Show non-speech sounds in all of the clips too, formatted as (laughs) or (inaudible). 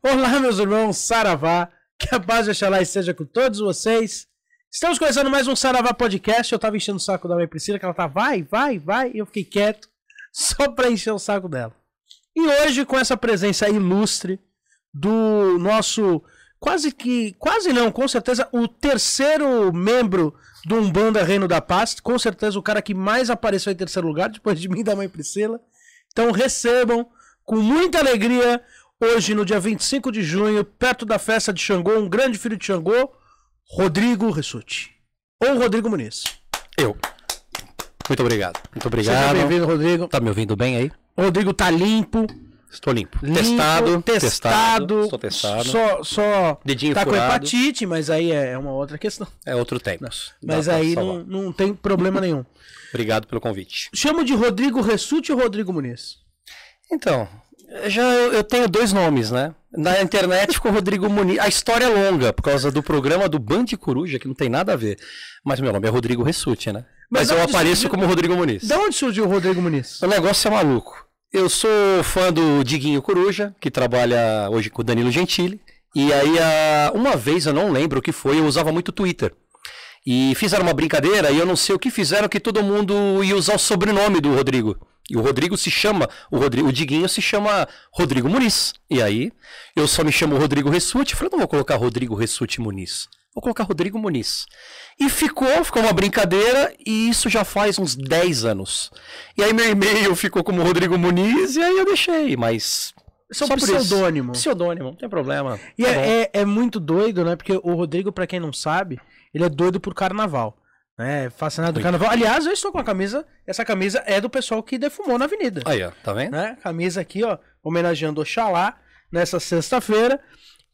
Olá, meus irmãos, Saravá. Que a paz de Oxalá esteja com todos vocês. Estamos começando mais um Saravá Podcast. Eu tava enchendo o saco da minha Priscila, que ela tá vai, vai, vai, e eu fiquei quieto, só pra encher o saco dela. E hoje, com essa presença ilustre do nosso, quase que, quase não, com certeza, o terceiro membro do Umbanda Reino da Paz, com certeza o cara que mais apareceu em terceiro lugar, depois de mim e da mãe Priscila. Então recebam com muita alegria hoje, no dia 25 de junho, perto da festa de Xangô, um grande filho de Xangô, Rodrigo Ressuti. Ou Rodrigo Muniz. Eu. Muito obrigado. Muito Seja obrigado. bem-vindo, Rodrigo. Tá me ouvindo bem aí? O Rodrigo tá limpo, Estou limpo. limpo, testado. testado. Estou testado. Só, só Dedinho tá com furado. hepatite, mas aí é uma outra questão. É outro tempo. Mas Dá pra aí não, não tem problema nenhum. Obrigado pelo convite. Chamo de Rodrigo Ressuti ou Rodrigo Muniz? Então, já eu, eu tenho dois nomes, né? Na internet ficou Rodrigo Muniz. A história é longa, por causa do programa do Band Coruja, que não tem nada a ver. Mas meu nome é Rodrigo Ressuti, né? Mas Mas, eu apareço surgiu- como Rodrigo Muniz. Da onde surgiu o Rodrigo Muniz? O negócio é maluco. Eu sou fã do Diguinho Coruja, que trabalha hoje com o Danilo Gentili. E aí, uma vez, eu não lembro o que foi, eu usava muito Twitter. E fizeram uma brincadeira e eu não sei o que fizeram, que todo mundo ia usar o sobrenome do Rodrigo. E o Rodrigo se chama, o, Rodrigo, o Diguinho se chama Rodrigo Muniz. E aí, eu só me chamo Rodrigo Ressuti. Falei, não vou colocar Rodrigo Ressuti Muniz. Vou colocar Rodrigo Muniz. E ficou, ficou uma brincadeira, e isso já faz uns 10 anos. E aí meu e-mail ficou como Rodrigo Muniz, e aí eu deixei, mas. Só só por isso. pseudônimo. Pseudônimo, não tem problema. E Tá é, é, é muito doido, né? Porque o Rodrigo, pra quem não sabe, ele é doido por carnaval. Né? Fascinado do carnaval. Aliás, eu estou com a camisa. Essa camisa é do pessoal que defumou na avenida. Aí, ó, tá vendo? Né? Camisa aqui, ó, homenageando Oxalá nessa sexta-feira.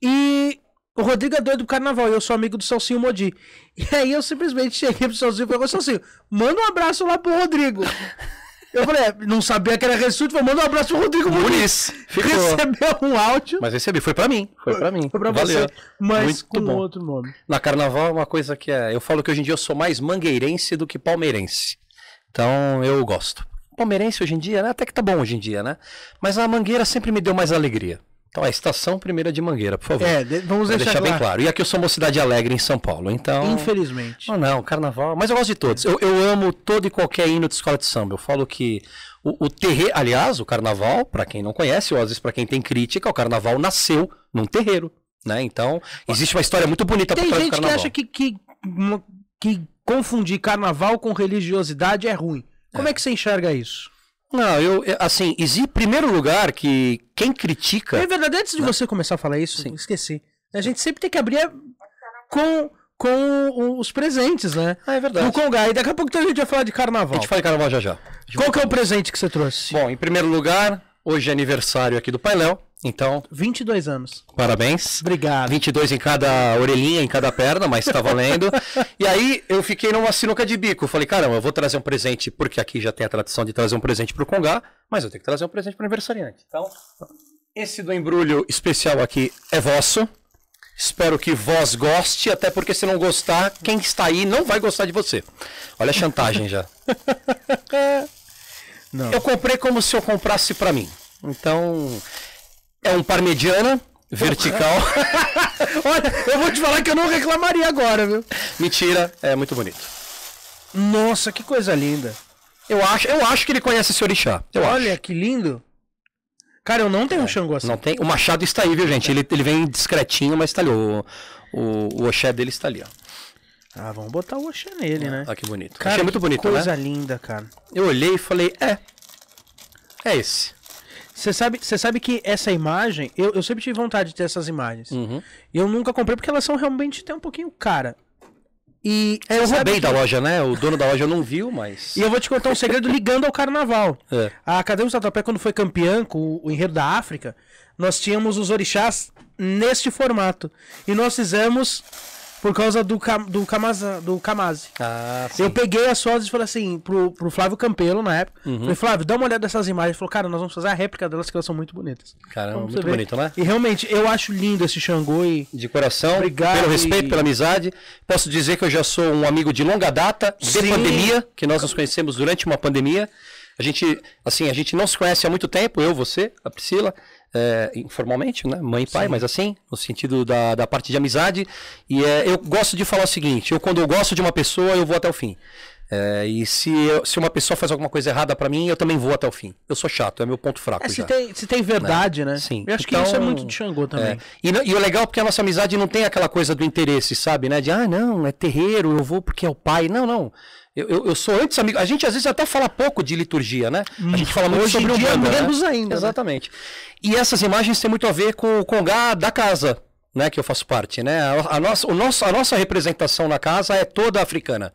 E o Rodrigo é doido do carnaval. E eu sou amigo do Celcinho Modi. E aí eu simplesmente cheguei pro Celcinho e falei: "Ô, Celcinho, manda um abraço lá pro Rodrigo. (laughs) Eu falei, é, não sabia que era Ressuti, falei, manda um abraço pro Rodrigo Muniz. Muniz. Ficou. Recebeu um áudio. Mas recebi, foi pra mim. Foi pra mim. Foi pra Valeu. você, mas Muito com bom. outro nome. Na carnaval é uma coisa que é. Eu falo que hoje em dia eu sou mais mangueirense do que palmeirense. Então eu gosto. Palmeirense hoje em dia, né? Até que tá bom hoje em dia, né? Mas a mangueira sempre me deu mais alegria. Então a estação primeira de mangueira, por favor. É, de- vamos deixar, deixar bem claro. claro. E aqui eu sou uma cidade alegre em São Paulo, então. Infelizmente. Não, não, carnaval. Mas eu gosto de todos. Eu, eu amo todo e qualquer hino de escola de samba. Eu falo que o, o terreiro. Aliás, o carnaval, pra quem não conhece, ou às vezes pra quem tem crítica, o carnaval nasceu num terreiro. Né? Então, existe uma história muito bonita por Tem trás do gente que carnaval. acha que, que, que confundir carnaval com religiosidade é ruim. Como é, que você enxerga isso? Não, eu, eu- assim, existe primeiro lugar que quem critica. É verdade, antes de você começar a falar isso, Sim. esqueci. A gente sempre tem que abrir a- com, com o- os presentes, né? Ah, é verdade. No Congá. E daqui a pouco a gente vai falar de A carnaval. gente fala de carnaval já já. Qual que é o presente que você trouxe? Bom, em primeiro lugar, hoje é aniversário aqui do Painel. Então, 22 anos. parabéns. Obrigado. 22 em cada orelhinha, em cada perna, mas tá valendo. (laughs) e aí eu fiquei numa sinuca de bico. Falei, caramba, eu vou trazer um presente, porque aqui já tem a tradição de trazer um presente pro Congá, mas eu tenho que trazer um presente pro aniversariante. Então, esse do embrulho especial aqui é vosso. Espero que vós goste, até porque se não gostar, quem está aí não vai gostar de você. Olha a chantagem já. (laughs) Não. Eu comprei como se eu comprasse pra mim. Então, é um parmegiana vertical. (laughs) Olha, eu vou te falar que eu não reclamaria agora, viu? Mentira, é muito bonito. Nossa, que coisa linda. Eu acho, eu acho que ele conhece esse orixá. Eu Olha que lindo. Cara, eu não tenho um Xangô assim. acho. Não tem. O machado está aí, viu, gente? Ele, ele vem discretinho, mas está ali. O, o, o oxé dele está ali, ó. Ah, vamos botar o Oxê nele, né? Olha que bonito. Cara, Achei muito que bonito, coisa né? linda, cara. Eu olhei e falei, é. É esse. Você sabe, você sabe que essa imagem, eu, eu sempre tive vontade de ter essas imagens. Uhum. E eu nunca comprei porque elas são realmente até um pouquinho cara. E É, eu roubei que- da loja, né? O dono da loja não viu, mas. E eu vou te contar um segredo ligando ao carnaval. É. A Academia do Tatuapé, quando foi campeã com o, o Enredo da África, nós tínhamos os orixás neste formato. E nós fizemos por causa do, Ka- do, Kamaza, do. Ah, sim. Eu peguei as fotos e falei assim, pro, pro Flávio Campelo na época. Uhum. Falei, Flávio, dá uma olhada nessas imagens. Ele falou, cara, nós vamos fazer a réplica delas, que elas são muito bonitas. Caramba, muito ver. bonito, né? E realmente, eu acho lindo esse Xangô e. De coração, Obrigado pelo respeito, e- pela amizade. Posso dizer que eu já sou um amigo de longa data, de Sim. pandemia, que nós nos conhecemos durante uma pandemia. A gente, assim, a gente não se conhece há muito tempo, eu, você, a Priscila, é, informalmente, né? Mãe e pai, Sim. mas assim, no sentido da, da parte de amizade. E é, eu gosto de falar o seguinte: eu, quando eu gosto de uma pessoa, eu vou até o fim. É, e se, eu- se uma pessoa faz alguma coisa errada pra mim, eu também vou até o fim. Eu sou chato, é meu ponto fraco. É, se já. tem, se tem verdade, né? Sim. Eu acho que Então, isso é muito de Xangô também. É. E, e o legal é porque a nossa amizade não tem aquela coisa do interesse, sabe? Né? De, ah, não, é terreiro, eu vou porque é o pai. Não, não. Eu, eu, eu sou antes amigo. A gente às vezes até fala pouco de liturgia, né? A gente fala muito. Hoje sobre dia, Umbanda, né? menos ainda, né? Exatamente. E essas imagens têm muito a ver com o congá da casa, né? Que eu faço parte, né? A, a nossa, o nosso, a nossa representação na casa é toda africana.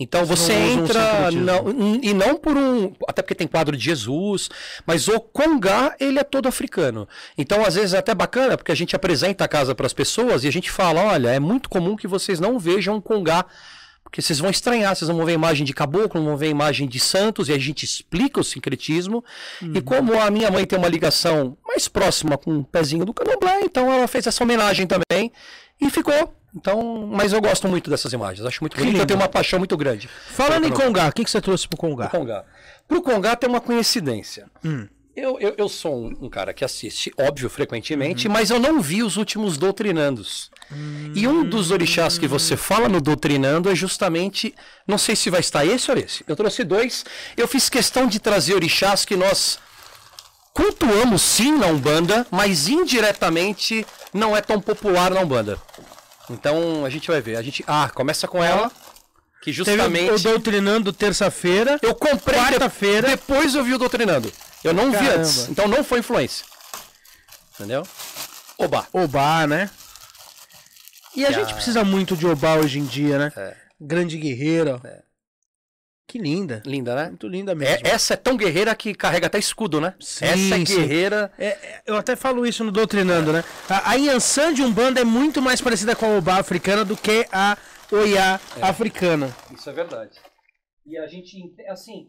Então você não entra não, e não por um, até porque tem quadro de Jesus, mas o congá ele é todo africano. Então às vezes é até bacana porque a gente apresenta a casa para as pessoas e a gente fala, olha, é muito comum que vocês não vejam congá porque vocês vão estranhar, vocês não vão ver imagem de caboclo, não vão ver imagem de santos, e a gente explica o sincretismo. E como a minha mãe tem uma ligação mais próxima com o pezinho do candomblé, então ela fez essa homenagem também e ficou. Então, mas eu gosto muito dessas imagens, acho muito bonito, eu tenho uma paixão muito grande. Falando em Congá, o que, que você trouxe pro Congá? Congá. Pro Congá tem uma coincidência. Hum. Eu, eu, eu sou um, um cara que assiste, óbvio, frequentemente, mas eu não vi os últimos doutrinandos. E um dos orixás que você fala no doutrinando é justamente. Não sei se vai estar esse ou esse. Eu trouxe dois. Eu fiz questão de trazer orixás que nós cultuamos sim na Umbanda, mas indiretamente não é tão popular na Umbanda. Então a gente vai ver. A gente, ah, começa com ela, que Teve justamente. o Doutrinando terça-feira. Eu comprei Quarta-feira. Depois eu vi o Doutrinando. Eu não vi Caramba. antes. Então não foi influência. Entendeu? Oba. Obá, né? E a Que gente a- precisa muito de Obá hoje em dia, né? É. Grande guerreira. ó. Que linda. Linda, né? Muito linda É, mesmo. essa é tão guerreira que carrega até escudo, né? Sim, essa é guerreira. É, é, eu até falo isso no Doutrinando, né? A, a Yansan de Umbanda é muito mais parecida com a Obá africana do que a Oiá É. africana. Isso é verdade. E a gente, ente- assim,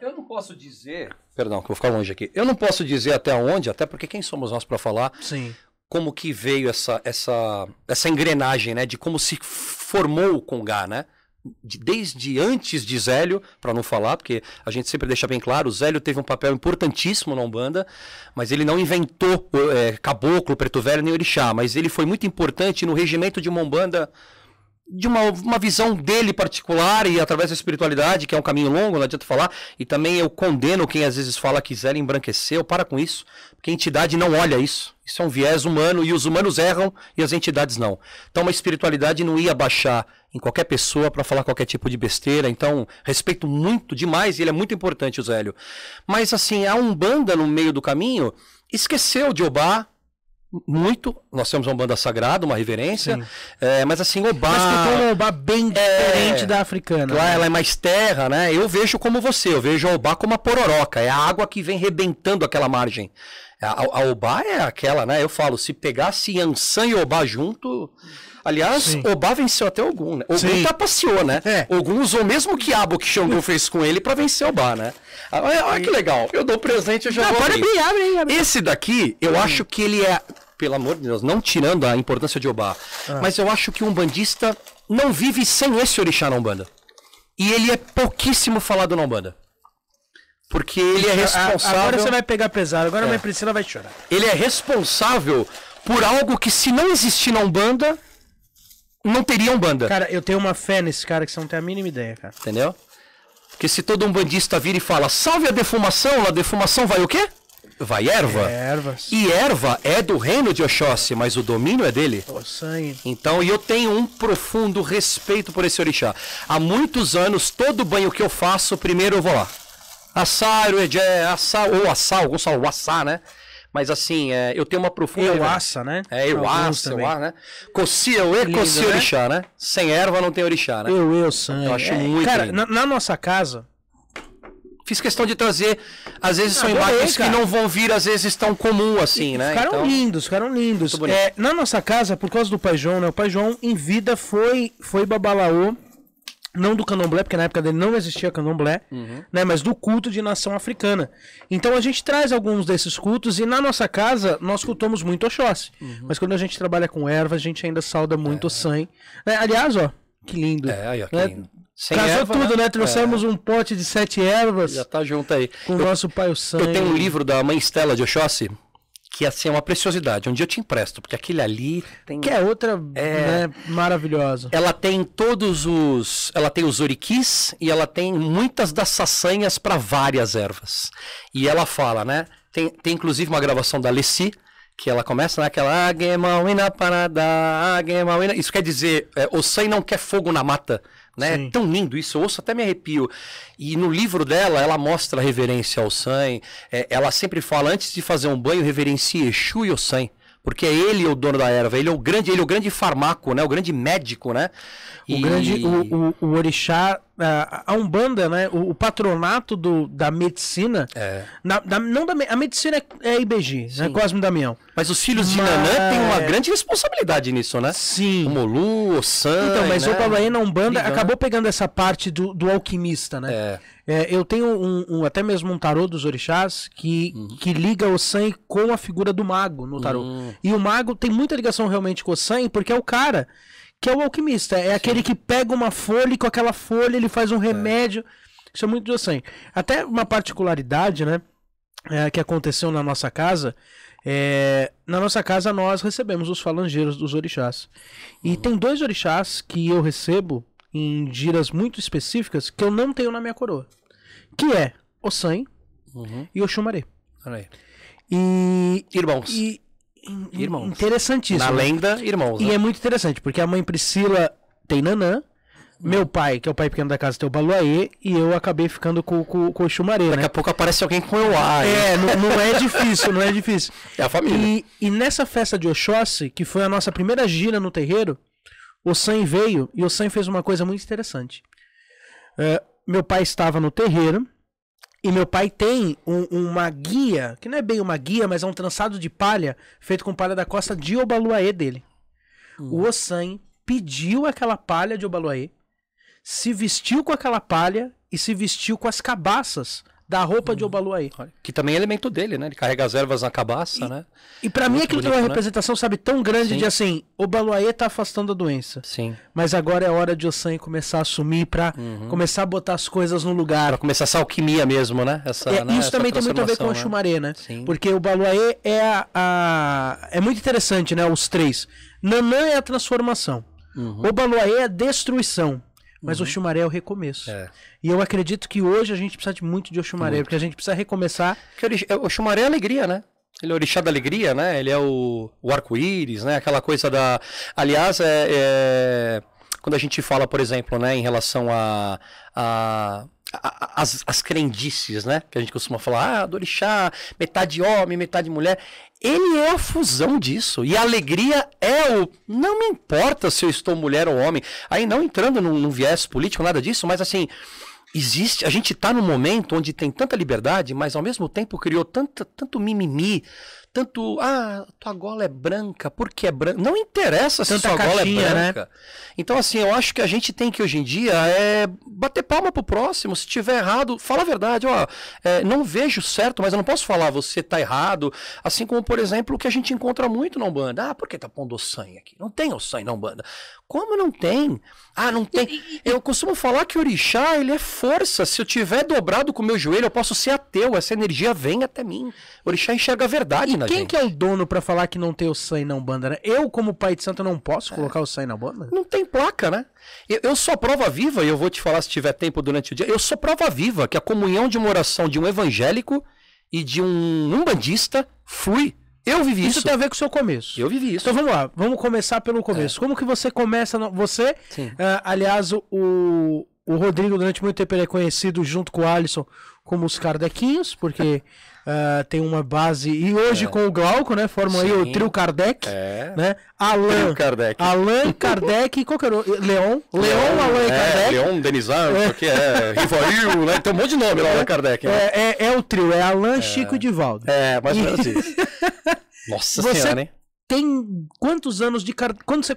eu não posso dizer. Perdão, que eu vou ficar longe aqui. Eu não posso dizer até onde, até porque quem somos nós para falar Sim. como que veio essa, essa, essa engrenagem, né? De como se formou o Congá, né? De- desde antes de Zélio, para não falar, porque a gente sempre deixa bem claro, o Zélio teve um papel importantíssimo na Umbanda, mas ele não inventou é, caboclo, preto velho nem orixá, mas ele foi muito importante no regimento de uma Umbanda de uma, uma visão dele particular e através da espiritualidade, que é um caminho longo, não adianta falar. E também eu condeno quem às vezes fala que Zé embranqueceu. Para com isso, porque a entidade não olha isso. Isso é um viés humano e os humanos erram e as entidades não. Então, uma espiritualidade não ia baixar em qualquer pessoa para falar qualquer tipo de besteira. Então, respeito muito demais e ele é muito importante, o Zélio. Mas, assim, a Umbanda no meio do caminho esqueceu de Obá. Muito, nós temos uma banda sagrada, uma reverência, é, mas assim, Obá. Mas que tem uma Obá bem diferente da africana. Lá né? ela é mais terra, né? Eu vejo como você, eu vejo a Obá como a pororoca, é a água que vem rebentando aquela margem. A, a Obá é aquela, né? Eu falo, se pegasse Yansan e Obá junto. Aliás, Sim. Obá venceu até Ogum, né? Ogum Sim. trapaceou, né? É. Ogum usou o mesmo quiabo que Xangô fez com ele pra vencer Obá, né? Olha, olha que legal, eu dou presente, eu já Não, vou abrir. abrir, abre abre. Esse daqui, eu acho que ele é, pelo amor de Deus, não tirando a importância de Obá, Ah. mas eu acho que um bandista não vive sem esse orixá na Umbanda. E ele é pouquíssimo falado na Umbanda. Porque ele é A- responsável. Agora você vai pegar pesado, agora a É. minha Priscila vai chorar. Ele é responsável por algo que, se não existir na Umbanda, não teria Umbanda. Cara, eu tenho uma fé nesse cara que você não tem a mínima ideia, cara. Entendeu? Porque se todo umbandista vira e fala, salve a defumação, a defumação vai o quê? Vai erva. Ervas. E erva é do reino de Oxóssi, mas o domínio é dele. O sangue. Então, e eu tenho um profundo respeito por esse orixá. Há muitos anos, todo banho que eu faço, primeiro eu vou lá. Assar, o Edé, assar, ou assar, alguns falam assar, né? Mas assim, é, eu tenho uma profunda. Eu reverência. aça, né? É, eu Alguns aça, eu também. aça, né? Eu e cossia né? orixá, né? Sem erva não tem orixá, né? Eu, eu, sangue. Eu acho É, muito Cara, na, na nossa casa, Fiz questão de trazer, às vezes são Adorei, imagens que não vão vir, às vezes tão comum assim, né? ficaram Então, lindos, ficaram lindos. É, na nossa casa, por causa do Pai João, né? O Pai João, em vida, foi, foi babalaô, não do candomblé, porque na época dele não existia candomblé, Uhum. né? Mas do culto de nação africana. Então a gente traz alguns desses cultos e na nossa casa nós cultuamos muito Oxóssi. Uhum. Mas quando a gente trabalha com ervas, a gente ainda sauda muito o sangue. Né? Aliás, ó, que lindo. É, aí, ó, que né? lindo. Sem Casou erva, tudo, né? Trouxemos um pote de sete ervas Já tá junto aí. com o nosso pai o sangue. Eu tenho um livro da mãe Stella de Oxóssi, que assim é uma preciosidade. Um dia eu te empresto, porque aquele ali tem. Que é outra É. né, maravilhosa. Ela tem todos os. Ela tem os oriquis e ela tem muitas das saçanhas para várias ervas. E ela fala, né? Tem, tem inclusive uma gravação da Lessi, que ela começa naquela. Aguemauina parada, aguemauina. Isso quer dizer, é, o sangue não quer fogo na mata. Né? É tão lindo isso, eu ouço até me arrepio. E no livro dela, ela mostra a reverência ao San. É, ela sempre fala, antes de fazer um banho, reverencie Exu e o San. Porque é ele o dono da erva, ele é o grande, ele é o grande farmaco, né? O grande médico, né? O E- grande, o, o, o orixá, a, a Umbanda, né? O, o patronato do, da medicina. É. na- da- não da, a medicina é, é IBG, né? Sim. Cosme Damião. Mas os filhos de Mas- Nanã têm uma grande responsabilidade nisso, né? O Sim. Molu, o San. Então, mas né? o na Umbanda Liga, acabou pegando essa parte do, do alquimista, né? É. É, eu tenho um, um- até mesmo um tarô dos orixás que, que liga o sangue com a figura do mago no tarô. Hum. E o mago tem muita ligação realmente com o sangue, porque é o cara que é o alquimista. É aquele que pega uma folha e com aquela folha ele faz um remédio. Isso é muito do sangue. Até uma particularidade, né? é, que aconteceu na nossa casa. é, na nossa casa nós recebemos os falangeiros dos orixás. E tem dois orixás que eu recebo em giras muito específicas que eu não tenho na minha coroa. Que é o San Uhum. e o. Olha aí. E, Irmãos. e in- Irmãos. interessantíssimo. Na lenda, irmãos. E né? é muito interessante, porque a mãe Priscila tem Nanã, meu pai, que é o pai pequeno da casa, tem o Baluaê, e eu acabei ficando com, com, com o Xumaré, Daqui né? a pouco aparece alguém com eu A. hein? É, não, não é difícil, não é difícil. (laughs) É a família. E, e nessa festa de Oxóssi, que foi a nossa primeira gira no terreiro, o Sam veio e o Sam fez uma coisa muito interessante. É, meu pai estava no terreiro e meu pai tem um- uma guia, que não é bem uma guia, mas é um trançado de palha feito com palha da costa de Obaluaê dele. O Ossan pediu aquela palha de Obaluaê, se vestiu com aquela palha e se vestiu com as cabaças da roupa de Obaluaê. Olha, Que também é elemento dele, né? Ele carrega as ervas na cabaça, né? E pra mim aquilo tem bonito, uma né? representação, sabe, tão grande Sim. de assim, o Baluaê tá afastando a doença. Sim. Mas agora é hora de Ossan começar a assumir pra Uhum. começar a botar as coisas no lugar. Pra começar essa alquimia mesmo, né? Essa, É, né? isso essa também tem muito a ver com o transformação, Xumaré, né? Sim. Porque o Baluaê é a, a- É muito interessante, né? Os três. Nanã é a transformação. Uhum. O Baluaê é a destruição. Mas o Xumaré é o recomeço. É. E eu acredito que hoje a gente precisa de muito de Oxumaré, porque a gente precisa recomeçar. Porque o orix- o Xumaré é alegria, né? Ele é o orixá da alegria, né? Ele é o, o arco-íris, né? Aquela coisa da... Aliás, é, é- quando a gente fala, por exemplo, né? Em relação a... a a- as, as crendices, né? Que a gente costuma falar, ah, do orixá, metade homem, metade mulher. Ele é a fusão disso. E a alegria é o. Não me importa se eu estou mulher ou homem. Aí não entrando num, num viés político, nada disso, mas assim. Existe, a gente está num momento onde tem tanta liberdade, mas ao mesmo tempo criou tanta, tanto mimimi, tanto, ah, tua gola é branca, por que é branca? Não interessa se Tanta sua gola é né? branca. Então, assim, eu acho que a gente tem que hoje em dia é bater palma pro próximo. Se tiver errado, fala a verdade. Ó, é, não vejo certo, mas eu não posso falar você tá errado. Assim como, por exemplo, o que a gente encontra muito na Umbanda. Ah, por que tá pondo o sangue aqui? Não tem o sangue na Umbanda. Como não tem? Ah, não tem. Eu costumo falar que o orixá, ele é força. Se eu tiver dobrado com o meu joelho, eu posso ser ateu. Essa energia vem até mim. O orixá enxerga a verdade Quem gente. que é o dono pra falar que não tem o sangue na Umbanda, né? Eu, como pai de santo, não posso colocar o sangue na Umbanda? Não tem placa, né? Eu, eu sou prova viva, e eu vou te falar se tiver tempo durante o dia. Eu sou prova viva que a comunhão de uma oração de um evangélico e de um umbandista flui. Eu vivi Isso isso. tem a ver com o seu começo. Eu vivi isso. Então vamos lá, vamos começar pelo começo. Como que você começa? no- Você, ah, aliás, o, o Rodrigo durante muito tempo ele é conhecido junto com o Alisson como os Kardequinhos, porque (laughs) ah, tem uma base. E hoje com o Glauco, né? Formam aí o Sim. trio Kardec. É. Né? Alan, Trio Kardec. Alan, Kardec, (laughs) qual que era? o- Leon, Leon, Alan e é, Kardec. Leon, Denizar, o que é, Rivoil, né? Tem um monte de nome lá na Kardec. Né? É, é, é o trio, é Alan, Chico e Divaldo. É, mais ou menos isso. (laughs) Nossa Você- senhora, hein? Tem quantos anos de car... quando você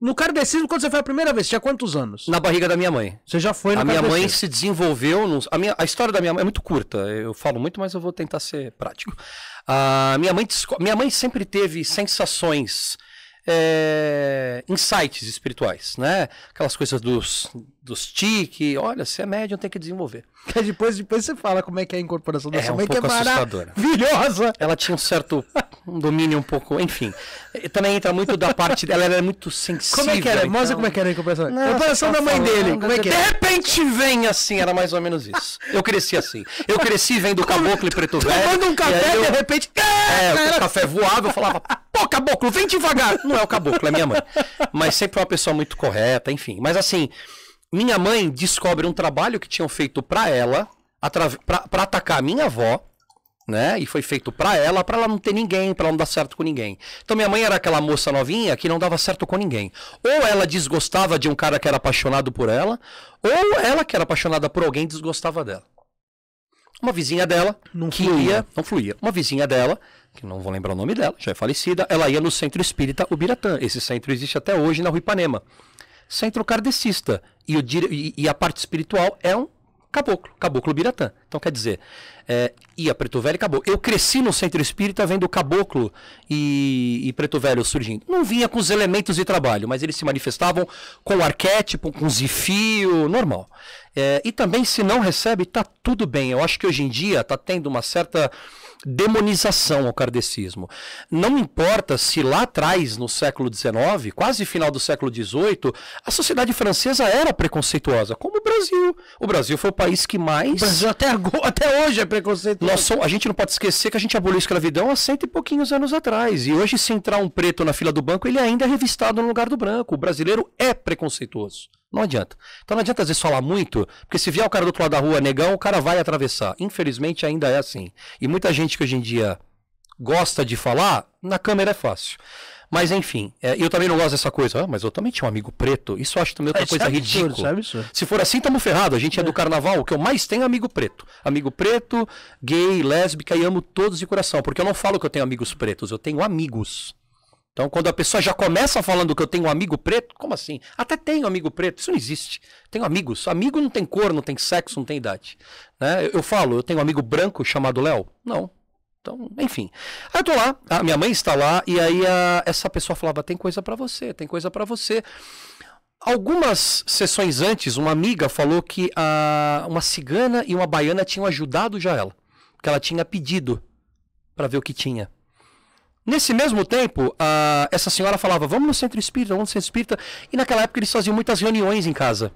no kardecismo quando você foi a primeira vez? Tinha quantos anos? Na barriga da minha mãe. Você já foi no A minha mãe se desenvolveu. nos- a, minha, a história da minha mãe é muito curta. Eu falo muito, mas eu vou tentar ser prático. A minha, mãe, minha mãe sempre teve sensações é, insights espirituais, né? Aquelas coisas dos, dos tique, olha, se é médium tem que desenvolver. Que (laughs) depois, depois você fala como é que é a incorporação da É sua um mãe, que é assustadora. maravilhosa. Ela tinha um certo um domínio um pouco, enfim. E Também entra muito da parte dela, ela era muito sensível. Como é que era? Mostra então- como é que era a incorporação. Não, a incorporação você da mãe dele, como é que De repente vem assim, era mais ou menos isso. Eu cresci assim. Eu cresci vendo caboclo e preto velho. Tomando um café, eu- de repente... É, o café voava, eu falava, pô, caboclo, vem devagar. Não é o caboclo, é minha mãe. Mas sempre uma pessoa muito correta, enfim. Mas assim, minha mãe descobre um trabalho que tinham feito pra ela, pra atacar a minha avó, né? E foi feito pra ela, pra ela não ter ninguém, pra ela não dar certo com ninguém. Então minha mãe era aquela moça novinha que não dava certo com ninguém. Ou ela desgostava de um cara que era apaixonado por ela, ou ela que era apaixonada por alguém desgostava dela. Uma vizinha dela, Não que fluía. ia, não fluía. Uma vizinha dela, que não vou lembrar o nome dela, já é falecida, ela ia no Centro Espírita Ubiratã. Esse centro existe até hoje na Rua Ipanema. Centro kardecista. E, o e- e a parte espiritual é um caboclo, caboclo Ubiratã. Então quer dizer, é, ia Preto Velho e. Eu cresci no Centro Espírita vendo caboclo e, e Preto Velho surgindo. Não vinha com os elementos de trabalho, mas eles se manifestavam com arquétipo, com zifio, normal. É, e também, se não recebe, tá tudo bem. Eu acho que hoje em dia tá tendo uma certa demonização ao kardecismo. Não importa se lá atrás, no século XIX, quase final do século XVIII, a sociedade francesa era preconceituosa, como o Brasil. O Brasil foi o país que mais. O Brasil até, ago- até hoje é preconceito. Nós somos- a gente não pode esquecer que a gente aboliu a escravidão há cento e pouquinhos anos atrás. E hoje, se entrar um preto na fila do banco, ele ainda é revistado no lugar do branco. O brasileiro é preconceituoso. Não adianta. Então não adianta às vezes falar muito, porque se vier o cara do outro lado da rua negão, o cara vai atravessar. Infelizmente ainda é assim. E muita gente que hoje em dia gosta de falar, na câmera é fácil. Mas enfim, é, eu também não gosto dessa coisa. Ah, mas eu também tinha um amigo preto. Isso eu acho também outra é coisa absurdo, ridícula. é absurdo. Se for assim, estamos ferrados. A gente é. do carnaval. O que eu mais tenho é amigo preto. Amigo preto, gay, lésbica e amo todos de coração. Porque eu não falo que eu tenho amigos pretos, eu tenho amigos. Então, quando a pessoa já começa falando que eu tenho um amigo preto, como assim? Até tenho amigo preto, isso não existe. Tenho amigos. Amigo não tem cor, não tem sexo, não tem idade. Né? Eu, eu falo, eu tenho um amigo branco chamado Léo? Não. Então, enfim. Aí eu tô lá, a minha mãe está lá, e aí a- essa pessoa falava: tem coisa pra você, tem coisa pra você. Algumas sessões antes, uma amiga falou que a, uma cigana e uma baiana tinham ajudado já ela. Que ela tinha pedido pra ver o que tinha. Nesse mesmo tempo, a- essa senhora falava: vamos no centro espírita, vamos no centro espírita. E naquela época eles faziam muitas reuniões em casa.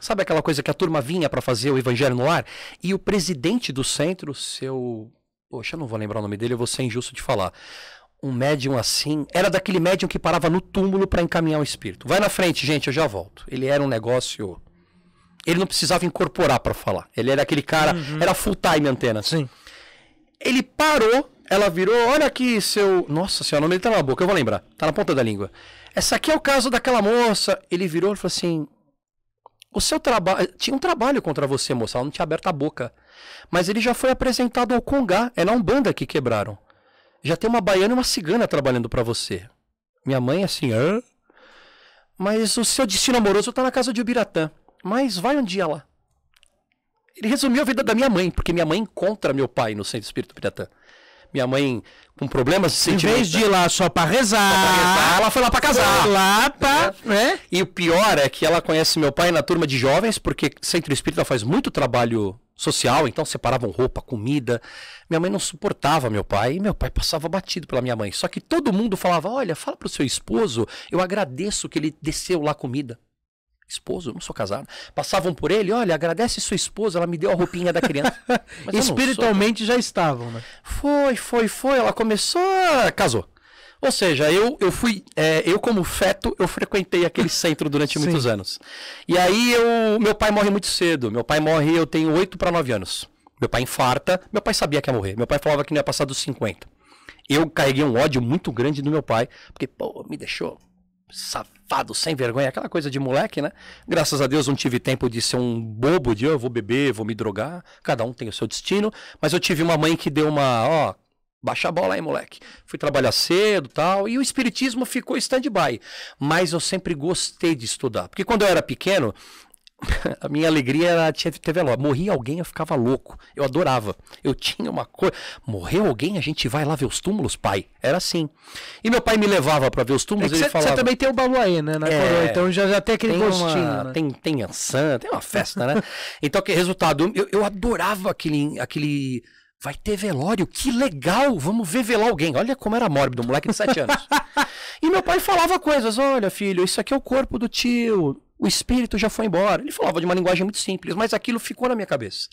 Sabe aquela coisa que a turma vinha pra fazer o evangelho no ar? E o presidente do centro, seu. Poxa, eu não vou lembrar o nome dele, eu vou ser injusto de falar. Um médium assim. Era daquele médium que parava no túmulo pra encaminhar o espírito. Vai na frente, gente, eu já volto. Ele era um negócio. Ele não precisava incorporar pra falar. Ele era aquele cara. Era full time antena. Sim. Ele parou, ela virou, olha aqui, seu. Nossa senhora, o nome dele tá na boca, eu vou lembrar. Tá na ponta da língua. Essa aqui é o caso daquela moça. Ele virou e falou assim: O seu trabalho. Tinha um trabalho contra você, moça. Ela não tinha aberto a boca. Mas ele já foi apresentado ao Congá. É na Umbanda que quebraram. Já tem uma baiana e uma cigana trabalhando pra você. Minha mãe, assim, hã? Mas o seu destino amoroso tá na casa de Ubiratã. Mas vai um dia lá. Ele resumiu a vida da minha mãe, porque minha mãe encontra meu pai no Centro Espírito Piratã. Minha mãe com problemas de Em vez de ir lá só pra rezar, Ah, ela foi lá pra casar. foi lá pra. Né? E o pior é que ela conhece meu pai na turma de jovens, porque Centro Espírita faz muito trabalho social, então separavam roupa, comida. Minha mãe não suportava meu pai e meu pai passava batido pela minha mãe. Só que todo mundo falava: olha, fala pro seu esposo, eu agradeço que ele desceu lá comida. Esposo, eu não sou casado. Passavam por ele, olha, agradece sua esposa, ela me deu a roupinha da criança. (laughs) Não sou. Espiritualmente já estavam, né? Foi, foi, foi. Ela começou, casou. Ou seja, eu, eu fui, é, eu como feto, eu frequentei aquele centro durante muitos anos. E aí eu, meu pai morre muito cedo. Meu pai morre, eu tenho 8 para 9 anos. Meu pai infarta, meu pai sabia que ia morrer. Meu pai falava que não ia passar dos 50. Eu carreguei um ódio muito grande do meu pai, porque, pô, me deixou safado, sem vergonha, aquela coisa de moleque, né? Graças a Deus não tive tempo de ser um bobo de "Ah, eu vou beber, vou me drogar, cada um tem o seu destino, mas eu tive uma mãe que deu uma, ó, baixa a bola aí, moleque. Fui trabalhar cedo, tal, e o espiritismo ficou stand-by, mas eu sempre gostei de estudar, porque quando eu era pequeno, a minha alegria era tinha ter velório. Morria alguém, eu ficava louco. Eu adorava. Eu tinha uma coisa. Morreu alguém, a gente vai lá ver os túmulos, pai. Era assim. E meu pai me levava para ver os túmulos. É ele você falava. também tem o Baluaê, né? É. coroa, então já, já tem aquele Tem, gostinho. uma, né? tem, tem ançã, tem uma festa, né? (laughs) então, que resultado? Eu, eu adorava aquele, aquele. Vai ter velório, que legal! Vamos ver velar alguém. Olha como era mórbido, um moleque de 7 anos. (laughs) e meu pai falava coisas: olha, filho, isso aqui é o corpo do tio. O espírito já foi embora. Ele falava de uma linguagem muito simples, mas aquilo ficou na minha cabeça.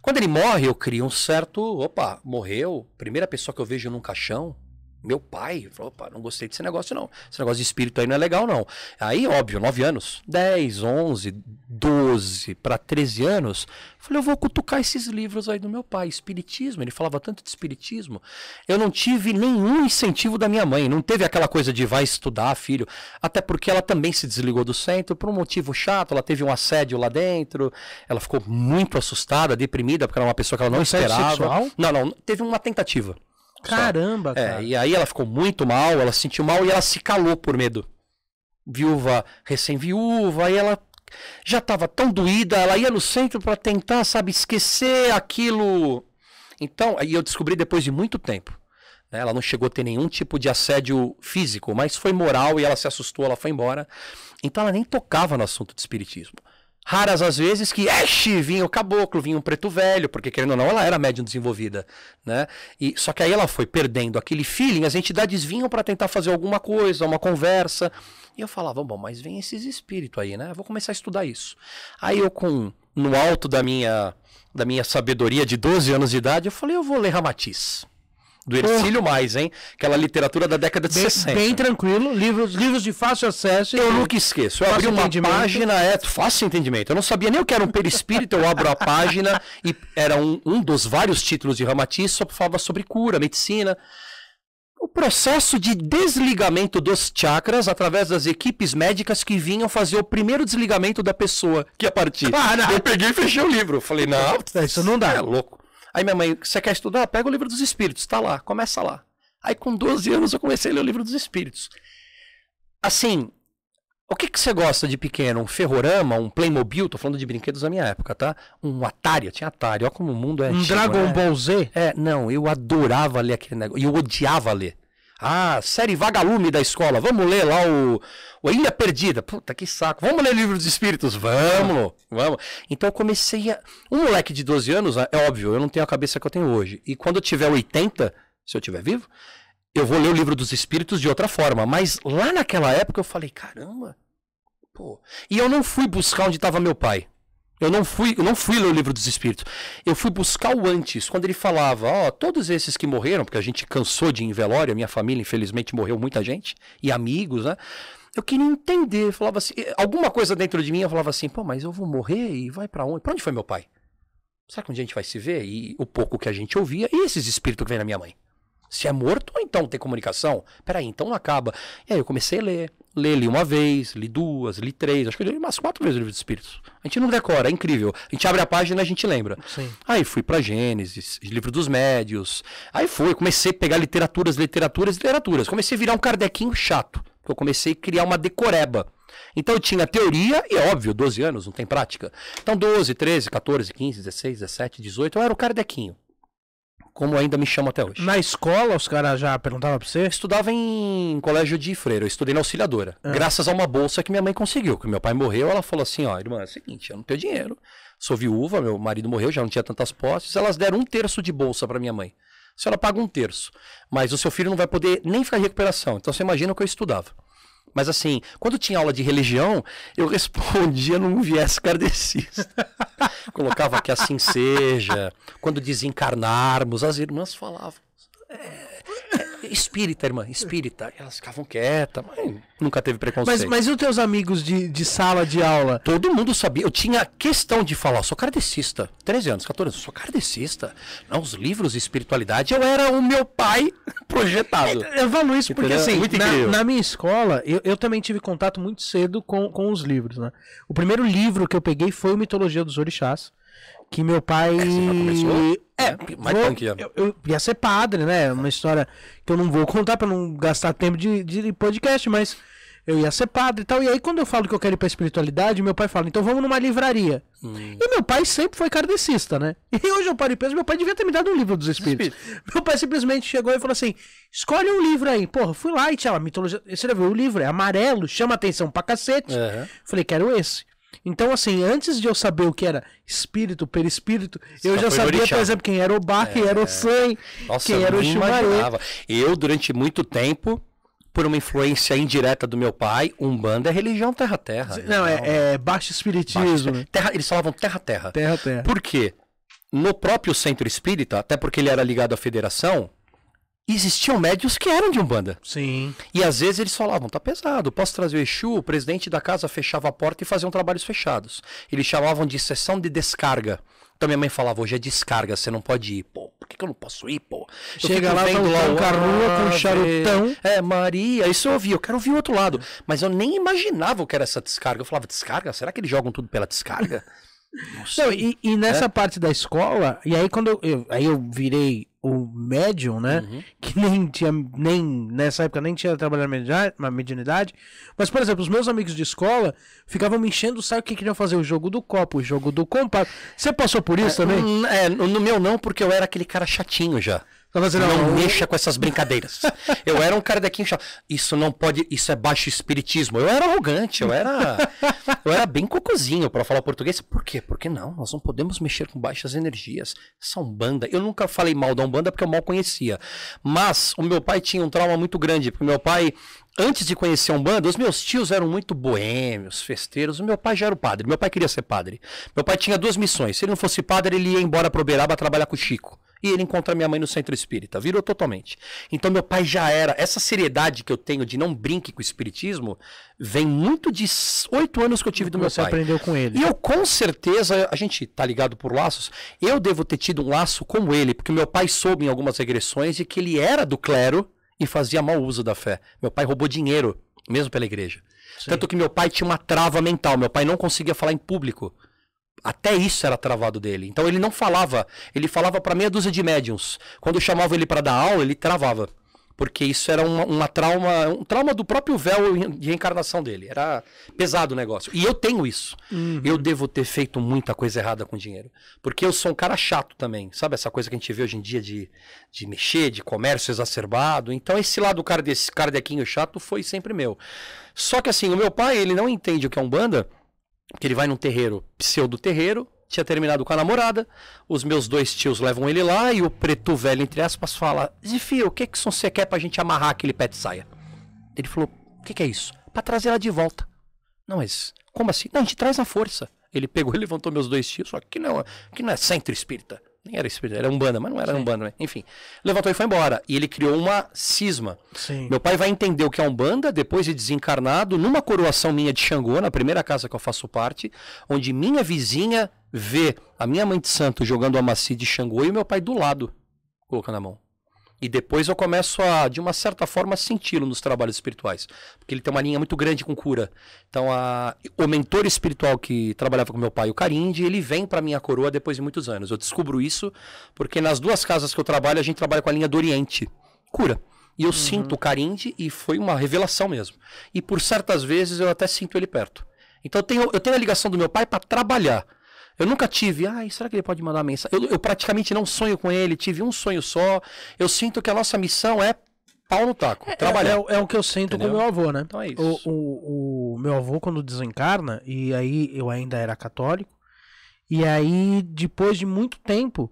Quando ele morre, eu crio um certo. Opa, morreu. Primeira pessoa que eu vejo num caixão. Meu pai, falou, opa, não gostei desse negócio não. Esse negócio de espírito aí não é legal não. Aí, óbvio, 9 anos, 10, 11, 12 para 13 anos, falei, eu vou cutucar esses livros aí do meu pai, espiritismo, ele falava tanto de espiritismo. Eu não tive nenhum incentivo da minha mãe, não teve aquela coisa de vai estudar, filho, até porque ela também se desligou do centro por um motivo chato, ela teve um assédio lá dentro, ela ficou muito assustada, deprimida, porque era uma pessoa que ela não Assédio esperava. sexual? Não, não, teve uma tentativa. Caramba, É, cara. e aí ela ficou muito mal, ela se sentiu mal e ela se calou por medo. Viúva, recém-viúva, aí ela já estava tão doída, ela ia no centro para tentar, sabe, esquecer aquilo. Então, aí eu descobri depois de muito tempo. né, Ela não chegou a ter nenhum tipo de assédio físico, mas foi moral e ela se assustou, ela foi embora. Então ela nem tocava no assunto de espiritismo. Raras as vezes que, exe, vinha o caboclo, vinha um preto velho, porque querendo ou não, ela era médium desenvolvida, né? E, só que aí ela foi perdendo aquele feeling, as entidades vinham para tentar fazer alguma coisa, uma conversa. E eu falava, bom, mas vem esses espíritos aí, né? Eu vou começar a estudar isso. Aí eu, com no alto da minha, da minha sabedoria de 12 anos de idade, eu falei, eu vou ler Ramatiz. Do Ercílio Mais, hein? Aquela literatura da década de Bem, 60. bem tranquilo, livros, livros de fácil acesso. Eu nunca esqueço. Eu abri uma página, é fácil entendimento. Eu não sabia nem o que era um perispírito, eu abro a página e era um, um dos vários títulos de Ramatiz, só falava sobre cura, medicina. O processo de desligamento dos chakras através das equipes médicas que vinham fazer o primeiro desligamento da pessoa que ia partir. Caraca. Eu peguei e fechei o livro. Falei, não, Isso não dá. é louco. Aí minha mãe, você quer estudar? Pega o livro dos espíritos, tá lá, começa lá. Aí com 12 anos eu comecei a ler o livro dos espíritos. Assim, o que, que você gosta de pequeno? Um ferrorama, um Playmobil? Tô falando de brinquedos da minha época, tá? Um Atari, eu tinha Atari, olha como o mundo é Um antigo, Dragon né? Ball Z. É, não, eu adorava ler aquele negócio. E eu odiava ler. Ah, série Vagalume da escola. Vamos ler lá o, o Ilha Perdida. Puta, que saco. Vamos ler Livro dos Espíritos. Vamos, vamos. Então eu comecei a. Um moleque de 12 anos, é óbvio, eu não tenho a cabeça que eu tenho hoje. E quando eu tiver 80, se eu tiver vivo, eu vou ler o Livro dos Espíritos de outra forma. Mas lá naquela época eu falei, caramba. Pô. E eu não fui buscar onde estava meu pai. Eu não fui, eu não fui ler o livro dos espíritos. Eu fui buscar o antes, quando ele falava, ó, todos esses que morreram, porque a gente cansou de ir em velório, a minha família infelizmente morreu muita gente e amigos, né? Eu queria entender, falava assim, alguma coisa dentro de mim, eu falava assim, pô, mas eu vou morrer e vai pra onde? Pra onde foi meu pai? Será que onde a gente vai se ver? E o pouco que a gente ouvia, e esses espíritos que vem na minha mãe? Se é morto, ou então tem comunicação? Peraí, então não acaba. E aí eu comecei a ler. Ler, li uma vez, li duas, li três, acho que eu li umas quatro vezes o livro dos Espíritos. A gente não decora, é incrível. A gente abre a página e a gente lembra. Sim. Aí fui pra Gênesis, livro dos médios. Aí foi, comecei a pegar literaturas, literaturas, literaturas. Comecei a virar um kardequinho chato. Eu comecei a criar uma decoreba. Então eu tinha teoria e, é óbvio, 12 anos, não tem prática. Então 12, 13, 14, 15, 16, 17, 18, eu era o kardequinho. Como ainda me chamo até hoje. Na escola, os caras já perguntavam pra você? Eu estudava em colégio de freira, eu estudei na auxiliadora. Ah. Graças a uma bolsa que minha mãe conseguiu. Que meu pai morreu, ela falou assim: ó, irmã, é o seguinte, eu não tenho dinheiro. Sou viúva, meu marido morreu, já não tinha tantas posses. Elas deram um terço de bolsa para minha mãe. A senhora paga um terço. Mas o seu filho não vai poder nem ficar em recuperação. Então você imagina o que eu estudava. Mas assim, quando tinha aula de religião, eu respondia num viés kardecista. (laughs) Colocava que assim seja. Quando desencarnarmos, as irmãs falavam. "É, espírita, irmã, espírita. Elas ficavam quietas, mas nunca teve Mas, preconceito. mas e os teus amigos de, de sala de aula? Todo mundo sabia. Eu tinha questão de falar, eu sou kardecista. 13 anos, 14 anos, sou kardecista. Não, os livros de espiritualidade, eu era o meu pai (laughs) projetado. Eu falo isso porque, Entendeu? assim, Muito na, incrível. na minha escola, eu, eu também tive contato muito cedo com, com os livros, né? O primeiro livro que eu peguei foi o Mitologia dos Orixás, que meu pai... já começou? É, mais vou- é. eu, eu ia ser padre, né? Uma história que eu não vou contar pra não gastar tempo de, de podcast, mas eu ia ser padre e tal. E aí, quando eu falo que eu quero ir pra espiritualidade, meu pai fala, então vamos numa livraria. Hum. E meu pai sempre foi kardecista, né? (laughs) E hoje eu paro e penso, meu pai devia ter me dado um livro dos espíritos. Meu pai simplesmente chegou e falou assim: escolhe um livro aí. Porra, fui lá e tinha lá, mitologia. Você já viu o livro? É amarelo, chama atenção pra cacete. Aham. Falei, quero esse. Então, assim, antes de eu saber o que era espírito, perispírito, eu Só já sabia, orixá. por exemplo, quem era o Bach, quem era o San, Nossa, quem eu era o imaginava. Eu, durante muito tempo, por uma influência indireta do meu pai, Umbanda é religião terra-terra. Não, é, é baixo espiritismo, né? Terra, eles falavam terra-terra. Terra, terra. Por quê? No próprio centro espírita, até porque ele era ligado à federação, existiam médios que eram de Umbanda. Sim. E às vezes eles falavam, tá pesado, posso trazer o Exu? O presidente da casa fechava a porta e faziam trabalhos fechados. Eles chamavam de sessão de descarga. Então minha mãe falava, hoje é descarga, você não pode ir. Pô, por que, que eu não posso ir, pô? Eu Chega lá, tá vendo o Tom Carrua com ah, charutão. É, Maria, isso eu ouvi, eu quero ouvir o outro lado. Mas eu nem imaginava o que era essa descarga. Eu falava, descarga? Será que eles jogam tudo pela descarga? Não (laughs) sei. Não, e, e nessa parte da escola, e aí quando eu, eu- aí eu virei o médium, né? Uhum. Que nem tinha, nem, nessa época nem tinha trabalhado na mediunidade. Mas, por exemplo, os meus amigos de escola ficavam me enchendo o saco que queriam fazer o jogo do copo, o jogo do compacto. Você passou por isso também? Hum, É, no meu não, porque eu era aquele cara chatinho já. Não, não, mexa com essas brincadeiras. eu era um cara daqui chato. Isso não pode, isso é baixo espiritismo. Eu era arrogante, eu era eu era bem cocôzinho para falar português. Por quê? Porque não, nós não podemos mexer com baixas energias. Essa Umbanda, eu nunca falei mal da Umbanda porque eu mal conhecia. Mas o meu pai tinha um trauma muito grande, porque meu pai Antes de conhecer a Umbanda, os meus tios eram muito boêmios, festeiros. O meu pai já era o padre. Meu pai queria ser padre. Meu pai tinha duas missões. Se ele não fosse padre, ele ia embora para Uberaba trabalhar com o Chico. E ele encontra minha mãe no centro espírita. Virou totalmente. Então meu pai já era. Essa seriedade que eu tenho de não brinque com o espiritismo vem muito de oito anos que eu tive do meu você pai. aprendeu com ele. E eu com certeza, a gente tá ligado por laços, eu devo ter tido um laço como ele, porque meu pai soube em algumas regressões de que ele era do clero e fazia mau uso da fé. Meu pai roubou dinheiro, mesmo pela igreja. Sim. Tanto que meu pai tinha uma trava mental, meu pai não conseguia falar em público. Até isso era travado dele. Então ele não falava, ele falava para meia dúzia de médiums. Quando eu chamava ele para dar aula, ele travava. Porque isso era uma, uma trauma, um trauma do próprio véu de reencarnação dele. Era pesado o negócio. E eu tenho isso. Uhum. Eu devo ter feito muita coisa errada com dinheiro. Porque eu sou um cara chato também. Sabe essa coisa que a gente vê hoje em dia de, de mexer, de comércio exacerbado? Então esse lado cara desse cardequinho chato foi sempre meu. Só que assim, o meu pai, ele não entende o que é Umbanda, porque ele vai num terreiro, pseudo-terreiro, tinha terminado com a namorada, os meus dois tios levam ele lá e o preto velho, entre aspas, fala, Zifio, o que que você quer pra gente amarrar aquele pé de saia? Ele falou, o que que é isso? Pra trazer ela de volta. Não, mas como assim? Não, a gente traz na força. Ele pegou e levantou meus dois tios, só que não, que não é centro espírita. Nem era espírita, era umbanda, mas não era umbanda, né? enfim. Levantou e foi embora. E ele criou uma cisma. Sim. Meu pai vai entender o que é Umbanda depois de desencarnado, numa coroação minha de Xangô, na primeira casa que eu faço parte, onde minha vizinha vê a minha mãe de santo jogando a macia de Xangô e o meu pai do lado, colocando a mão. E depois eu começo a, de uma certa forma, senti-lo nos trabalhos espirituais. Porque ele tem uma linha muito grande com cura. Então, a, o mentor espiritual que trabalhava com meu pai, o Carinde, ele vem para minha coroa depois de muitos anos. Eu descubro isso porque nas duas casas que eu trabalho, a gente trabalha com a linha do Oriente. Cura. E eu sinto o Carinde e foi uma revelação mesmo. E por certas vezes eu até sinto ele perto. Então eu tenho, eu tenho a ligação do meu pai para trabalhar. Eu nunca tive, ai, será que ele pode mandar mensagem? Eu, eu praticamente não sonho com ele, tive um sonho só. Eu sinto que a nossa missão é pau no taco, trabalhar. É, é, é o que eu sinto Entendeu? com meu avô, né? Então é isso. O, o, o meu avô, quando desencarna, e aí eu ainda era católico, e aí depois de muito tempo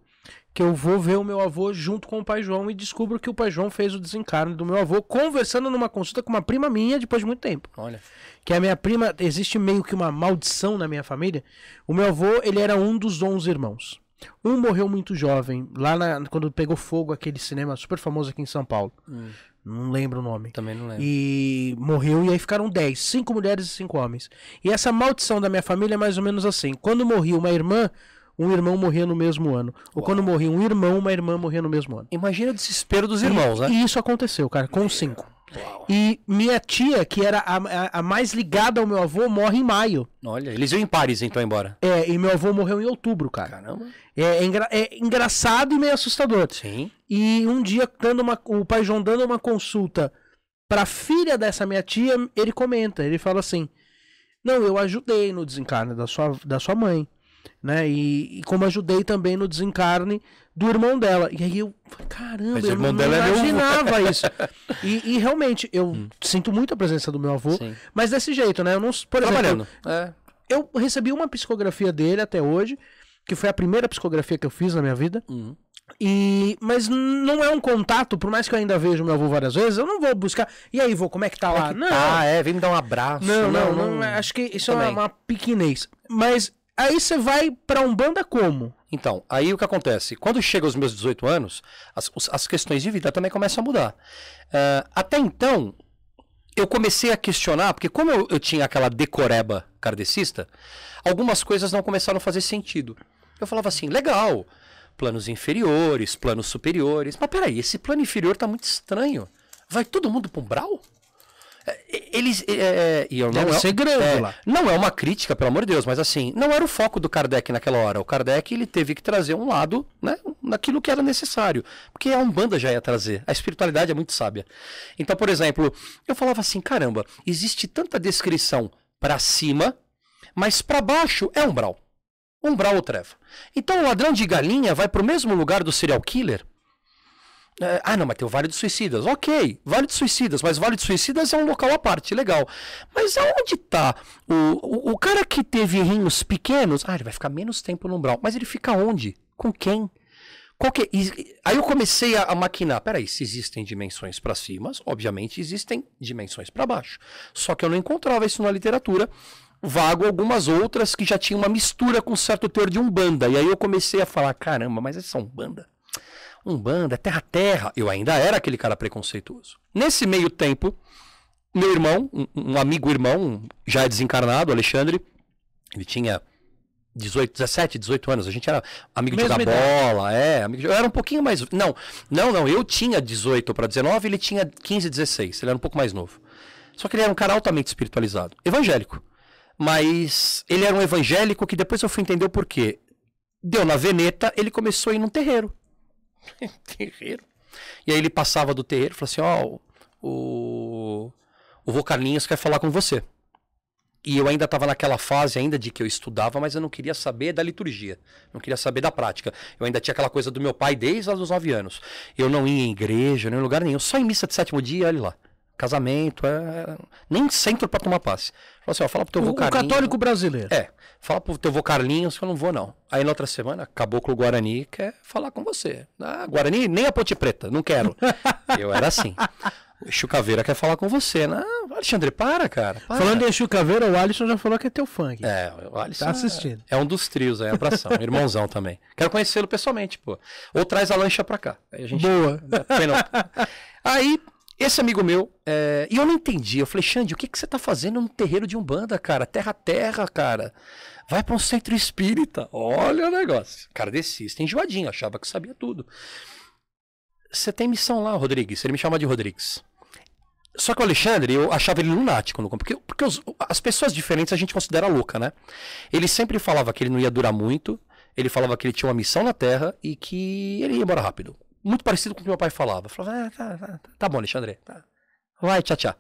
que eu vou ver o meu avô junto com o pai João e descubro que o pai João fez o desencarne do meu avô conversando numa consulta com uma prima minha depois de muito tempo. Olha. Que a minha prima, existe meio que uma maldição na minha família. O meu avô, ele era um dos 11 irmãos. Um morreu muito jovem, lá na- quando pegou fogo aquele cinema super famoso aqui em São Paulo. Hum, Não lembro o nome. também não lembro. E morreu, e aí ficaram 10, cinco mulheres e cinco homens. E essa maldição da minha família é mais ou menos assim: quando morria uma irmã, um irmão morria no mesmo ano. Ou quando morria um irmão, uma irmã morria no mesmo ano. Imagina o desespero dos irmãos, né? E isso aconteceu, cara, com cinco. E minha tia, que era a, a- a mais ligada ao meu avô, morre em maio. Olha, eles iam em pares então embora. É, e meu avô morreu em outubro, cara. Caramba. É, é engra- é engraçado e meio assustador. Sim. E um dia, dando uma, o pai João dando uma consulta Pra filha dessa minha tia, ele comenta, ele fala assim: Não, eu ajudei no desencarne da sua, da sua mãe, né? E, e como ajudei também no desencarne do irmão dela. E aí eu falei, caramba, eu não é imaginava (laughs) isso. E, e realmente, eu sinto muito a presença do meu avô, Sim. mas desse jeito, né? Eu não, por exemplo, Trabalhando. É. eu recebi uma psicografia dele até hoje, que foi a primeira psicografia que eu fiz na minha vida. Uhum. E mas não é um contato, por mais que eu ainda veja o meu avô várias vezes, eu não vou buscar. E aí, vô, como é que tá lá? não, Ah, é, vem me dar um abraço. não, não, não, é- acho que isso é Também. uma pequenez. Mas aí você vai pra Umbanda como? Então, aí o que acontece? Quando chega aos meus 18 anos, as, as questões de vida também começam a mudar. Ah, até então, eu comecei a questionar, porque como eu, eu tinha aquela decoreba kardecista, algumas coisas não começaram a fazer sentido. Eu falava assim, legal, planos inferiores, planos superiores, mas peraí, esse plano inferior tá muito estranho. Vai todo mundo pra um brau? É, Eles. é, é, e eu Deve não é- ser grande é, lá. Não é uma crítica, pelo amor de Deus, mas assim, não era o foco do Kardec naquela hora. O Kardec ele teve que trazer um lado, né, naquilo que era necessário. Porque a Umbanda já ia trazer. A espiritualidade é muito sábia. Então, por exemplo, eu falava assim: caramba, existe tanta descrição pra cima, mas pra baixo é umbral. Umbral ou treva. Então o ladrão de galinha vai pro mesmo lugar do serial killer? É, ah, não, mas tem o Vale dos Suicidas. Ok, Vale dos Suicidas, mas Vale dos Suicidas é um local à parte, legal. Mas aonde tá o, o, o cara que teve rinhos pequenos? Ah, ele vai ficar menos tempo no umbral. Mas ele fica onde? Com quem? Qual que é? Aí eu comecei a, a maquinar. Peraí, se existem dimensões para cima, obviamente existem dimensões para baixo. Só que eu não encontrava isso na literatura. Vago algumas outras que já tinham uma mistura com certo teor de Umbanda. E aí eu comecei a falar: caramba, mas essa Umbanda? Umbanda, terra-terra. Eu ainda era aquele cara preconceituoso. Nesse meio tempo, meu irmão, um, um amigo irmão, já é desencarnado, Alexandre, ele tinha 18, 17, 18 anos. A gente era amigo de jogar bola, é. Amigo de... Eu era um pouquinho mais. Não, não, não. Eu tinha 18 para 19, ele tinha 15, 16. Ele era um pouco mais novo. Só que ele era um cara altamente espiritualizado. Evangélico. Mas ele era um evangélico que depois eu fui entender o porquê. Deu na veneta, ele começou a ir num terreiro. (laughs) terreiro? E aí ele passava do terreiro e falou assim: Ó, o. O vô Carlinhos quer falar com você. E eu ainda estava naquela fase ainda de que eu estudava, mas eu não queria saber da liturgia. Não queria saber da prática. Eu ainda tinha aquela coisa do meu pai desde os 9 anos. Eu não ia em igreja, nem em lugar nenhum. Só em missa de sétimo dia, olha lá. Casamento, é... nem centro para tomar passe. Falou assim, ó, fala pro teu O, vô o Carlinhos. católico brasileiro. É, fala pro teu vô Carlinhos que eu não vou, não. Aí na outra semana, Caboclo Guarani quer falar com você. Ah, Guarani, nem a Ponte Preta, não quero. (laughs) eu era assim. O Chucaveira quer falar com você. Não, Alexandre, para, cara. para. Falando em Exu Caveira, o Alisson já falou que é teu fã aqui. É, o Alisson Tá é- assistindo. É, um dos trios aí, abração. irmãozão (laughs) também. Quero conhecê-lo pessoalmente, pô. Ou traz a lancha pra cá. Aí a gente Boa. (laughs) Aí, esse amigo meu, é, e eu não entendi. Eu falei, Xande, o que, que você tá fazendo no terreiro de Umbanda, cara? Terra terra, cara. Vai pra um centro espírita. Olha o negócio. Cara, descista, enjoadinho, achava que sabia tudo. Você tem missão lá, Rodrigues. Ele me chama de Rodrigues. Só que o Alexandre, eu achava ele lunático no porque, porque os- as pessoas diferentes a gente considera louca, né? Ele sempre falava que ele não ia durar muito, ele falava que ele tinha uma missão na Terra e que ele ia embora rápido. Muito parecido com o que meu pai falava. Eu falava, ah, tá, tá, tá bom, Alexandre, tá. vai, tchau, tchau.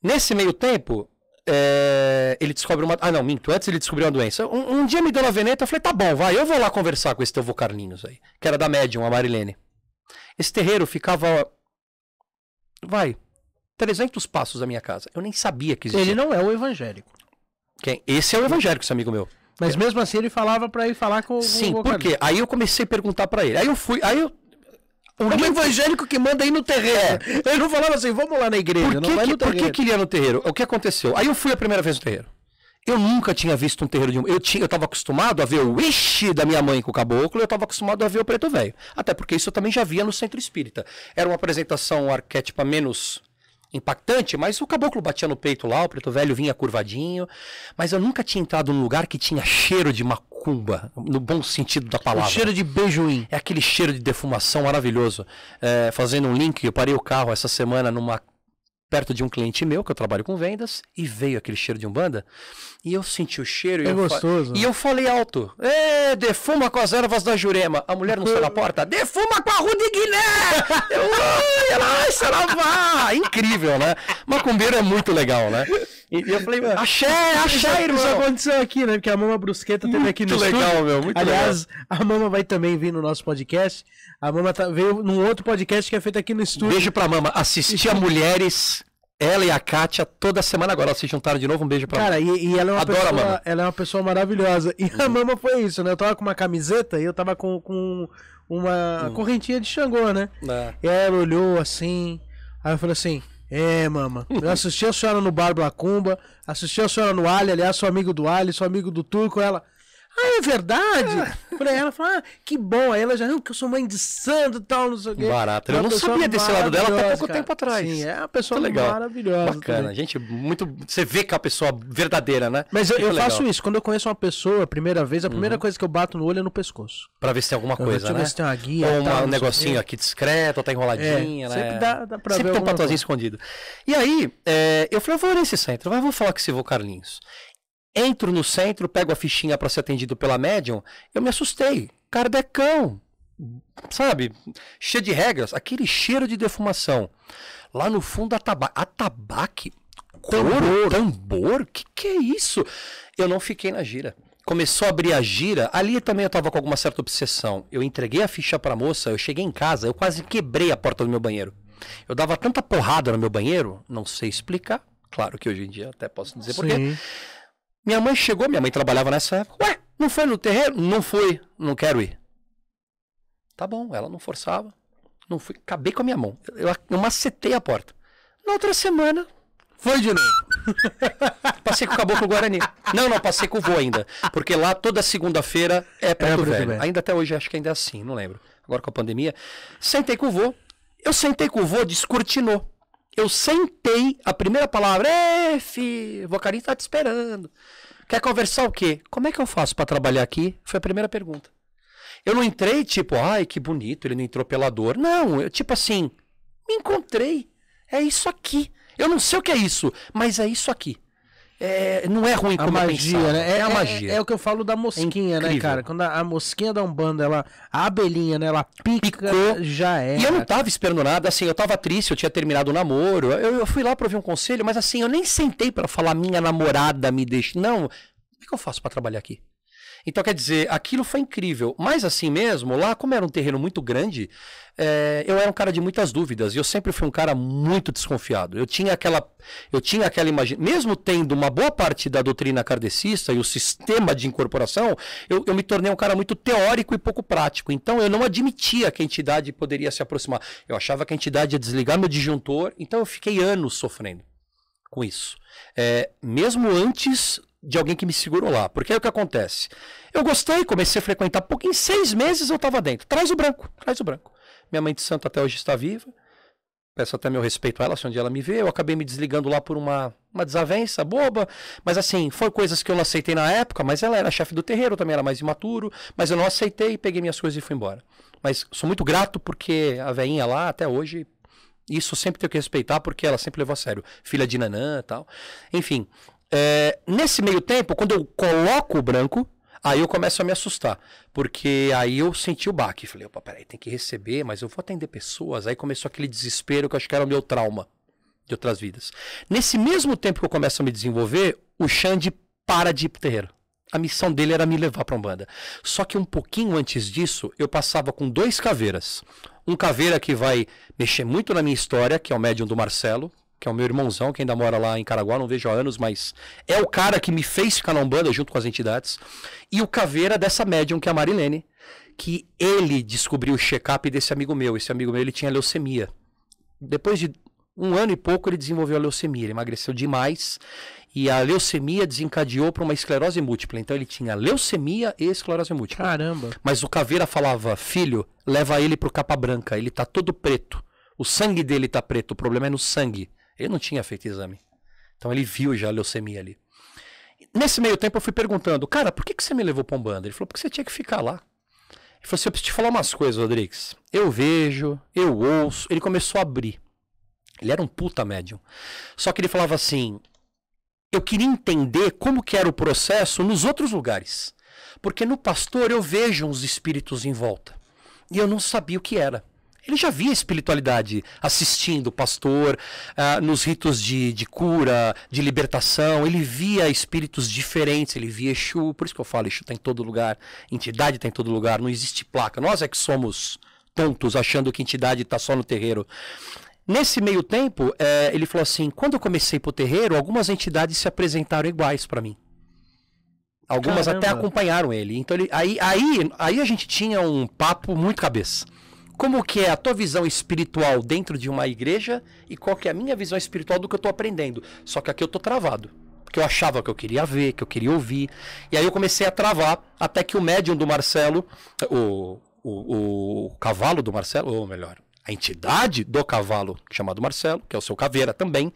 Nesse meio tempo, é, ele descobre uma. Ah, não, minto. Antes ele descobriu uma doença. Um, um dia me deu na veneta, eu falei, tá bom, vai, eu vou lá conversar com esse teu vô Carlinhos aí, que era da médium, a Marilene. Esse terreiro ficava. Vai, 300 passos da minha casa. Eu nem sabia que existia. Ele não é o evangélico. Quem? Esse é o evangélico, esse amigo meu. Mas mesmo assim ele falava pra ir falar com, Sim, o por quê? Aí eu comecei a perguntar pra ele. Aí eu fui, aí eu. O É link- evangélico que manda ir no terreiro. Ele não falava assim, vamos lá na igreja, Por não que, vai que, no por terreiro. que que ele ia no terreiro? O que aconteceu? Aí eu fui a primeira vez no terreiro. Eu nunca tinha visto um terreiro de um. Eu, tinha, eu tava acostumado a ver o Ixi da minha mãe com o caboclo, eu tava acostumado a ver o preto velho. Até porque isso eu também já via no centro espírita. Era uma apresentação arquétipa menos impactante, mas o caboclo batia no peito lá, o preto velho vinha curvadinho. Mas eu nunca tinha entrado num lugar que tinha cheiro de macumba, no bom sentido da O palavra. cheiro de beijoim. É aquele cheiro de defumação maravilhoso. É, fazendo um link, eu parei o carro essa semana numa perto de um cliente meu, que eu trabalho com vendas, e veio aquele cheiro de umbanda. E eu senti o cheiro. É e eu fa- gostoso. E eu falei alto: Ê, defuma com as ervas da Jurema. A mulher não saiu na (laughs) porta: defuma com a Rude Guiné! Eu, ai, ela, ela vá! Incrível, né? Macumbeiro é muito legal, né? E, eu falei: axé, axé, Isso irmão! aconteceu aqui, né? Porque a Mama Brusqueta teve aqui no Muito legal, estúdio. meu, muito Aliás, a Mama vai também vir no nosso podcast. A Mama tá- veio num outro podcast que é feito aqui no estúdio. Beijo pra mama. Assistia Mulheres, ela e a Kátia, toda semana agora. Elas se juntaram de novo. Um beijo pra Cara, e, e ela é uma pessoa, Mama. Uhum. ela é uma pessoa maravilhosa. E a Mama foi isso, né? Eu tava com uma camiseta e eu tava com, com uma Hum. correntinha de Xangô, né? mama. E ela olhou assim, aí eu falei assim, é, mama, (laughs) eu assisti a senhora no Bar Blacumba, assisti a senhora no Ali, aliás, sou amigo do Ali, sou amigo do Turco, ela... Ah, é verdade? Falei, ela falou, ah, que bom. Aí ela já, não, que eu sou mãe de santo e tal, não sei o quê. Barato. Eu não sabia desse lado dela até pouco cara. tempo atrás. Sim, é uma pessoa Muito legal. maravilhosa. Bacana, também. gente, muito. Você vê que é uma pessoa verdadeira, né? Mas eu, eu faço isso, quando eu conheço uma pessoa a primeira vez, a primeira coisa que eu bato no olho é no pescoço. Pra ver se tem alguma Eu coisa, te ver né? se tem uma guia, Ou tal, uma- um negocinho aqui discreto, ou tá enroladinha, É, né? sempre dá- dá pra Sempre ver tem um coisa. escondido. E aí, é, eu falei, eu vou nesse centro, vai, vou falar com esse vô Carlinhos. Entro no centro, pego a fichinha pra ser atendido pela médium, eu me assustei. Kardecão, sabe? Cheio de regras, aquele cheiro de defumação. Lá no fundo, atabaque. Atabaque? Couro? Tambor? Que que é isso? Eu não fiquei na gira. Começou a abrir a gira, ali também eu tava com alguma certa obsessão. Eu entreguei a ficha pra moça, eu cheguei em casa, eu quase quebrei a porta do meu banheiro. Eu dava tanta porrada no meu banheiro, não sei explicar. Claro que hoje em dia até posso dizer por quê. Minha mãe chegou, minha mãe trabalhava nessa época. Ué, não foi no terreiro? Não fui, não quero ir. Tá bom, ela não forçava. Não fui, acabei com a minha mão. Eu, eu macetei a porta. Na outra semana, foi de novo. (laughs) passei com o caboclo Guarani. Não, não, passei com o vô ainda. Porque lá toda segunda-feira é Preto Preto Velho. Velho. Ainda até hoje acho que ainda é assim, não lembro. Agora com a pandemia. Sentei com o vô. Eu sentei com o vô, descortinou. Eu sentei, a primeira palavra, é, fi, o vocarinho tá te esperando. Quer conversar o quê? Como é que eu faço pra trabalhar aqui? Foi a primeira pergunta. Eu não entrei tipo, ai, que bonito, ele não entrou pela dor. Não, eu tipo assim, me encontrei. É isso aqui. Eu não sei o que é isso, mas é isso aqui. É, não é ruim A como magia, pensava. né? É, a magia. É, o que eu falo da mosquinha, né, incrível. cara? Quando a, a mosquinha da Umbanda, ela, a abelhinha, né? Ela pica, Picou. já é. E eu não tava esperando nada, assim, eu tava triste, eu tinha terminado o namoro. Eu, eu fui lá pra ouvir um conselho, mas assim, eu nem sentei pra falar minha namorada me deixa. Não, como é que eu faço pra trabalhar aqui? Então, quer dizer, aquilo foi incrível. Mas assim mesmo, lá, como era um terreno muito grande, é, eu era um cara de muitas dúvidas. E eu sempre fui um cara muito desconfiado. Eu tinha aquela. Eu tinha aquela imagem. Mesmo tendo uma boa parte da doutrina kardecista e o sistema de incorporação, eu, eu me tornei um cara muito teórico e pouco prático. Então eu não admitia que a entidade poderia se aproximar. Eu achava que a entidade ia desligar meu disjuntor. Então eu fiquei anos sofrendo com isso. É, mesmo antes de alguém que me segurou lá. Porque aí o que acontece? Eu gostei, comecei a frequentar pouco. Em seis meses eu estava dentro. Traz o branco, traz o branco. Minha mãe de santo até hoje está viva. Peço até meu respeito a ela, se um dia ela me vê. Eu acabei me desligando lá por uma, uma desavença boba. Mas assim, foi coisas que eu não aceitei na época. Mas ela era chefe do terreiro, também era mais imaturo. Mas eu não aceitei, peguei minhas coisas e fui embora. Mas sou muito grato porque a veinha lá, até hoje, isso sempre tenho que respeitar porque ela sempre levou a sério. Filha de Nanã e tal. Enfim, é, nesse meio tempo, quando eu coloco o branco, aí eu começo a me assustar. Porque aí eu senti o baque. Falei, opa, peraí, tem que receber, mas eu vou atender pessoas. Aí começou aquele desespero que eu acho que era o meu trauma de outras vidas. Nesse mesmo tempo que eu começo a me desenvolver, o Xande para de ir pro terreiro. A missão dele era me levar pra Umbanda. Só que um pouquinho antes disso, eu passava com dois caveiras. Um caveira que vai mexer muito na minha história, que é o médium do Marcelo, que é o meu irmãozão, que ainda mora lá em Caraguá, não vejo há anos, mas é o cara que me fez ficar na Umbanda junto com as entidades. E o caveira dessa médium, que é a Marilene, que ele descobriu o check-up desse amigo meu. Esse amigo meu, ele tinha leucemia. Depois de um ano e pouco, ele desenvolveu a leucemia. Ele emagreceu demais e a leucemia desencadeou para uma esclerose múltipla. Então ele tinha leucemia e esclerose múltipla. Caramba. Mas o caveira falava: Filho, leva ele pro capa branca. Ele tá todo preto. O sangue dele tá preto. O problema é no sangue. Ele não tinha feito exame. Então ele viu já a leucemia ali. Nesse meio tempo eu fui perguntando: Cara, por que, que você me levou pra Umbanda? Ele falou: Porque você tinha que ficar lá. Ele falou assim: Eu preciso te falar umas coisas, Rodrigues. Eu vejo, eu ouço. Ele começou a abrir. Ele era um puta médium. Só que ele falava assim: eu queria entender como que era o processo nos outros lugares. Porque no pastor eu vejo uns espíritos em volta. E eu não sabia o que era. Ele já via espiritualidade assistindo o pastor uh, nos ritos de, de cura, de libertação. Ele via espíritos diferentes, ele via Exu. Por isso que eu falo, Exu está em todo lugar, entidade está em todo lugar, não existe placa. Nós é que somos tontos achando que entidade está só no terreiro. Nesse meio tempo, é, ele falou assim: quando eu comecei pro terreiro, algumas entidades se apresentaram iguais para mim. Algumas Caramba. até acompanharam ele. Então ele, aí, aí, aí a gente tinha um papo muito cabeça. Como que é a tua visão espiritual dentro de uma igreja e qual que é a minha visão espiritual do que eu estou aprendendo? Só que aqui eu tô travado. Porque eu achava que eu queria ver, que eu queria ouvir. E aí eu comecei a travar até que o médium do Marcelo, o, o, o cavalo do Marcelo, ou melhor, a entidade do cavalo, chamado Marcelo, que é o seu caveira também.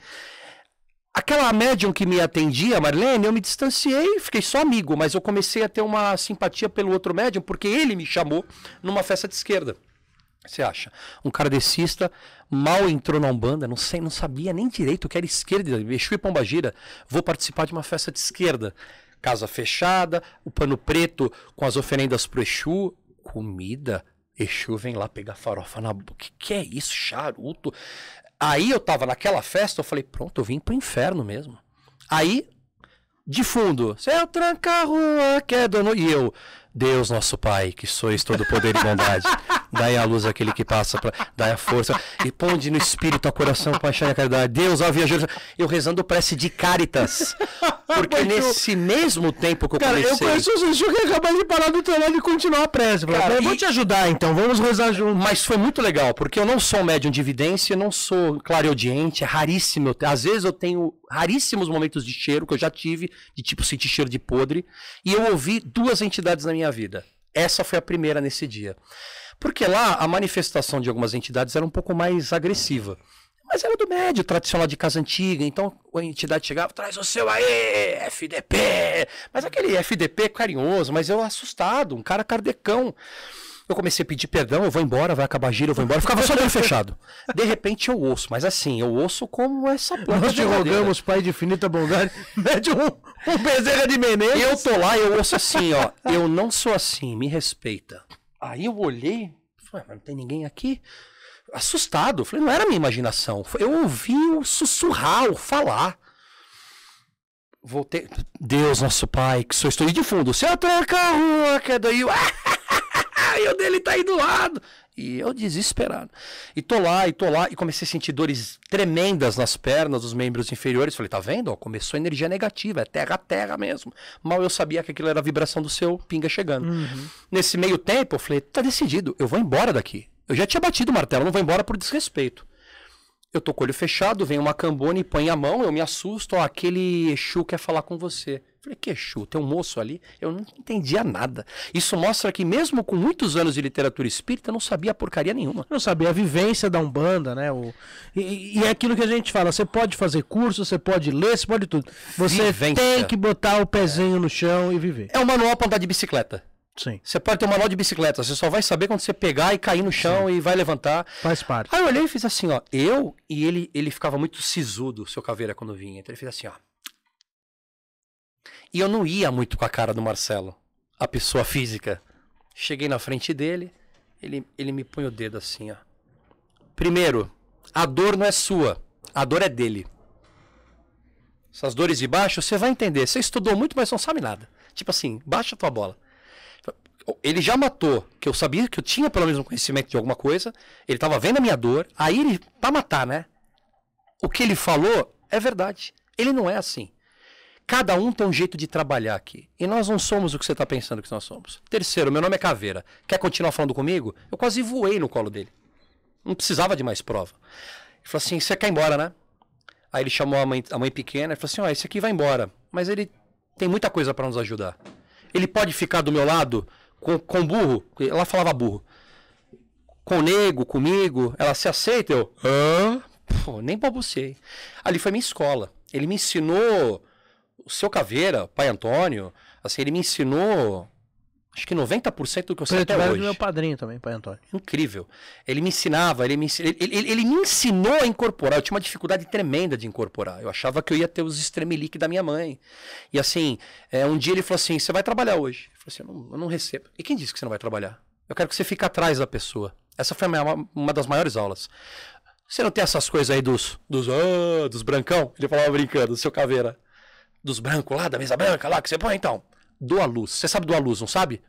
Aquela médium que me atendia, Marlene, eu me distanciei, fiquei só amigo, mas eu comecei a ter uma simpatia pelo outro médium, porque ele me chamou numa festa de esquerda. Você acha? Um kardecista mal entrou na Umbanda, não sei, não sabia nem direito o que era esquerda, Exu e Pombagira. Vou participar de uma festa de esquerda. Casa fechada, o pano preto com as oferendas pro Exu, comida, Exu vem lá pegar farofa na boca. Que que é isso, charuto? Aí eu tava naquela festa, eu falei, pronto, eu vim pro inferno mesmo. Aí, de fundo, céu tranca a rua, que é dono. E eu, Deus nosso Pai, que sois todo poder e bondade, (laughs) dai a luz àquele que passa, pra, dai a força, e ponde no espírito a coração, paixão e a caridade. Deus, ó viajeiro, eu rezando prece de caritas. Porque nesse mesmo tempo que eu cara, comecei... eu conheço o Zuzu que acabou de parar do teu lado e continuar a prece. Cara, eu vou te ajudar então, vamos rezar junto. Mas foi muito legal, porque eu não sou médium de evidência, não sou clareaudiente, é raríssimo. Às vezes eu tenho raríssimos momentos de cheiro que eu já tive, de tipo sentir cheiro de podre, e eu ouvi duas entidades na minha vida. Essa foi a primeira nesse dia. Porque lá a manifestação de algumas entidades era um pouco mais agressiva. Mas era do médio, tradicional de casa antiga. Então a entidade chegava, traz o seu aí, FDP. Mas aquele FDP carinhoso, mas eu assustado, um cara cardecão. Eu comecei a pedir perdão, eu vou embora, vai acabar a gira, eu vou embora. Ficava só de olho fechado. De repente eu ouço, mas assim, eu ouço como essa planta. Nós te rogamos, Pai de infinita bondade, (laughs) mete um, um bezerra de Menezes. Eu tô lá, eu ouço assim, ó. Eu não sou assim, me respeita. Aí eu olhei, falei, mas não tem ninguém aqui? Assustado. Falei, não era minha imaginação. Eu ouvi o sussurrar, o falar. Voltei. Deus, nosso Pai, que sou estou de fundo. Se eu trancar a rua, que daí. (laughs) e o dele tá aí do lado. E eu desesperado. E tô lá, e tô lá, e comecei a sentir dores tremendas nas pernas, dos membros inferiores. Falei, tá vendo? Ó, começou a energia negativa, é terra a terra mesmo. Mal eu sabia que aquilo era a vibração do seu pinga chegando. Uhum. Nesse meio tempo, eu falei, tá decidido, eu vou embora daqui. Eu já tinha batido o martelo, não vou embora por desrespeito. Eu tô com o olho fechado, vem uma cambona e põe a mão, eu me assusto, ó, aquele Exu quer falar com você. Falei, que Exu? Tem um moço ali? Eu não entendia nada. Isso mostra que mesmo com muitos anos de literatura espírita, eu não sabia porcaria nenhuma. Não sabia a vivência da Umbanda, né? O... E, e é aquilo que a gente fala, você pode fazer curso, você pode ler, você pode tudo. Você vivência. tem que botar o pezinho é. no chão e viver. É um manual para andar de bicicleta. Sim. Você pode ter um manual de bicicleta, você só vai saber quando você pegar e cair no chão Sim. e vai levantar. Faz parte. Aí eu olhei e fiz assim, ó. Eu e ele, ele ficava muito sisudo, seu caveira, quando vinha. Então ele fez assim, ó. E eu não ia muito com a cara do Marcelo, a pessoa física. Cheguei na frente dele, ele, ele me põe o dedo assim, ó. Primeiro, a dor não é sua, a dor é dele. Essas dores de baixo, você vai entender. Você estudou muito, mas não sabe nada. Tipo assim, baixa a tua bola ele já matou, que eu sabia que eu tinha pelo menos um conhecimento de alguma coisa, ele estava vendo a minha dor, aí ele, pra matar, né? O que ele falou é verdade. Ele não é assim. Cada um tem um jeito de trabalhar aqui. E nós não somos o que você está pensando que nós somos. Terceiro, meu nome é Caveira. Quer continuar falando comigo? Eu quase voei no colo dele. Não precisava de mais prova. Ele falou assim: você quer ir embora, né? Aí ele chamou a mãe, a mãe pequena e falou assim: ó, oh, esse aqui vai embora. Mas ele tem muita coisa para nos ajudar. Ele pode ficar do meu lado com, com burro, ela falava burro. Com nego, comigo, ela se aceita, eu. Hã? Pô, nem balbuciei. Ali foi minha escola. Ele me ensinou o seu Caveira, pai Antônio, assim, ele me ensinou Acho que 90% do que eu sei até hoje. do meu padrinho também, pai Antônio. Incrível. Ele me ensinava, ele me, ensi- ele, ele- ele me ensinou a incorporar. Eu tinha uma dificuldade tremenda de incorporar. Eu achava que eu ia ter os estremelique da minha mãe. E assim, é, um dia ele falou assim: você vai trabalhar hoje. Eu falei assim: eu não, eu não recebo. E quem disse que você não vai trabalhar? Eu quero que você fique atrás da pessoa. Essa foi minha- uma das maiores aulas. Você não tem essas coisas aí dos, dos, ah, dos brancão? Ele falava brincando, seu caveira. Dos brancos lá, da mesa branca lá, que você põe então. Doa luz. Você sabe doar luz, não sabe?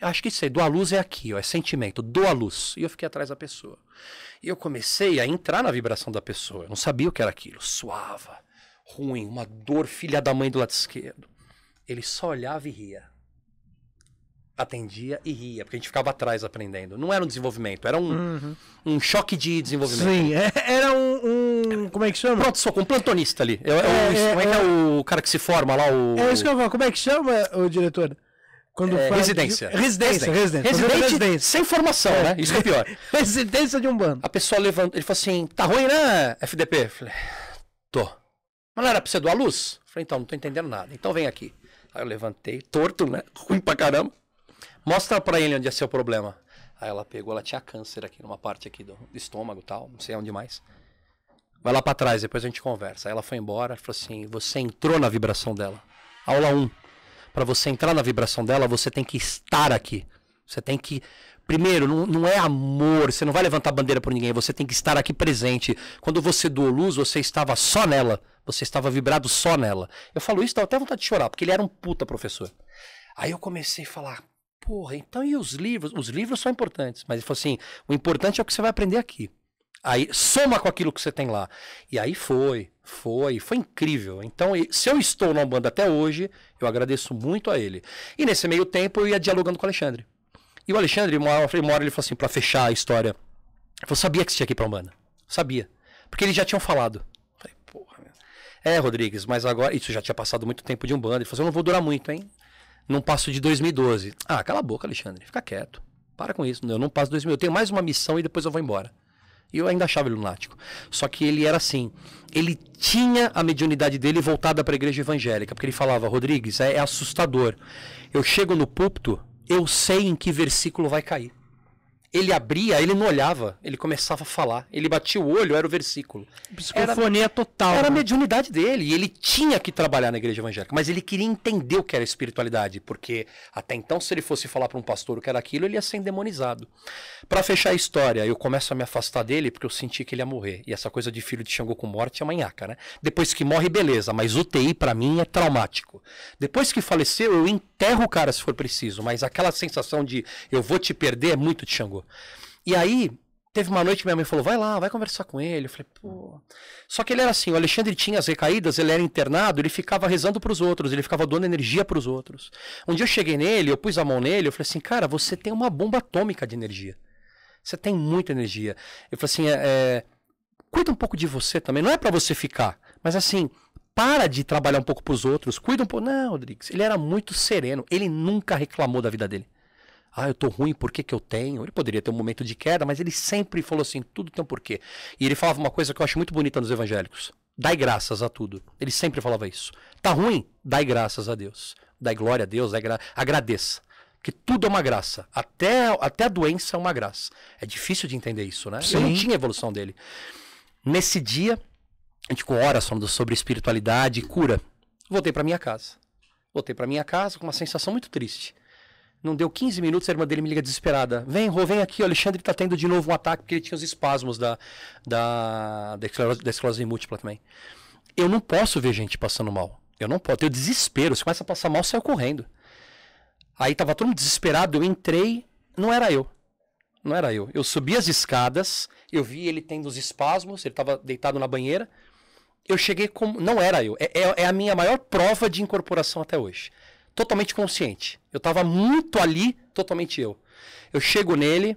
Eu acho que sei. Doa luz é aqui, ó, é sentimento. Doa luz. E eu fiquei atrás da pessoa. E eu comecei a entrar na vibração da pessoa. Eu não sabia o que era aquilo. Suava, ruim, uma dor filha da mãe do lado esquerdo. Ele só olhava e ria. Atendia e ria, porque a gente ficava atrás aprendendo. Não era um desenvolvimento, era um, um choque de desenvolvimento. Sim, é- era um, um- Como é que chama? Pronto, socorro, um plantonista ali. É, é o- É, como é que é o cara que se forma lá? O... É isso que eu falo. Como é que chama, o diretor? Quando É, faz- residência. Residência, residência. Fazendo Residente residência. sem formação, né? Isso que é pior. (laughs) Residência de um bando. A pessoa levantou, ele falou assim: tá ruim, né, FDP? Eu falei: tô. Mas não era pra você doar luz? Eu falei: então, não tô entendendo nada. Então vem aqui. Aí eu levantei, torto, né? (laughs) Ruim pra caramba. Mostra pra ele onde é seu problema. Aí ela pegou, ela tinha câncer aqui numa parte aqui do estômago e tal, não sei onde mais. Vai lá pra trás, depois a gente conversa. Aí ela foi embora, falou assim: você entrou na vibração dela. Aula 1. Pra você entrar na vibração dela, você tem que estar aqui. Você tem que. Primeiro, não, não é amor, você não vai levantar bandeira por ninguém, você tem que estar aqui presente. Quando você doou luz, você estava só nela. Você estava vibrado só nela. Eu falo isso, dá até vontade de chorar, porque ele era um puta professor. Aí eu comecei a falar, porra, então e os livros? Os livros são importantes, mas ele falou assim: o importante é o que você vai aprender aqui. Aí soma com aquilo que você tem lá. E aí foi, foi, foi incrível. Então, se eu estou na Umbanda até hoje, eu agradeço muito a ele. E nesse meio tempo eu ia dialogando com o Alexandre. E o Alexandre, uma hora, uma hora ele falou assim, pra fechar a história, falou, sabia que você tinha ir pra Umbanda. Sabia. Porque eles já tinham falado. Eu Falei, porra. É, Rodrigues, mas agora. Isso já tinha passado muito tempo de Umbanda. Ele falou assim, eu não vou durar muito, hein? Não passo de 2012. Ah, cala a boca, Alexandre. Fica quieto. Para com isso. Eu não passo 2000. Eu tenho mais uma missão e depois eu vou embora. E eu ainda achava ele lunático. Só que ele era assim. Ele tinha a mediunidade dele voltada para a igreja evangélica. Porque ele falava, Rodrigues, é, é assustador. Eu chego no púlpito, eu sei em que versículo vai cair. Ele abria, ele não olhava, ele começava a falar. Ele batia o olho, era o versículo. Psicofonia total. Era a né? mediunidade dele. E ele tinha que trabalhar na igreja evangélica. Mas ele queria entender o que era espiritualidade. Porque até então, se ele fosse falar para um pastor o que era aquilo, ele ia ser endemonizado. Para fechar a história, eu começo a me afastar dele porque eu senti que ele ia morrer. E essa coisa de filho de Xangô com morte é manhaca, né? Depois que morre, beleza. Mas UTI para mim é traumático. Depois que faleceu, eu enterro o cara se for preciso. Mas aquela sensação de eu vou te perder é muito de Xangô. E aí, Teve uma noite que minha mãe falou: vai lá, vai conversar com ele. Eu falei, pô. Só que ele era assim: o Alexandre tinha as recaídas, ele era internado, ele ficava rezando pros outros, ele ficava dando energia pros outros. Um dia eu cheguei nele, eu pus a mão nele, eu falei assim: cara, você tem uma bomba atômica de energia. Você tem muita energia. Eu falei assim: é, é, cuida um pouco de você também. Não é para você ficar, mas assim. Para de trabalhar um pouco pros outros, cuida um pouco. Não, Rodrigues, ele era muito sereno, ele nunca reclamou da vida dele. Ah, eu tô ruim, por que, que eu tenho? Ele poderia ter um momento de queda, mas ele sempre falou assim: tudo tem um porquê. E ele falava uma coisa que eu acho muito bonita nos evangélicos: dai graças a tudo. Ele sempre falava isso. Tá ruim? Dai graças a Deus. Dai glória a Deus, gra... agradeça. Que tudo é uma graça. Até, até a doença é uma graça. É difícil de entender isso, né? Eu não Sim. tinha evolução dele. Nesse dia, a gente com horas falando sobre espiritualidade e cura. Voltei para minha casa. Voltei para minha casa com uma sensação muito triste. Não deu 15 minutos, a irmã dele me liga desesperada. Vem, Rô, vem aqui, o Alexandre tá tendo de novo um ataque porque ele tinha os espasmos da, da, da, esclerose, da esclerose múltipla também. Eu não posso ver gente passando mal. Eu não posso, eu desespero. Se começa a passar mal, saiu correndo. Aí tava todo mundo desesperado, eu entrei, não era eu. Não era eu. Eu subi as escadas, eu vi ele tendo os espasmos, ele tava deitado na banheira. Eu cheguei como. Não era eu. É, é- é a minha maior prova de incorporação até hoje. Totalmente consciente. Eu tava muito ali, totalmente eu. Eu chego nele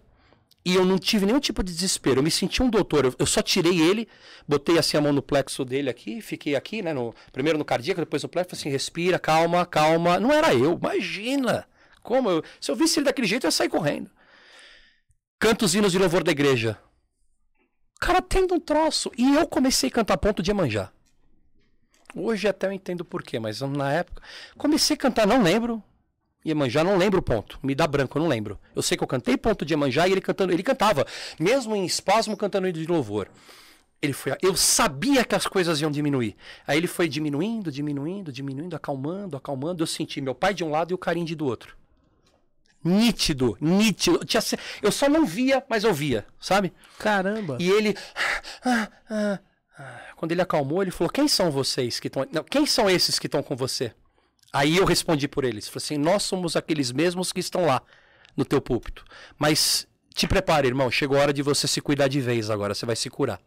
e eu não tive nenhum tipo de desespero. Eu me senti um doutor. Eu, só tirei ele, botei assim a mão no plexo dele aqui, fiquei aqui, né? No, primeiro no cardíaco, depois no plexo, assim, respira, calma, calma. Não era eu, imagina. Como eu, se eu visse ele daquele jeito, eu ia sair correndo. Canta os hinos de louvor da igreja. Cara tendo um troço. E eu comecei a cantar ponto de Emanjá. Hoje até eu entendo por quê, mas na época. Comecei a cantar, não lembro. Iemanjá, não lembro o ponto. Me dá branco, eu não lembro. Eu sei que eu cantei ponto de Iemanjá e ele cantando, ele cantava, mesmo em espasmo cantando de louvor. Ele foi, eu sabia que as coisas iam diminuir. Aí ele foi diminuindo, diminuindo, diminuindo, acalmando, acalmando. Eu senti meu pai de um lado e o Carim do outro. Nítido, nítido. Eu só não via, mas eu via, sabe? Caramba. E ele. Ah, ah, quando ele acalmou, ele falou: Quem são vocês que estão. Quem são esses que estão com você? Aí eu respondi por eles. Falei assim: Nós somos aqueles mesmos que estão lá no teu púlpito. Mas te prepare, irmão. Chegou a hora de você se cuidar de vez agora. Você vai se curar.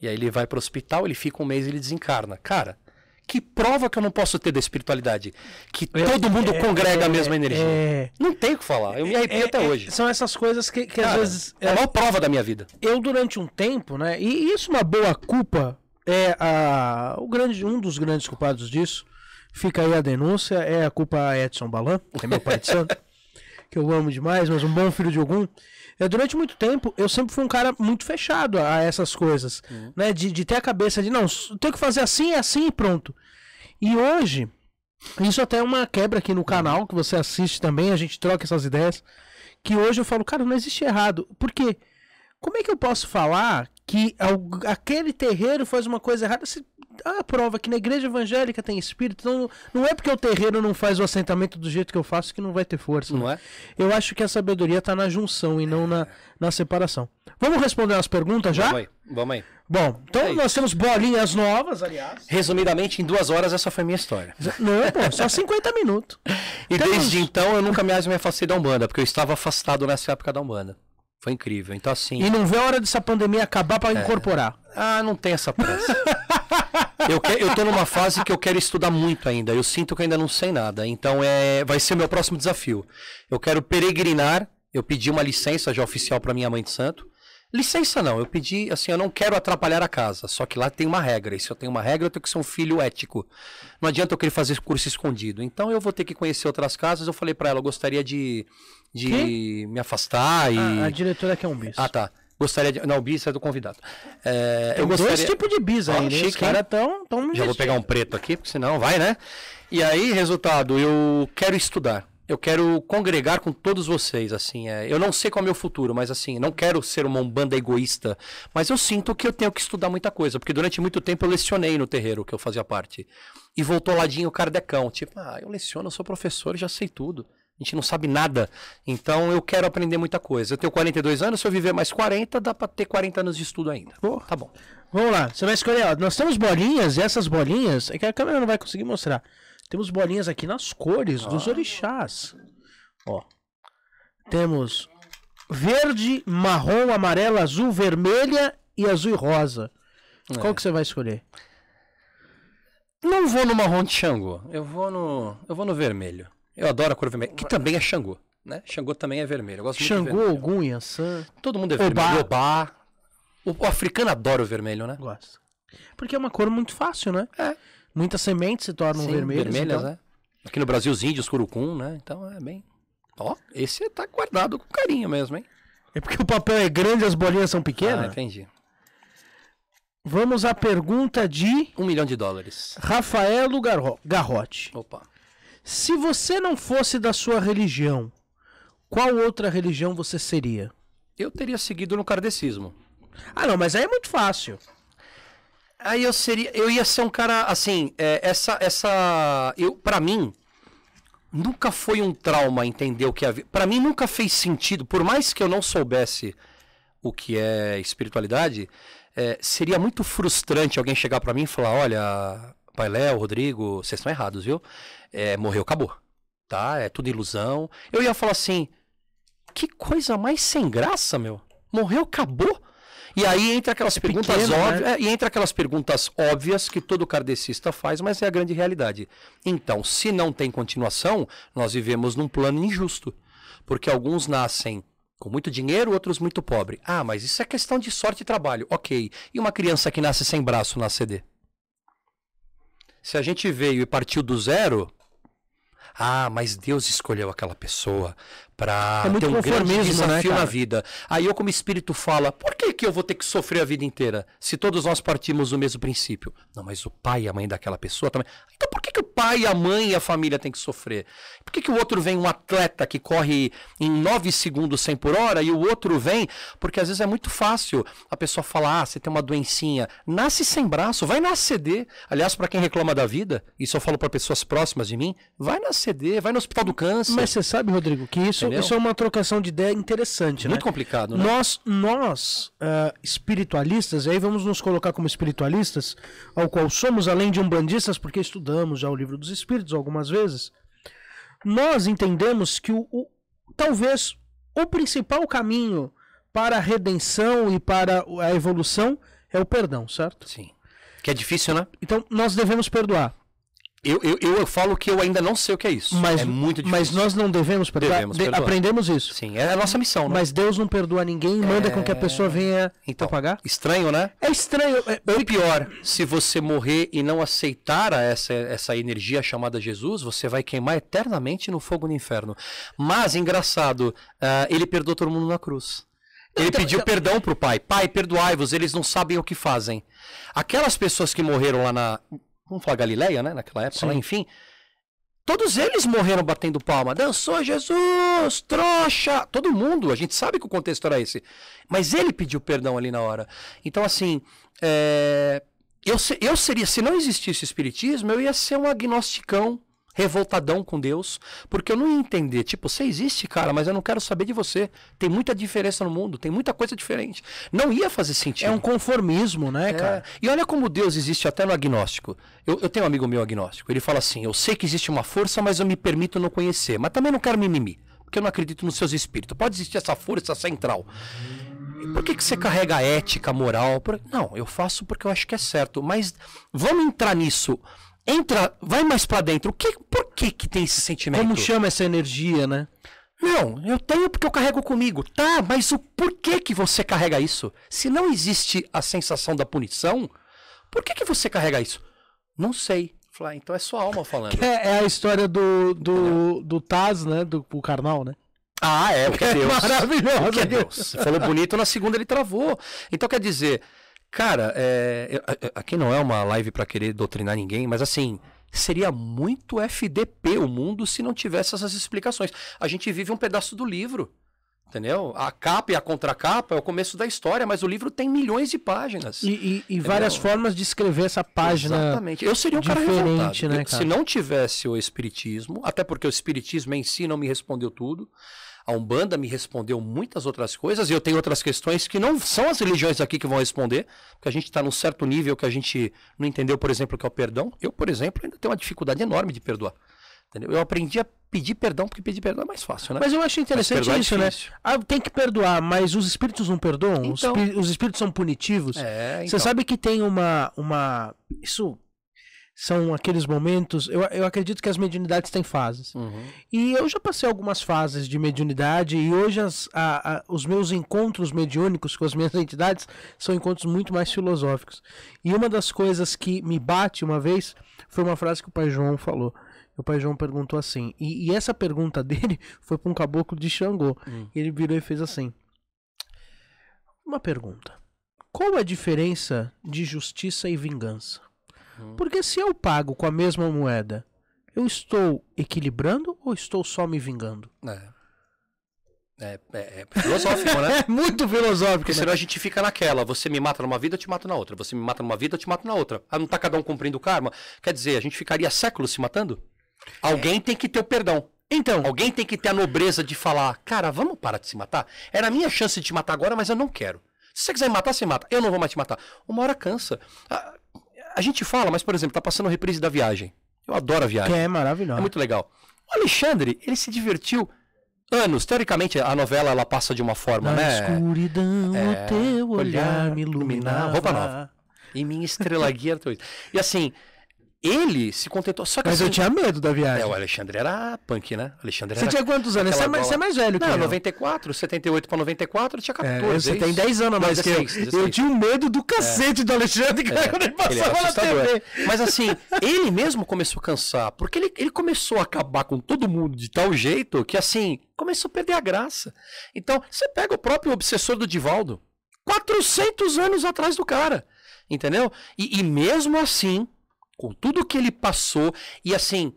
E aí ele vai para o hospital, ele fica um mês e ele desencarna. Cara, que prova que eu não posso ter da espiritualidade? Que é, todo mundo é, congrega é, a mesma energia. É. não tem o que falar. Eu me arrepio é, até é, hoje. São essas coisas que, que Cara, às vezes. É a maior prova da minha vida. Eu, durante um tempo, né? E isso uma boa culpa é a, o grande, um dos grandes culpados disso. Fica aí a denúncia, é a culpa a Edson Balan, que é meu pai de santo, (laughs) que eu amo demais, mas um bom filho de algum. Eu, durante muito tempo, eu sempre fui um cara muito fechado a essas coisas. Uhum. Né? De, de ter a cabeça de, não, tenho que fazer assim, assim e pronto. E hoje, isso até é uma quebra aqui no canal, que você assiste também, a gente troca essas ideias. Que hoje eu falo, cara, não existe errado. Por quê? Como é que eu posso falar que aquele terreiro faz uma coisa errada se a prova que na igreja evangélica tem espírito. Então, não é porque o terreiro não faz o assentamento do jeito que eu faço que não vai ter força. Não é? Eu acho que a sabedoria está na junção e não na, na separação. Vamos responder as perguntas já? Vamos aí. Vamos aí. Bom, então é nós temos bolinhas novas, aliás. Resumidamente, em duas horas, essa foi a minha história. Não, pô, só (laughs) 50 minutos. E temos... desde então eu nunca mais me afastei da Umbanda, porque eu estava afastado nessa época da Umbanda. Foi incrível. Então, assim. E não vê a hora dessa pandemia acabar para é... incorporar. Ah, não tem essa pressa. (laughs) eu, que, eu tô numa fase que eu quero estudar muito ainda. Eu sinto que ainda não sei nada. Então é, vai ser o meu próximo desafio. Eu quero peregrinar. Eu pedi uma licença já oficial para minha mãe de santo. Licença não, eu pedi, assim, eu não quero atrapalhar a casa, só que lá tem uma regra, e se eu tenho uma regra, eu tenho que ser um filho ético. Não adianta eu querer fazer curso escondido. Então eu vou ter que conhecer outras casas, eu falei para ela, eu gostaria de, de me afastar e... A, a diretora quer um bis. Ah, tá. Gostaria de. Não, bis é do convidado. É, eu gostaria... dois tipos de bis aí, né? Os caras tão, tão Já vou pegar um preto aqui, porque senão vai, né? E aí, resultado, eu quero estudar. Eu quero congregar com todos vocês, assim. É, eu não sei qual é o meu futuro, mas assim, não quero ser uma banda egoísta. Mas eu sinto que eu tenho que estudar muita coisa, porque durante muito tempo eu lecionei no terreiro que eu fazia parte. E voltou ladinho o Kardecão. Tipo, ah, eu leciono, eu sou professor, já sei tudo. A gente não sabe nada. Então eu quero aprender muita coisa. Eu tenho 42 anos, se eu viver mais 40, dá pra ter 40 anos de estudo ainda. Oh, tá bom. Vamos lá, você vai escolher. Ó, nós temos bolinhas, e essas bolinhas, é que a câmera não vai conseguir mostrar. Temos bolinhas aqui nas cores ah. dos orixás. Ó. Temos verde, marrom, amarelo, azul, vermelha e azul e rosa. É. Qual que você vai escolher? Não vou no marrom de Xangô. Eu vou no, eu vou no vermelho. Eu adoro a cor vermelha, que também é Xangô, né? Xangô também é vermelho. Eu gosto Xangô, Ogum, Yansan. Todo mundo é vermelho. Obá. O, o, africano adora o vermelho, né? Gosta. Porque é uma cor muito fácil, né? É. Muitas sementes se tornam Sim, vermelhas. Vermelhas, então... é. Aqui no Brasil, os índios, curucum, né? Então é bem. Ó, esse tá guardado com carinho mesmo, hein? É porque o papel é grande e as bolinhas são pequenas? Ah, entendi. Vamos à pergunta de. Um milhão de dólares. Rafaelo Garro... Garrote. Opa. Se você não fosse da sua religião, qual outra religião você seria? Eu teria seguido no kardecismo. Ah, não, mas aí é muito fácil. Aí eu seria, eu ia ser um cara assim, é, essa essa eu para mim nunca foi um trauma entender o que havia. Para mim nunca fez sentido, por mais que eu não soubesse o que é espiritualidade, é, seria muito frustrante alguém chegar para mim e falar, olha, Pai Léo, Rodrigo, vocês estão errados, viu? é, morreu, acabou. Tá? É tudo ilusão. Eu ia falar assim: que coisa mais sem graça, meu. Morreu, acabou. E aí entra aquelas é perguntas pequeno, óbvias, né? é, e entra aquelas perguntas óbvias que todo kardecista faz, mas é a grande realidade. Então, se não tem continuação, nós vivemos num plano injusto, porque alguns nascem com muito dinheiro, outros muito pobre. Ah, mas isso é questão de sorte e trabalho. OK. E uma criança que nasce sem braço na CD? Se a gente veio e partiu do zero, ah, mas Deus escolheu aquela pessoa para É ter um grande né, desafio cara? na vida. Aí eu, como espírito, fala: por que, que eu vou ter que sofrer a vida inteira? Se todos nós partimos do mesmo princípio. Não, mas o pai e a mãe daquela pessoa também. Então por que, que o pai, a mãe e a família têm que sofrer? Por que, que o outro vem um atleta que corre em 9 segundos 100 por hora e o outro vem? Porque às vezes é muito fácil a pessoa falar: ah, você tem uma doencinha. Nasce sem braço, vai na CD. Aliás, para quem reclama da vida, isso eu falo para pessoas próximas de mim: vai na CD, vai no hospital do câncer. Mas você sabe, Rodrigo, que isso, Entendeu? isso é uma trocação de ideia interessante, muito né? complicado, né? Nós, nós ah, espiritualistas, e aí vamos nos colocar como espiritualistas, ao qual somos, além de umbandistas, porque estudamos já o livro dos espíritos algumas vezes, nós entendemos que o, o- talvez o principal caminho para a redenção e para a evolução é o perdão, certo? Sim. Que é difícil, né? Então nós devemos perdoar, Eu, eu, eu falo que eu ainda não sei o que é isso. mas, é muito difícil. mas nós não devemos perdoar. Devemos De- perdoar. aprendemos isso. Sim, é a nossa missão, né? Mas Deus não perdoa ninguém e manda com que a pessoa venha Então, pagar. estranho, né? É estranho. é- Ou pior, se você morrer e não aceitar essa, essa energia chamada Jesus, você vai queimar eternamente no fogo do inferno. Mas, engraçado, ah, ele perdoou todo mundo na cruz. Ele Então, pediu então- perdão pro pai. Pai, perdoai-vos, eles não sabem o que fazem. Aquelas pessoas que morreram lá na. Vamos falar Galileia, né? Naquela época, lá, Sim. enfim. Todos eles morreram batendo palma. Dançou Jesus, trouxa. Todo mundo, a gente sabe que o contexto era esse. Mas ele pediu perdão ali na hora. Então, assim, é, eu, eu seria, se não existisse o espiritismo, eu ia ser um agnosticão, revoltadão com Deus, porque eu não ia entender, tipo, você existe, cara, mas eu não quero saber de você. Tem muita diferença no mundo, tem muita coisa diferente. Não ia fazer sentido. É um conformismo, né, É, cara? E olha como Deus existe até no agnóstico. Eu, eu tenho um amigo meu agnóstico. Ele fala assim: Eu sei que existe uma força, mas eu me permito não conhecer. Mas também não quero mimimi. Porque eu não acredito nos seus espíritos. Pode existir essa força central. E Por que, que você carrega a ética, a moral? Por- Não, eu faço porque eu acho que é certo. Mas vamos entrar nisso. Entra, vai mais pra dentro. O que, por que, que tem esse sentimento? Como chama essa energia, né? Não, eu tenho porque eu carrego comigo. Tá, mas o porquê que você carrega isso? Se não existe a sensação da punição, por que, que você carrega isso? Não sei. Ah, então é sua alma falando. (laughs) É, é a história do, do, do Taz, né? Do, do Karnal, né? Ah, é, porque (laughs) é Deus. maravilhoso. Porque é Deus. Falou bonito, na segunda ele travou. Então quer dizer, cara, é, aqui não é uma live pra querer doutrinar ninguém, mas assim, seria muito FDP o mundo se não tivesse essas explicações. A gente vive um pedaço do livro. Entendeu? A capa e a contracapa é o começo da história, mas o livro tem milhões de páginas. E, e- e várias formas de escrever essa página. Exatamente. Eu seria um cara diferente, revoltado. né, cara? Se não tivesse o espiritismo, até porque o espiritismo em si não me respondeu tudo. A Umbanda me respondeu muitas outras coisas e eu tenho outras questões que não são as religiões aqui que vão responder, porque a gente está num certo nível que a gente não entendeu, por exemplo, o que é o perdão. Eu, por exemplo, ainda tenho uma dificuldade enorme de perdoar. Entendeu? Eu aprendi a pedir perdão, porque pedir perdão é mais fácil, né? Mas eu acho interessante é isso, né? difícil. Ah, tem que perdoar, mas os espíritos não perdoam? Os Então. espí- os espíritos são punitivos? É, Você então. sabe que tem uma. uma isso são aqueles momentos. Eu, eu acredito que as mediunidades têm fases. Uhum. E eu já passei algumas fases de mediunidade e hoje as- a- a- os meus encontros mediúnicos com as minhas (laughs) entidades são encontros muito mais filosóficos. E uma das coisas que me bate uma vez foi uma frase que o pai João falou. O pai João perguntou assim, e, e essa pergunta (laughs) dele foi para um caboclo de Xangô. Hum. Ele virou e fez assim: Uma pergunta. Qual a diferença de justiça e vingança? Porque se eu pago com a mesma moeda, eu estou equilibrando ou estou só me vingando? É. É, é- é filosófico, né? (laughs) É muito filosófico. Porque né? senão a gente fica naquela. Você me mata numa vida, eu te mato na outra. Você me mata numa vida, eu te mato na outra. Ah, não tá cada um cumprindo o karma? Quer dizer, a gente ficaria séculos se matando? Alguém tem que ter o perdão. Então, Alguém tem que ter a nobreza de falar, cara, vamos parar de se matar? Era a minha chance de te matar agora, mas eu não quero. Se você quiser me matar, você mata. Eu não vou mais te matar. Uma hora cansa. A, a gente fala, mas, por exemplo, tá passando a reprise da viagem. Eu adoro a que viagem. é maravilhoso. É muito legal. O Alexandre, ele se divertiu anos. Teoricamente, a novela ela passa de uma forma, Na né? escuridão, É, o teu olhar olhar me iluminava. Roupa nova. E minha estrela (laughs) guia. E assim, ele se contentou. Só que Mas assim, eu tinha medo da viagem. é, o Alexandre era punk, né? Alexandre Você tinha quantos anos? Você é, mais, você é mais velho que Não, eu. 94, 78 pra 94, eu tinha É, 14. você é tem isso. 10 anos a mais que eu. 16, Eu 16. tinha um medo do cacete do Alexandre cara, quando ele passava na. TV. Mas assim, ele mesmo começou a cansar, porque ele, ele começou a acabar com todo mundo de tal jeito que assim, começou a perder a graça. Então, você pega o próprio obsessor do Divaldo, 400 anos atrás do cara, entendeu? E, e mesmo assim, com tudo que ele passou, e assim,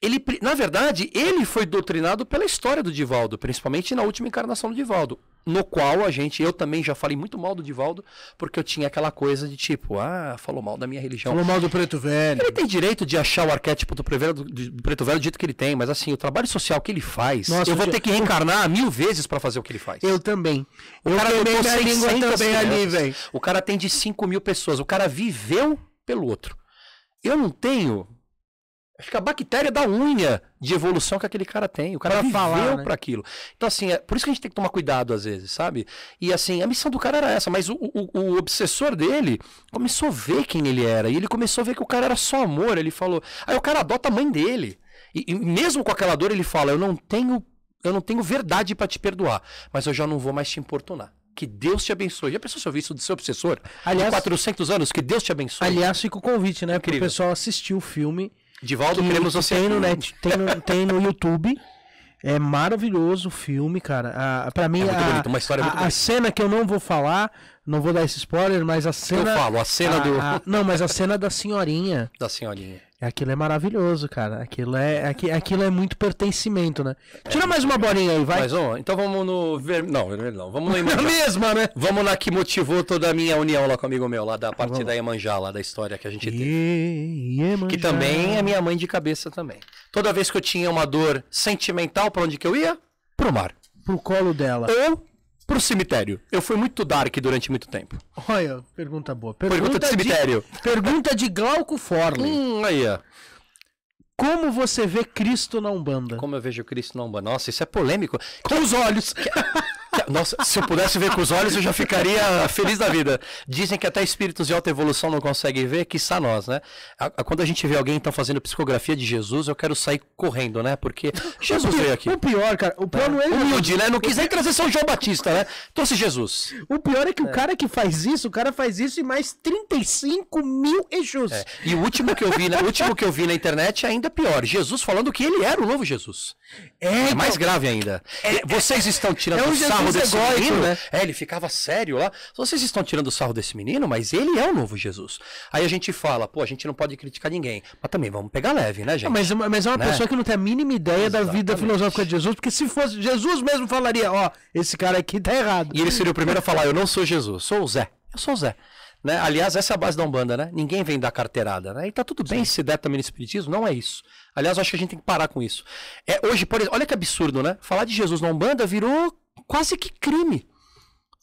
ele, na verdade, ele foi doutrinado pela história do Divaldo, principalmente na última encarnação do Divaldo, no qual a gente, eu também já falei muito mal do Divaldo, porque eu tinha aquela coisa de tipo, ah, falou mal da minha religião. Falou mal do preto velho. Ele tem direito de achar o arquétipo do preto velho do, do preto velho do jeito que ele tem, mas assim, o trabalho social que ele faz, Nossa, eu vou ter que reencarnar mil vezes pra fazer o que ele faz. Eu também. O eu cara botou minha língua 600 também ali, velho. O cara tem de 5 mil pessoas. O cara viveu pelo outro. Eu não tenho. Acho que a bactéria da unha de evolução que aquele cara tem. O cara Pra viveu falar, né? pra aquilo. Então, assim, é por isso que a gente tem que tomar cuidado às vezes, sabe? E assim, a missão do cara era essa, mas o, o, o obsessor dele começou a ver quem ele era. E ele começou a ver que o cara era só amor. Ele falou. Aí o cara adota a mãe dele. E, e mesmo com aquela dor, ele fala: Eu não tenho, eu não tenho verdade pra te perdoar, mas eu já não vou mais te importunar. Que Deus te abençoe. Já pensou se eu isso do seu obsessor? Aliás- de 400 anos? Que Deus te abençoe. Aliás, fica o convite, né? Pro Incrível. pessoal assistir o filme. Divaldo, que, queremos que você tem no, net, tem, no, tem no YouTube. É maravilhoso o filme, cara. A, pra mim, É a, bonito, uma história a- a cena que eu não vou falar, não vou dar esse spoiler, mas a Eu cena. falo, a cena a- do, a- não, mas a cena da senhorinha. da senhorinha. Aquilo é maravilhoso, cara. Aquilo é, aqui- aquilo é muito pertencimento, né? Tira mais uma bolinha aí, vai. Mas, ó, então vamos no ver... Não, vermelho não. Vamos no É (laughs) a Iemanjá. mesma, né? Vamos na que motivou toda a minha união lá com o amigo meu, lá da parte da Iemanjá, lá da história que a gente teve. Iemanjá. Que também é minha mãe de cabeça também. Toda vez que eu tinha uma dor sentimental, pra onde que eu ia? Pro mar. Pro colo dela. Ou pro cemitério. Eu fui muito dark durante muito tempo. Olha, pergunta boa. Pergunta de cemitério. pergunta de Glauco Forley. Hum, aí, ó. Como você vê Cristo na Umbanda? Como eu vejo Cristo na Umbanda. Nossa, isso é polêmico. Com os olhos. Nossa, se eu pudesse ver com os olhos, eu já ficaria feliz da vida. Dizem que até espíritos de alta evolução não conseguem ver, quiçá nós, né? Quando a gente vê alguém então fazendo psicografia de Jesus, eu quero sair correndo, né? Porque (laughs) Jesus veio aqui. O pior, cara, o pior não é Humilde, né? Não quis nem trazer São João Batista, né? Trouxe Jesus. O pior é que o cara que faz isso, o cara faz isso e mais 35 mil Exus. É. E o último que eu vi, na, o último que eu vi na internet é ainda pior. Jesus falando que ele era o novo Jesus. É, mais grave ainda. E Vocês estão tirando é um sarro Jesus desse egóico, menino, né? É, ele ficava sério lá. Vocês estão tirando o sarro desse menino, mas ele é o novo Jesus. Aí a gente fala, pô, a gente não pode criticar ninguém. Mas também vamos pegar leve, né, gente? Mas, mas é uma Né? pessoa que não tem a mínima ideia da vida Exatamente. filosófica de Jesus, porque se fosse Jesus mesmo falaria, ó, esse cara aqui tá errado. E ele seria o primeiro a falar: Eu não sou Jesus, sou o Zé. Eu sou o Zé. Né? Aliás, essa é a base da Umbanda, né? Ninguém vem dar carteirada, né? E tá tudo bem se der também no Espiritismo, não é isso. Aliás, eu acho que a gente tem que parar com isso. É, hoje, por exemplo, olha que absurdo, né? Falar de Jesus na Umbanda virou quase que crime.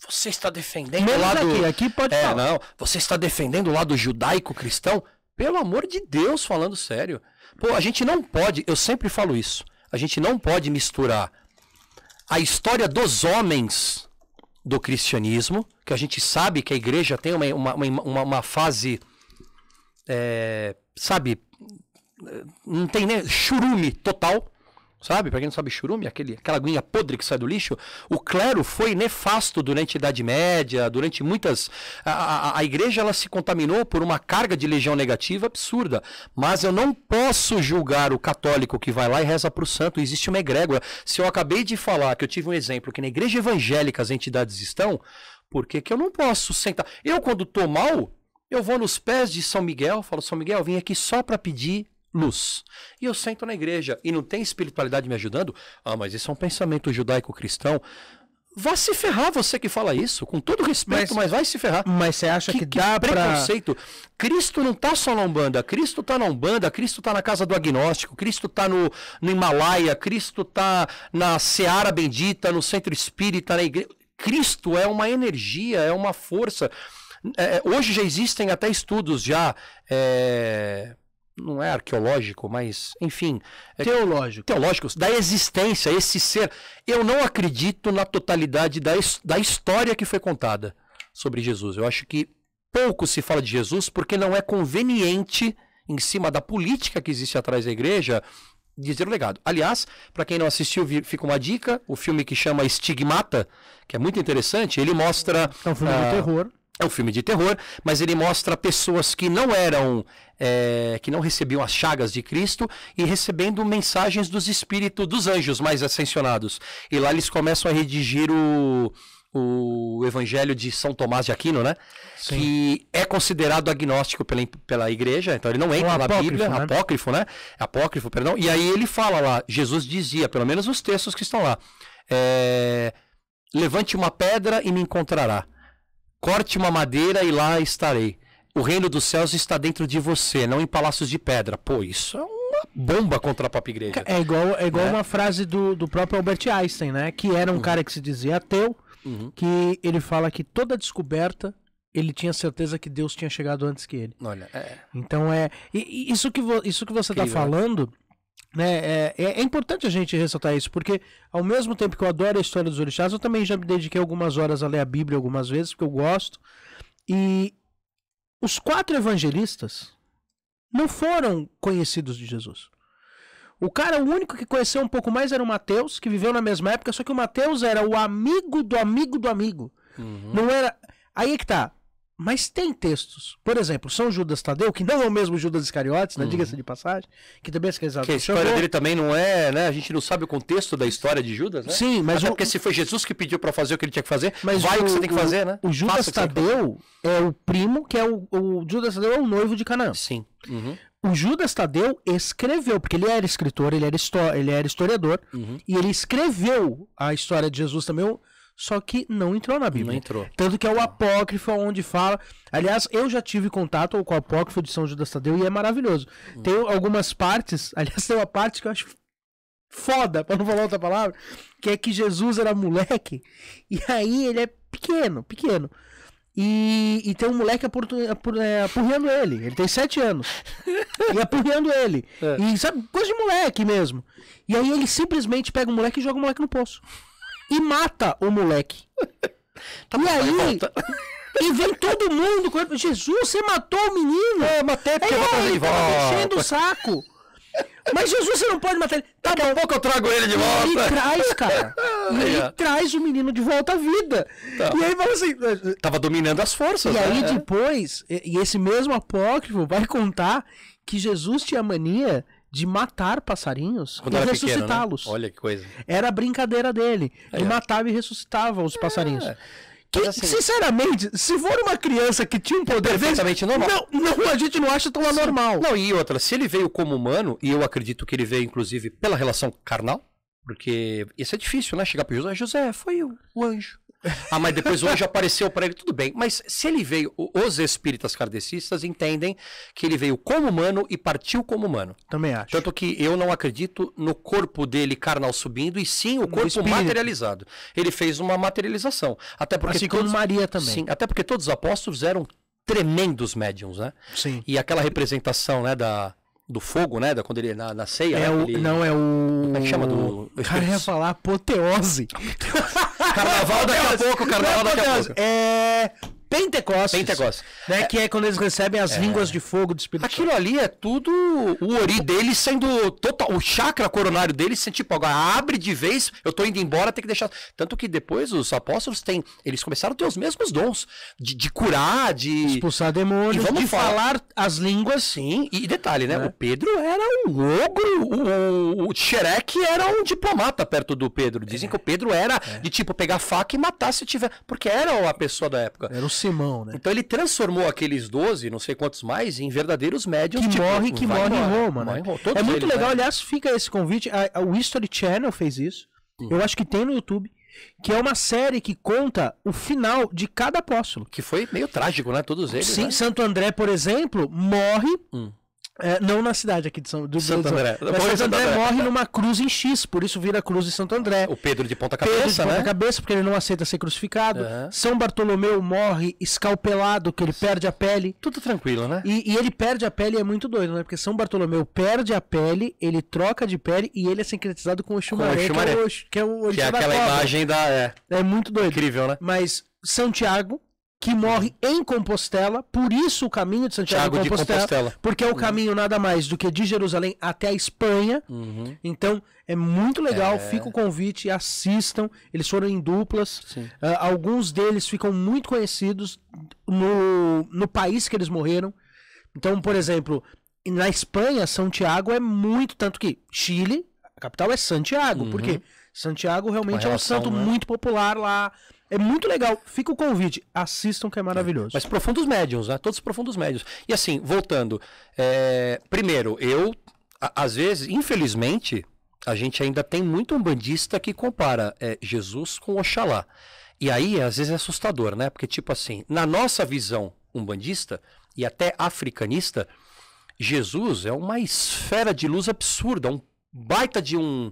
Você está defendendo o lado. aqui, aqui pode É, falar. não. Você está defendendo o lado judaico-cristão? Pelo amor de Deus, falando sério. Pô, a gente não pode, eu sempre falo isso, a gente não pode misturar a história dos homens do cristianismo, que a gente sabe que a igreja tem uma, uma, uma, uma- uma fase, é, sabe, não tem nem churume total, sabe? Pra quem não sabe, churume, aquele, aquela aguinha podre que sai do lixo. O clero foi nefasto durante a Idade Média, durante muitas. A, a, a igreja ela se contaminou por uma carga de legião negativa absurda. Mas eu não posso julgar o católico que vai lá e reza pro santo. Existe uma egrégora. Se eu acabei de falar que eu tive um exemplo que na igreja evangélica as entidades estão, por que, que eu não posso sentar? Eu, quando tô mal, eu vou nos pés de São Miguel, falo, São Miguel, vim aqui só para pedir luz. E eu sento na igreja e não tem espiritualidade me ajudando? Ah, mas isso é um pensamento judaico-cristão. Vá se ferrar você que fala isso, com todo respeito, Mas- mas, vai se ferrar. Mas você acha que, Que, dá pra... preconceito. Cristo não tá só na Umbanda, Cristo tá na Umbanda, Cristo tá na casa do agnóstico, Cristo tá no, no Himalaia, Cristo tá na Seara Bendita, no Centro Espírita, na igreja. Cristo é uma energia, é uma força. É, hoje já existem até estudos já. é, não é arqueológico, mas enfim. é Teológico. teológicos da existência, esse ser. Eu não acredito na totalidade da, da história que foi contada sobre Jesus. Eu acho que pouco se fala de Jesus porque não é conveniente em cima da política que existe atrás da igreja, dizer o legado. Aliás, para quem não assistiu, fica uma dica: o filme que chama Estigmata, que é muito interessante, ele mostra. É um filme ah, de terror. É um filme de terror, mas ele mostra pessoas que não eram, é, que não recebiam as chagas de Cristo e recebendo mensagens dos espíritos, dos anjos mais ascensionados. E lá eles começam a redigir o, o Evangelho de São Tomás de Aquino, né? Sim. Que é considerado agnóstico pela, pela igreja, então ele não entra na Bíblia, né? apócrifo, né? Apócrifo, perdão. E aí ele fala lá, Jesus dizia, pelo menos os textos que estão lá, é, levante uma pedra e me encontrará. Corte uma madeira e lá estarei. O reino dos céus está dentro de você, não em palácios de pedra. Pô, isso é uma bomba contra a própria igreja. É igual, é igual Né? uma frase do, do próprio Albert Einstein, né? Que era um cara que se dizia ateu, Uhum. que ele fala que toda descoberta ele tinha certeza que Deus tinha chegado antes que ele. Olha, é. Então é. isso, que vo- isso que você está né? falando. Né, é, é, é importante a gente ressaltar isso, porque ao mesmo tempo que eu adoro a história dos orixás, eu também já me dediquei algumas horas a ler a Bíblia algumas vezes, porque eu gosto. E os quatro evangelistas não foram conhecidos de Jesus. O cara, o único que conheceu um pouco mais era o Mateus, que viveu na mesma época, só que o Mateus era o amigo do amigo do amigo. Uhum. Não era. Aí é que tá. Mas tem textos. Por exemplo, São Judas Tadeu, que não é o mesmo Judas Iscariotes, né? Uhum. Diga-se de passagem, que também é escravizado Que a história dele também não é, né? A gente não sabe o contexto da história de Judas, né? Sim, mas Até o, porque se foi Jesus que pediu pra fazer o que ele tinha que fazer, mas vai o, que você tem que fazer, né? O Judas o. Tadeu é o primo, que é o, o Judas Tadeu é o noivo de Canaã. Sim. Uhum. O Judas Tadeu escreveu, porque ele era escritor, ele era, ele era historiador, Uhum. e ele escreveu a história de Jesus também, só que não entrou na Não Bíblia. entrou. Tanto que é o apócrifo onde fala. Aliás, eu já tive contato com o apócrifo de São Judas Tadeu e é maravilhoso. Tem algumas partes, (laughs) aliás, tem uma parte que eu acho foda, pra não falar outra palavra, que é que Jesus era moleque e aí ele é pequeno, pequeno. E, e tem um moleque apurtu- apur- é, apurreando ele. Ele tem sete anos. (laughs) e apurreando ele. É. E sabe, coisa de moleque mesmo. E aí ele simplesmente pega o moleque e joga o moleque no poço. E mata o moleque. (laughs) Tá e bom, aí, volta. (laughs) e vem todo mundo com ele. Jesus, você matou o menino. É, matei porque eu vou trazer ele de tava enchendo o volta. saco. Mas Jesus, você não pode matar ele. Tá Daqui a pouco eu trago ele de e ele volta. traz, cara. (laughs) E ele É. traz o menino de volta à vida. Tá. E aí fala assim. Tava dominando as forças, E né? aí É. depois, e esse mesmo apócrifo vai contar que Jesus tinha mania de matar passarinhos Quando e né? ressuscitá-los. Olha que coisa. Era a brincadeira dele. Ele É. matava e ressuscitava os passarinhos. Que, assim- sinceramente, se for uma criança que tinha um poder desse, perfeitamente normal. Não, não, a gente não acha tão anormal. Não, e outra, se ele veio como humano, e eu acredito que ele veio, inclusive, pela relação carnal, porque isso é difícil, né? Chegar pro José, José, foi o, o anjo. Ah, mas depois anjo apareceu para ele, tudo bem. Mas se ele veio, os espíritas kardecistas entendem que ele veio como humano e partiu como humano. Também acho. Tanto que eu não acredito no corpo dele carnal subindo, e sim o corpo materializado. Ele fez uma materialização. Até porque assim como todos, Maria também. Sim, até porque todos os apóstolos eram tremendos médiums, né? Sim. E aquela representação, né, da, do fogo, né, da, quando ele na, na ceia, É né, o, ele- não, é o. Como é que chama do- O cara ia falar apoteose. (laughs) Carnaval daqui a pouco, carnaval daqui a pouco. É. Pentecostes. Pentecostes. Né, Que é quando eles recebem as línguas de fogo do Espírito Aquilo ali é tudo o ori dele sendo total, o chakra coronário dele sendo tipo, agora abre de vez, eu tô indo embora, tem que deixar. Tanto que depois os apóstolos têm, eles começaram a ter os mesmos dons de, de curar, de expulsar demônios, E vamos de falar- falar as línguas. Sim, e detalhe, né? Né? O Pedro era um ogro, o, o Xerec era um diplomata perto do Pedro. Dizem que o Pedro era de tipo pegar faca e matar se tiver. Porque era a pessoa da época. Era o Simão, né? Então ele transformou aqueles 12, não sei quantos mais, em verdadeiros médiums. Que tipo, morre, que vai morre em embora, Roma, morre né? em Roma. É muito legal, né? aliás, fica esse convite. A, a- o History Channel fez isso. Eu acho que tem no YouTube. Que é uma série que conta o final de cada apóstolo. Que foi meio trágico, né? Todos eles. Sim, né? Santo André, por exemplo, morre. Hum. É, não na cidade aqui de São do, Santo André. Mas Morre em Santo Santo André André. morre numa cruz em X, por isso vira cruz de Santo André. O Pedro de ponta Pedro de cabeça, ponta né? cabeça, porque ele não aceita ser crucificado. Aham. São Bartolomeu morre escalpelado, que ele perde a pele. Tudo tranquilo, né? E, e ele perde a pele e é muito doido, né? Porque São Bartolomeu perde a pele, ele troca de pele e ele é sincretizado com o Xumaré, que, é o, que é o Que é aquela cobra. imagem da. É, É muito doido. incrível, né? Mas São Tiago que morre em Compostela, por isso o caminho de Santiago de de Compostela, Compostela. porque é o caminho nada mais do que de Jerusalém até a Espanha. Uhum. Então é muito legal, É. fica o convite, assistam. Eles foram em duplas. Ah, alguns deles ficam muito conhecidos no, no país que eles morreram. Então, por exemplo, na Espanha, São Tiago é muito. Tanto que Chile, a capital é Santiago. Uhum. Porque Santiago realmente Uma é um relação, santo né? muito popular lá. É muito legal. Fica o convite. Assistam que é maravilhoso. Mas profundos médios, né? Todos profundos médios. E assim, voltando. é, Primeiro, eu, às vezes, infelizmente, a gente ainda tem muito umbandista que compara é, Jesus com Oxalá. E aí, às vezes, é assustador, né? Porque, tipo assim, na nossa visão umbandista e até africanista, Jesus é uma esfera de luz absurda, um baita de um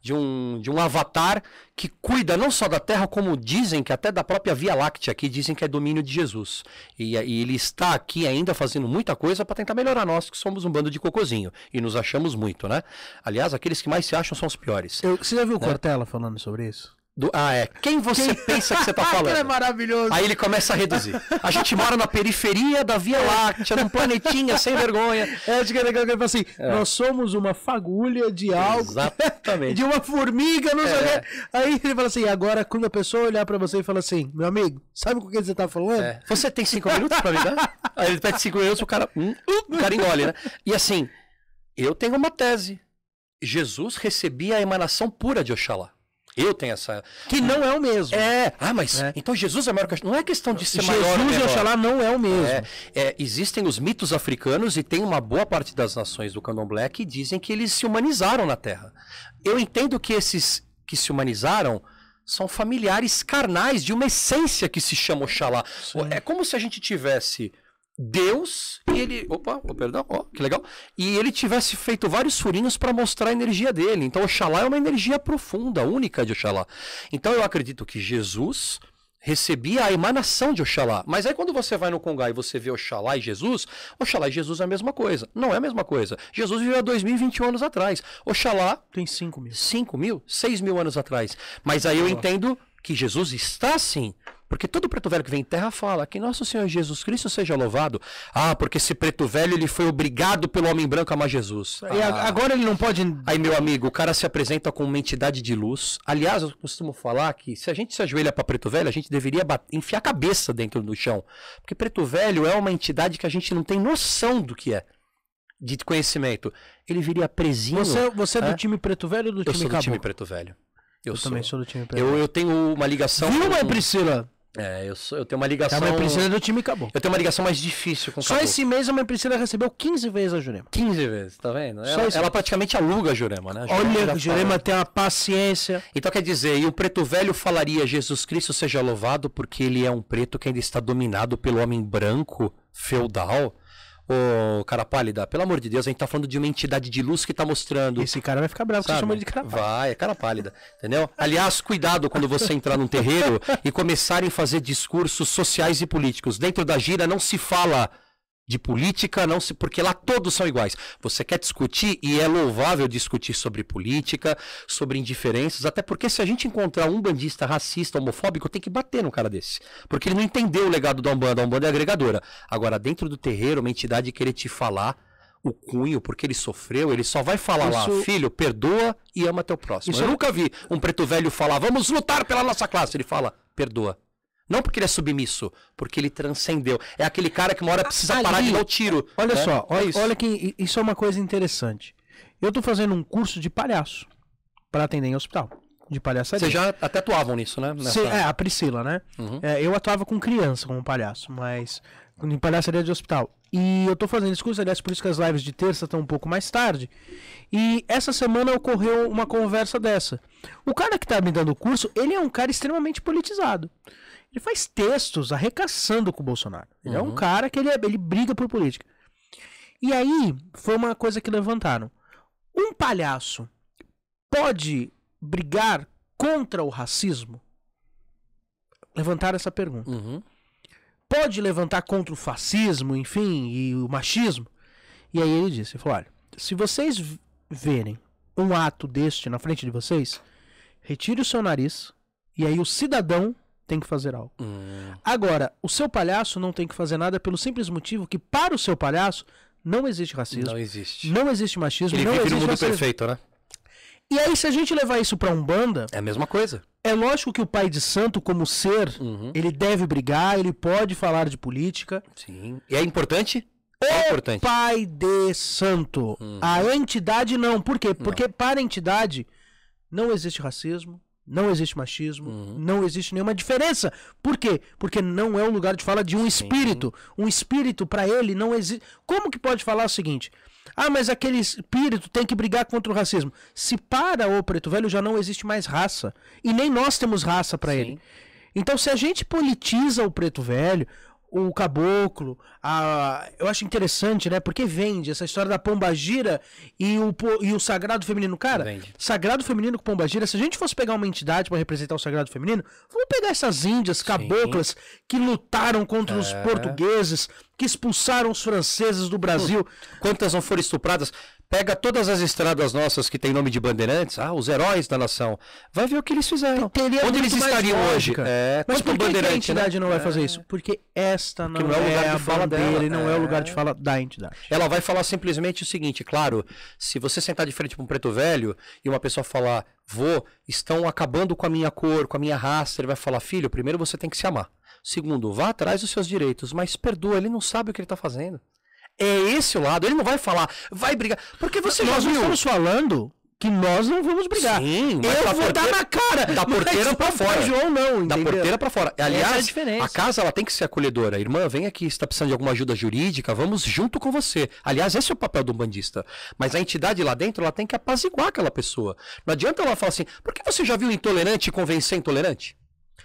de um, de um avatar que cuida não só da Terra, como dizem que até da própria Via Láctea, que dizem que é domínio de Jesus. E, e ele está aqui ainda fazendo muita coisa para tentar melhorar nós, que somos um bando de cocozinho. E nos achamos muito, né? Aliás, aqueles que mais se acham são os piores. Eu- você já viu o Né? Cortella falando sobre isso? Do- ah, é. Quem você pensa que você tá (laughs) Aquele é falando? maravilhoso. Aí ele começa a reduzir. A gente mora na periferia da Via Láctea, num planetinha sem vergonha. É, acho que é legal que ele fala assim: nós somos uma fagulha de algo, Exatamente. (laughs) de uma formiga, não sei o É. Aí ele fala assim: agora, quando a pessoa olhar pra você e fala assim, meu amigo, sabe com o que você tá falando? É. Você tem cinco minutos pra me dar? (laughs) Aí ele pede cinco minutos, o cara. hum, o cara engole, né? E assim, eu tenho uma tese. Jesus recebia a emanação pura de Oxalá. Eu tenho essa. Que não é o mesmo. É. Ah, mas É. então Jesus é maior que Não é questão de ser maior. Jesus e menor. Oxalá não é o mesmo. É, é, existem os mitos africanos e tem uma boa parte das nações do candomblé que dizem que eles se humanizaram na Terra. Eu entendo que esses que se humanizaram são familiares carnais de uma essência que se chama Oxalá. Sim. É como se a gente tivesse Deus e ele. Opa, oh, perdão, ó, que legal. E ele tivesse feito vários furinhos para mostrar a energia dele. Então, Oxalá é uma energia profunda, única de Oxalá. Então, eu acredito que Jesus recebia a emanação de Oxalá. Mas aí quando você vai no Congá e você vê Oxalá e Jesus, Oxalá e Jesus é a mesma coisa. Não é a mesma coisa. Jesus viveu há 2021 anos atrás. Oxalá, Tem 5 mil. 5 mil, 6 mil anos atrás. Mas aí eu entendo que Jesus está sim. Porque todo preto velho que vem em terra fala que nosso Senhor Jesus Cristo seja louvado. Ah, porque esse preto velho ele foi obrigado pelo homem branco a amar Jesus. E Ah. agora ele não pode. Aí, meu amigo, o cara se apresenta como uma entidade de luz. Aliás, eu costumo falar que se a gente se ajoelha para preto velho, a gente deveria bat- enfiar a cabeça dentro do chão. Porque preto velho é uma entidade que a gente não tem noção do que é. De conhecimento. Ele viria presinho. Você, você é do É? time preto velho ou do eu time sou do time preto velho. Eu, Eu sou. também sou do time preto Eu, eu tenho uma ligação. Viu, com- mãe Priscila? É, eu, sou, eu tenho uma A ligação. mãe Priscila do time caboclo. Eu tenho uma ligação mais difícil com o Só caboclo. esse mês a mãe Priscila recebeu 15 vezes a Jurema. 15 vezes, tá vendo? Só Ela, ela praticamente aluga a Jurema, né? A Jurema Olha, o Jurema fala. tem uma paciência. Então quer dizer, e o preto velho falaria: Jesus Cristo seja louvado porque ele é um preto que ainda está dominado pelo homem branco, feudal. Ô, cara pálida, pelo amor de Deus, a gente tá falando de uma entidade de luz que tá mostrando. Esse cara vai ficar bravo que você Sabe? chama ele de cara. Vai, é cara pálida, entendeu? Aliás, cuidado quando você entrar num terreiro e começarem a fazer discursos sociais e políticos. Dentro da gira não se fala de política, não se, porque lá todos são iguais. Você quer discutir e é louvável discutir sobre política, sobre indiferenças, até porque se a gente encontrar um bandista racista, homofóbico, tem que bater no cara desse, porque ele não entendeu o legado da Umbanda, a Umbanda é agregadora. Agora, dentro do terreiro, uma entidade querer te falar o cunho, porque ele sofreu, ele só vai falar lá, Isso- filho, perdoa e ama teu próximo. Isso Eu é- nunca vi um preto velho falar, vamos lutar pela nossa classe. Ele fala, perdoa. Não porque ele é submisso, porque ele transcendeu. É aquele cara que uma hora precisa Ali- parar de dar o tiro. Olha né? só, É olha, isso. olha que isso é uma coisa interessante. Eu tô fazendo um curso de palhaço para atender em hospital. De palhaçaria. Vocês já até atuavam nisso, né? Nessa- Sim, é, a Priscila, né? Uhum. É, eu atuava com criança como palhaço, mas em palhaçaria de hospital. E eu tô fazendo esse curso, aliás, por isso que as lives de terça estão um pouco mais tarde. E essa semana ocorreu uma conversa dessa. O cara que tá me dando o curso, ele é um cara extremamente politizado. Ele faz textos arrecaçando com o Bolsonaro. Ele é um Uhum. cara que ele, é- ele briga por política. E aí, foi uma coisa que levantaram. Um palhaço pode brigar contra o racismo? Levantaram essa pergunta. Uhum. Pode levantar contra o fascismo, enfim, e o machismo? E aí ele disse, ele falou, olha, se vocês verem um ato deste na frente de vocês, retire o seu nariz, e aí o cidadão tem que fazer algo. Hum, Agora, o seu palhaço não tem que fazer nada pelo simples motivo que, para o seu palhaço, não existe racismo, não não, existe. existe machismo, Ele não vive existe no mundo racismo. perfeito, né? E aí, se a gente levar isso pra Umbanda, É a mesma coisa. é lógico que o pai de santo, como ser, Uhum. ele deve brigar, ele pode falar de política. Sim. E é importante? É importante. Pai de santo. Uhum. A entidade não. Por quê? Porque para a entidade não existe racismo, não existe machismo, Uhum. não existe nenhuma diferença. Por quê? Porque não é o lugar de fala de um Sim. espírito. Um espírito para ele não existe. Como que pode falar o seguinte? Ah, mas aquele espírito tem que brigar contra o racismo. Se para o preto velho já não existe mais raça e nem nós temos raça para ele. Então, se a gente politiza o preto velho, o caboclo, a... eu acho interessante, né? Porque vende essa história da pombagira e o, e o sagrado feminino. Cara, Vende. sagrado feminino com pombagira, se a gente fosse pegar uma entidade para representar o sagrado feminino, vamos pegar essas índias caboclas que lutaram contra os É. portugueses, que expulsaram os franceses do Brasil. Quantas não foram estupradas? Pega todas as estradas nossas que tem nome de bandeirantes, ah, os heróis da nação. Vai ver o que eles fizeram. Teria Onde eles estariam hoje? É, Mas por que, que a bandeirante, entidade né? não vai É. fazer isso? Porque esta não, não é o lugar é de a fala dela. e não é. o lugar de É. fala da entidade. Ela vai falar simplesmente o seguinte, claro, se você sentar de frente para um preto velho e uma pessoa falar, vô, estão acabando com a minha cor, com a minha raça, ele vai falar, filho, primeiro você tem que se amar. Segundo, vá atrás dos seus direitos, mas perdoa, ele não sabe o que ele tá fazendo. É esse o lado, ele não vai falar, vai brigar, porque você já nós não viu. estamos falando que nós não vamos brigar. Sim, mas eu da vou porteira- dar na cara. da porteira não fora. João não, Da entendeu? porteira pra fora. Essa é a Aliás, a casa ela tem que ser acolhedora. Irmã, vem aqui, está precisando de alguma ajuda jurídica, vamos junto com você. Aliás, esse é o papel do bandista. Mas a entidade lá dentro, ela tem que apaziguar aquela pessoa. Não adianta ela falar assim, por que você já viu intolerante convencer intolerante?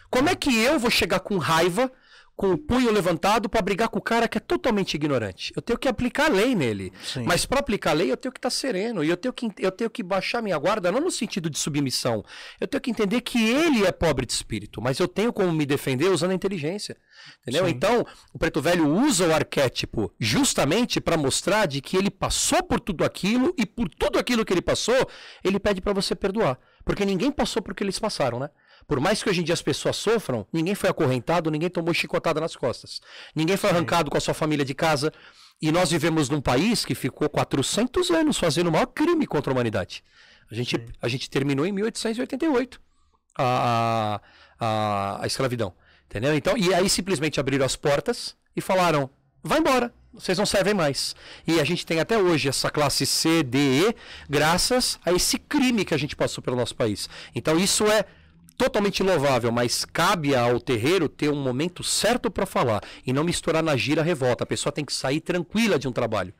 Como é que eu vou chegar com raiva, com o punho levantado, pra brigar com o cara que é totalmente ignorante? Eu tenho que aplicar a lei nele. Sim. Mas para aplicar a lei, eu tenho que estar sereno. E eu tenho, que, eu tenho que baixar minha guarda, não no sentido de submissão. Eu tenho que entender que ele é pobre de espírito, mas eu tenho como me defender usando a inteligência. Entendeu? Sim. Então, o preto velho usa o arquétipo justamente para mostrar de que ele passou por tudo aquilo e por tudo aquilo que ele passou, ele pede para você perdoar. Porque ninguém passou por que eles passaram, né? Por mais que hoje em dia as pessoas sofram, ninguém foi acorrentado, ninguém tomou chicotada nas costas. Ninguém foi arrancado com a sua família de casa. E nós vivemos num país que ficou 400 anos fazendo o maior crime contra a humanidade. A gente, a gente terminou em 1888 a, a, a, a escravidão. Entendeu? Então, e aí simplesmente abriram as portas e falaram: vai embora, vocês não servem mais. E a gente tem até hoje essa classe C, D, E, graças a esse crime que a gente passou pelo nosso país. Então isso é totalmente louvável, mas cabe ao terreiro ter um momento certo para falar e não misturar na gira revolta. A pessoa tem que sair tranquila de um trabalho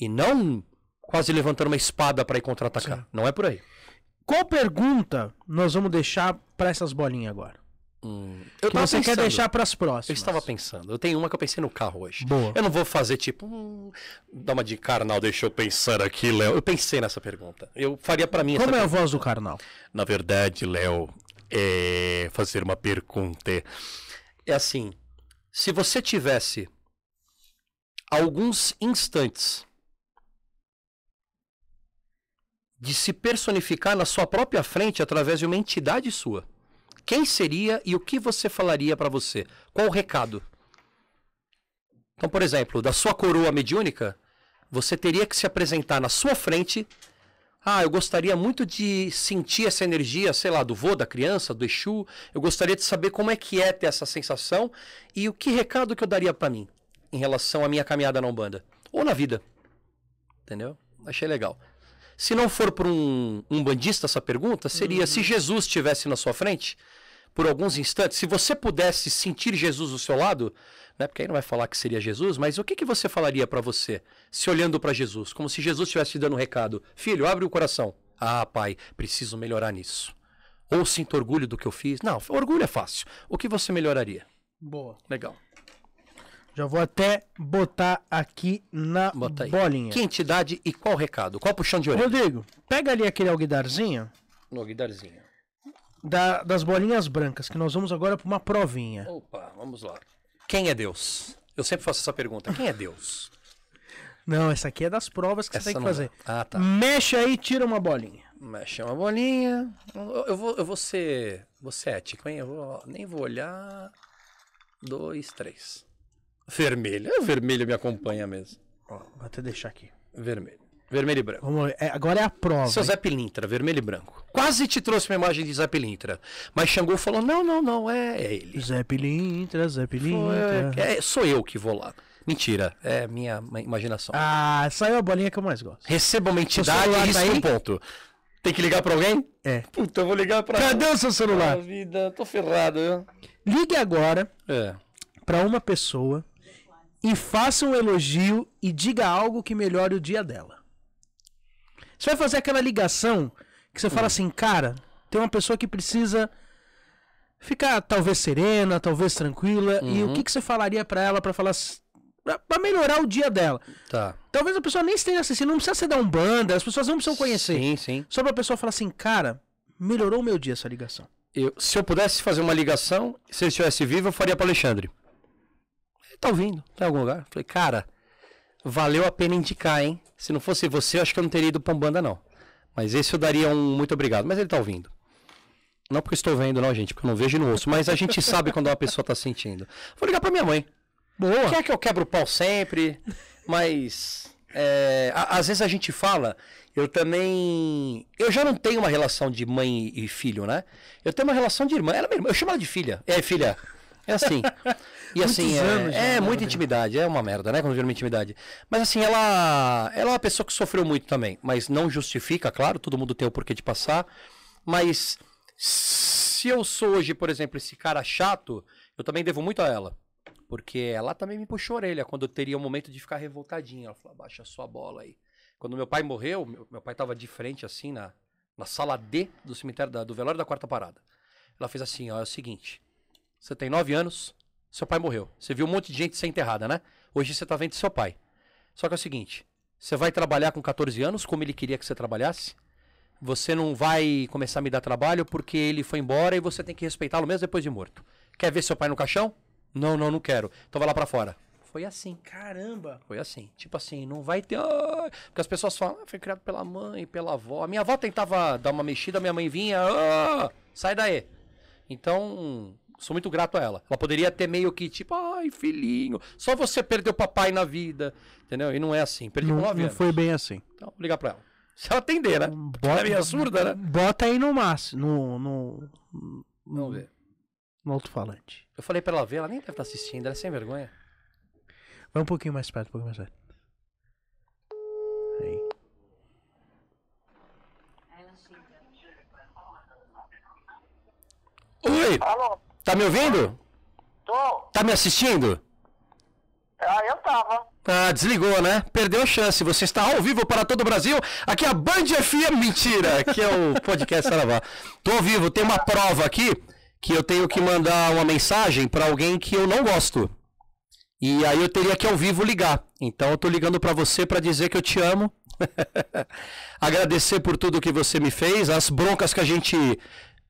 e não quase levantando uma espada para ir contra-atacar. Não é por aí. Qual pergunta nós vamos deixar pra essas bolinhas agora? Hum, eu Que você quer pensando. deixar pras Eu próximas? estava pensando. Eu tenho uma que eu pensei no carro hoje. Boa. Eu não vou fazer tipo. Hum, dá uma de carnal, deixa eu pensar aqui, Léo. Eu pensei nessa pergunta. Eu faria pra mim Como é a pergunta. voz do carnal? Na verdade, Léo, é fazer uma pergunta. É assim: se você tivesse alguns instantes de se personificar na sua própria frente através de uma entidade sua, quem seria e o que você falaria pra você? Qual o recado? Então, por exemplo, da sua coroa mediúnica, você teria que se apresentar na sua frente ah, eu gostaria muito de sentir essa energia, sei lá, do vô, da criança, do Exu. Eu gostaria de saber como é que é ter essa sensação e o que recado que eu daria pra mim em relação à minha caminhada na Umbanda. Ou na vida. Entendeu? Achei legal. Se não for por um, um bandista essa pergunta, seria se Jesus estivesse na sua frente, por alguns instantes, se você pudesse sentir Jesus do seu lado, né? Porque aí não vai falar que seria Jesus, mas o que, que você falaria pra você, se olhando pra Jesus, como se Jesus estivesse te dando um recado: Filho, abre o coração. Ah, pai, preciso melhorar nisso. Ou sinto orgulho do que eu fiz. Não, orgulho é fácil. O que você melhoraria? Boa. Legal. Já vou até botar aqui na Bota aí. bolinha. Que entidade e qual recado? Qual puxão de orelha? Rodrigo, pega ali aquele alguidarzinho No guidarzinho. Da- das bolinhas brancas, que nós vamos agora pra uma provinha. Opa, vamos lá. Quem é Deus? Eu sempre faço essa pergunta. Quem é Deus? Não, essa aqui é das provas que Essa você tem que não fazer. é. Ah, tá. Mexe aí e tira uma bolinha. Mexe uma bolinha. Eu, eu vou, eu vou ser. Vou ser ético, hein? Eu vou, nem vou olhar. Dois, três. Vermelho. É, Vermelho me acompanha mesmo. Ó, vou até deixar aqui. Vermelho. Vermelho e branco. Vamos. É, agora é a prova. Seu hein? Zé Pilintra, vermelho e branco. Quase te trouxe uma imagem de Zé Pilintra. Mas Xangô falou: não, não, não, é, é ele. Zé Pilintra, Zé Pilintra. Foi- é, sou eu que vou lá. Mentira, é minha ma- imaginação. Ah, saiu a bolinha que eu mais gosto. Receba uma entidade e tá um ponto. Tem que ligar pra alguém? É. Puta, eu vou ligar pra. Cadê o seu celular? Ah, vida, tô ferrado? Ligue agora É. pra uma pessoa e faça um elogio e diga algo que melhore o dia dela. Você vai fazer aquela ligação que você fala assim, cara, tem uma pessoa que precisa ficar talvez serena, talvez tranquila, e o que, que você falaria pra ela pra falar pra melhorar o dia dela? Tá. Talvez a pessoa nem esteja assistindo, não precisa ser da Umbanda, as pessoas não precisam conhecer. Sim, sim. Só pra pessoa falar assim, cara, melhorou o meu dia essa ligação. Eu, se eu pudesse fazer uma ligação, se ele estivesse vivo, eu faria para Alexandre. Ele tá ouvindo, tá em algum lugar? Falei, cara, valeu a pena indicar, hein? Se não fosse você, eu acho que eu não teria ido pra Umbanda, não. Mas esse eu daria um muito obrigado. Mas ele tá ouvindo. Não porque estou vendo, não, gente, porque eu não vejo e não ouço. Mas a gente (laughs) sabe quando uma pessoa tá sentindo. Vou ligar pra minha mãe. Boa. Quer que eu quebro o pau sempre, mas é, a- às vezes a gente fala, eu também. Eu já não tenho uma relação de mãe e filho, né? Eu tenho uma relação de irmã. Ela é minha irmã, eu chamo ela de filha. É, filha. É assim. E assim, é, anos é né, muita Rodrigo? intimidade, é uma merda, né? Quando vira uma intimidade. Mas assim, ela, ela é uma pessoa que sofreu muito também. Mas não justifica, claro, todo mundo tem o porquê de passar. Mas se eu sou hoje, por exemplo, esse cara chato, eu também devo muito a ela. Porque ela também me puxou a orelha quando eu teria um momento de ficar revoltadinho. Ela falou, abaixa a sua bola aí. Quando meu pai morreu, meu, meu pai tava de frente assim na, na sala D do cemitério da- do velório da quarta parada. Ela fez assim, ó, é o seguinte. Você tem nove anos, seu pai morreu. Você viu um monte de gente ser enterrada, né? Hoje você tá vendo seu pai. Só que é o seguinte, você vai trabalhar com 14 anos, como ele queria que você trabalhasse. Você não vai começar a me dar trabalho porque ele foi embora e você tem que respeitá-lo mesmo depois de morto. Quer ver seu pai no caixão? Não, não, não quero. Então vai lá pra fora. Foi assim. Caramba. Foi assim. Tipo assim, não vai ter. Porque as pessoas falam, ah, foi criado pela mãe, pela avó. A minha avó tentava dar uma mexida, minha mãe vinha, "Ah, sai daí. Então, sou muito grato a ela. Ela poderia ter meio que, tipo, ai, filhinho, só você perdeu papai na vida. Entendeu? E não é assim. Perdi com Não, nove não anos. foi bem assim. Então, vou ligar pra ela. (laughs) Se ela atender, né? Ela é meio surda, né? Bota aí no máximo, no, no, Vamos ver. no alto-falante. Eu falei pra ela ver, ela nem deve estar assistindo, ela é sem vergonha. Vai um pouquinho mais perto, um pouquinho mais perto. Aí. Oi, Alô, tá me ouvindo? tô. Tá me assistindo? Ah, eu tava. Ah, desligou, né? Perdeu a chance. Você está ao vivo para todo o Brasil. Aqui é a Band FM. Mentira! Aqui é o (laughs) podcast Saravá. Tô ao vivo. Tem uma prova aqui que eu tenho que mandar uma mensagem para alguém que eu não gosto. E aí eu teria que ao vivo ligar. Então eu tô ligando para você para dizer que eu te amo. (laughs) Agradecer por tudo que você me fez, as broncas que a gente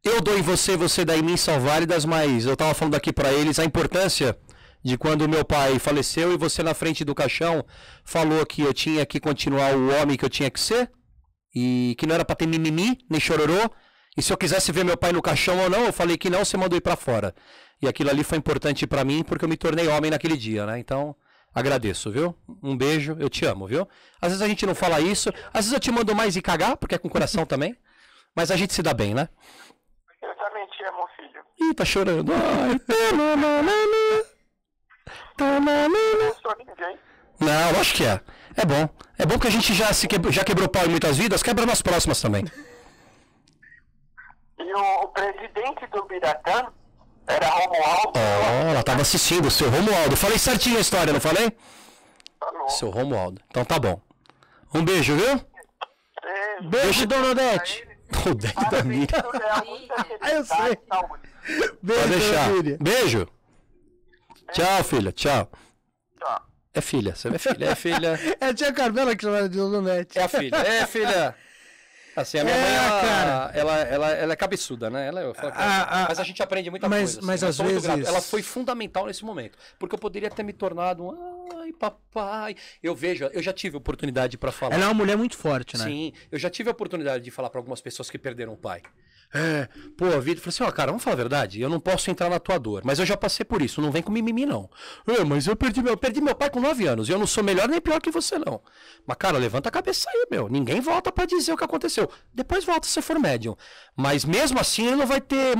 eu dou em você, você dá em mim são válidas, mas eu tava falando aqui para eles a importância de quando meu pai faleceu e você na frente do caixão falou que eu tinha que continuar o homem que eu tinha que ser e que não era pra ter mimimi, nem chororô. E se eu quisesse ver meu pai no caixão ou não, eu falei que não, você mandou ir pra fora. E aquilo ali foi importante pra mim porque eu me tornei homem naquele dia, né? Então, agradeço, viu? Um beijo, eu te amo, viu? Às vezes a gente não fala isso, às vezes eu te mando mais e cagar, porque é com coração (laughs) também. Mas a gente se dá bem, né? Eu também te amo, filho. Ih, tá chorando. Não acho que é. É bom. É bom que a gente já, se quebrou, já quebrou pau em muitas vidas, quebra nas próximas também. E o, presidente do Biratã era Romualdo. Oh, ela tava assistindo, seu Romualdo. Falei certinho a história, não falei? Falou. Seu Romualdo. Então tá bom. Um beijo, viu? Beijo. Beijo, dona Odete. O dedo da Miriam. muita Eu sei. felicidade, saúde. Beijo, Pode deixar. Miriam. Beijo. Tchau, filha. Tchau. Tchau. É filha. Você é filha. É filha. (laughs) É a tia Carmela que chama de Donete. É a filha. É filha. Assim, a minha É, mãe, ela, cara. ela, ela, ela é cabeçuda, né? Ela, falo A- a- mas a gente aprende muita mas- coisa. mas eu às vezes-. Ela foi fundamental nesse momento. Porque eu poderia ter me tornado um. Ai, papai. Eu vejo, eu já tive oportunidade pra falar. Ela é uma mulher muito forte, né? Sim, eu já tive a oportunidade de falar pra algumas pessoas que perderam o pai. É, pô, a vida. Falei assim, ó, cara, vamos falar a verdade. Eu não posso entrar na tua dor, mas eu já passei por isso. Não vem com mimimi, não. É, mas eu perdi meu, eu perdi meu pai com 9 anos. E eu não sou melhor nem pior que você, não. Mas, cara, levanta a cabeça aí, meu. Ninguém volta pra dizer o que aconteceu. Depois volta se for médium. Mas mesmo assim, ele não vai ter.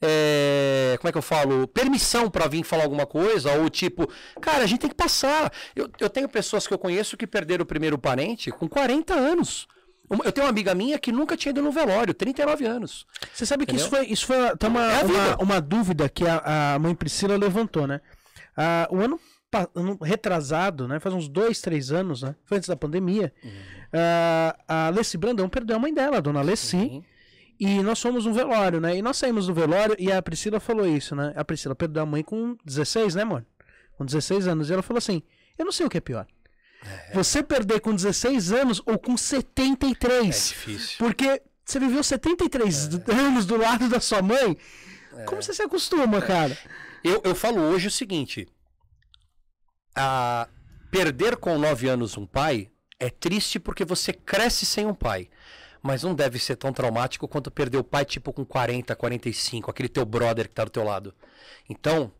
é, como é que eu falo? Permissão pra vir falar alguma coisa, ou tipo, cara, a gente tem que passar. Eu, eu tenho pessoas que eu conheço que perderam o primeiro parente com 40 anos. Eu tenho uma amiga minha que nunca tinha ido no velório, 39 anos. Você sabe que Entendeu? isso foi, isso foi tá uma, É uma, uma dúvida que a, a mãe Priscila levantou, né? Ah, o ano, ano retrasado, né? Faz uns dois, três anos, né? Foi antes da pandemia. Uhum. ah, a Alessi Brandão perdeu a mãe dela, a dona Alessi. Sim. E nós fomos no velório, né? E nós saímos do velório e a Priscila falou isso, né? A Priscila perdeu a mãe com 16, né, amor? Com 16 anos. E ela falou assim: Eu não sei o que é pior. Você perder com 16 anos ou com É 73. difícil. Porque você viveu 73 anos do lado da sua mãe. Como você se acostuma, cara? Eu, eu falo hoje o seguinte: a perder com 9 anos um pai é triste porque você cresce sem um pai. Mas não deve ser tão traumático quanto perder o pai, tipo, com 40, 45, aquele teu brother que tá do teu lado. Então,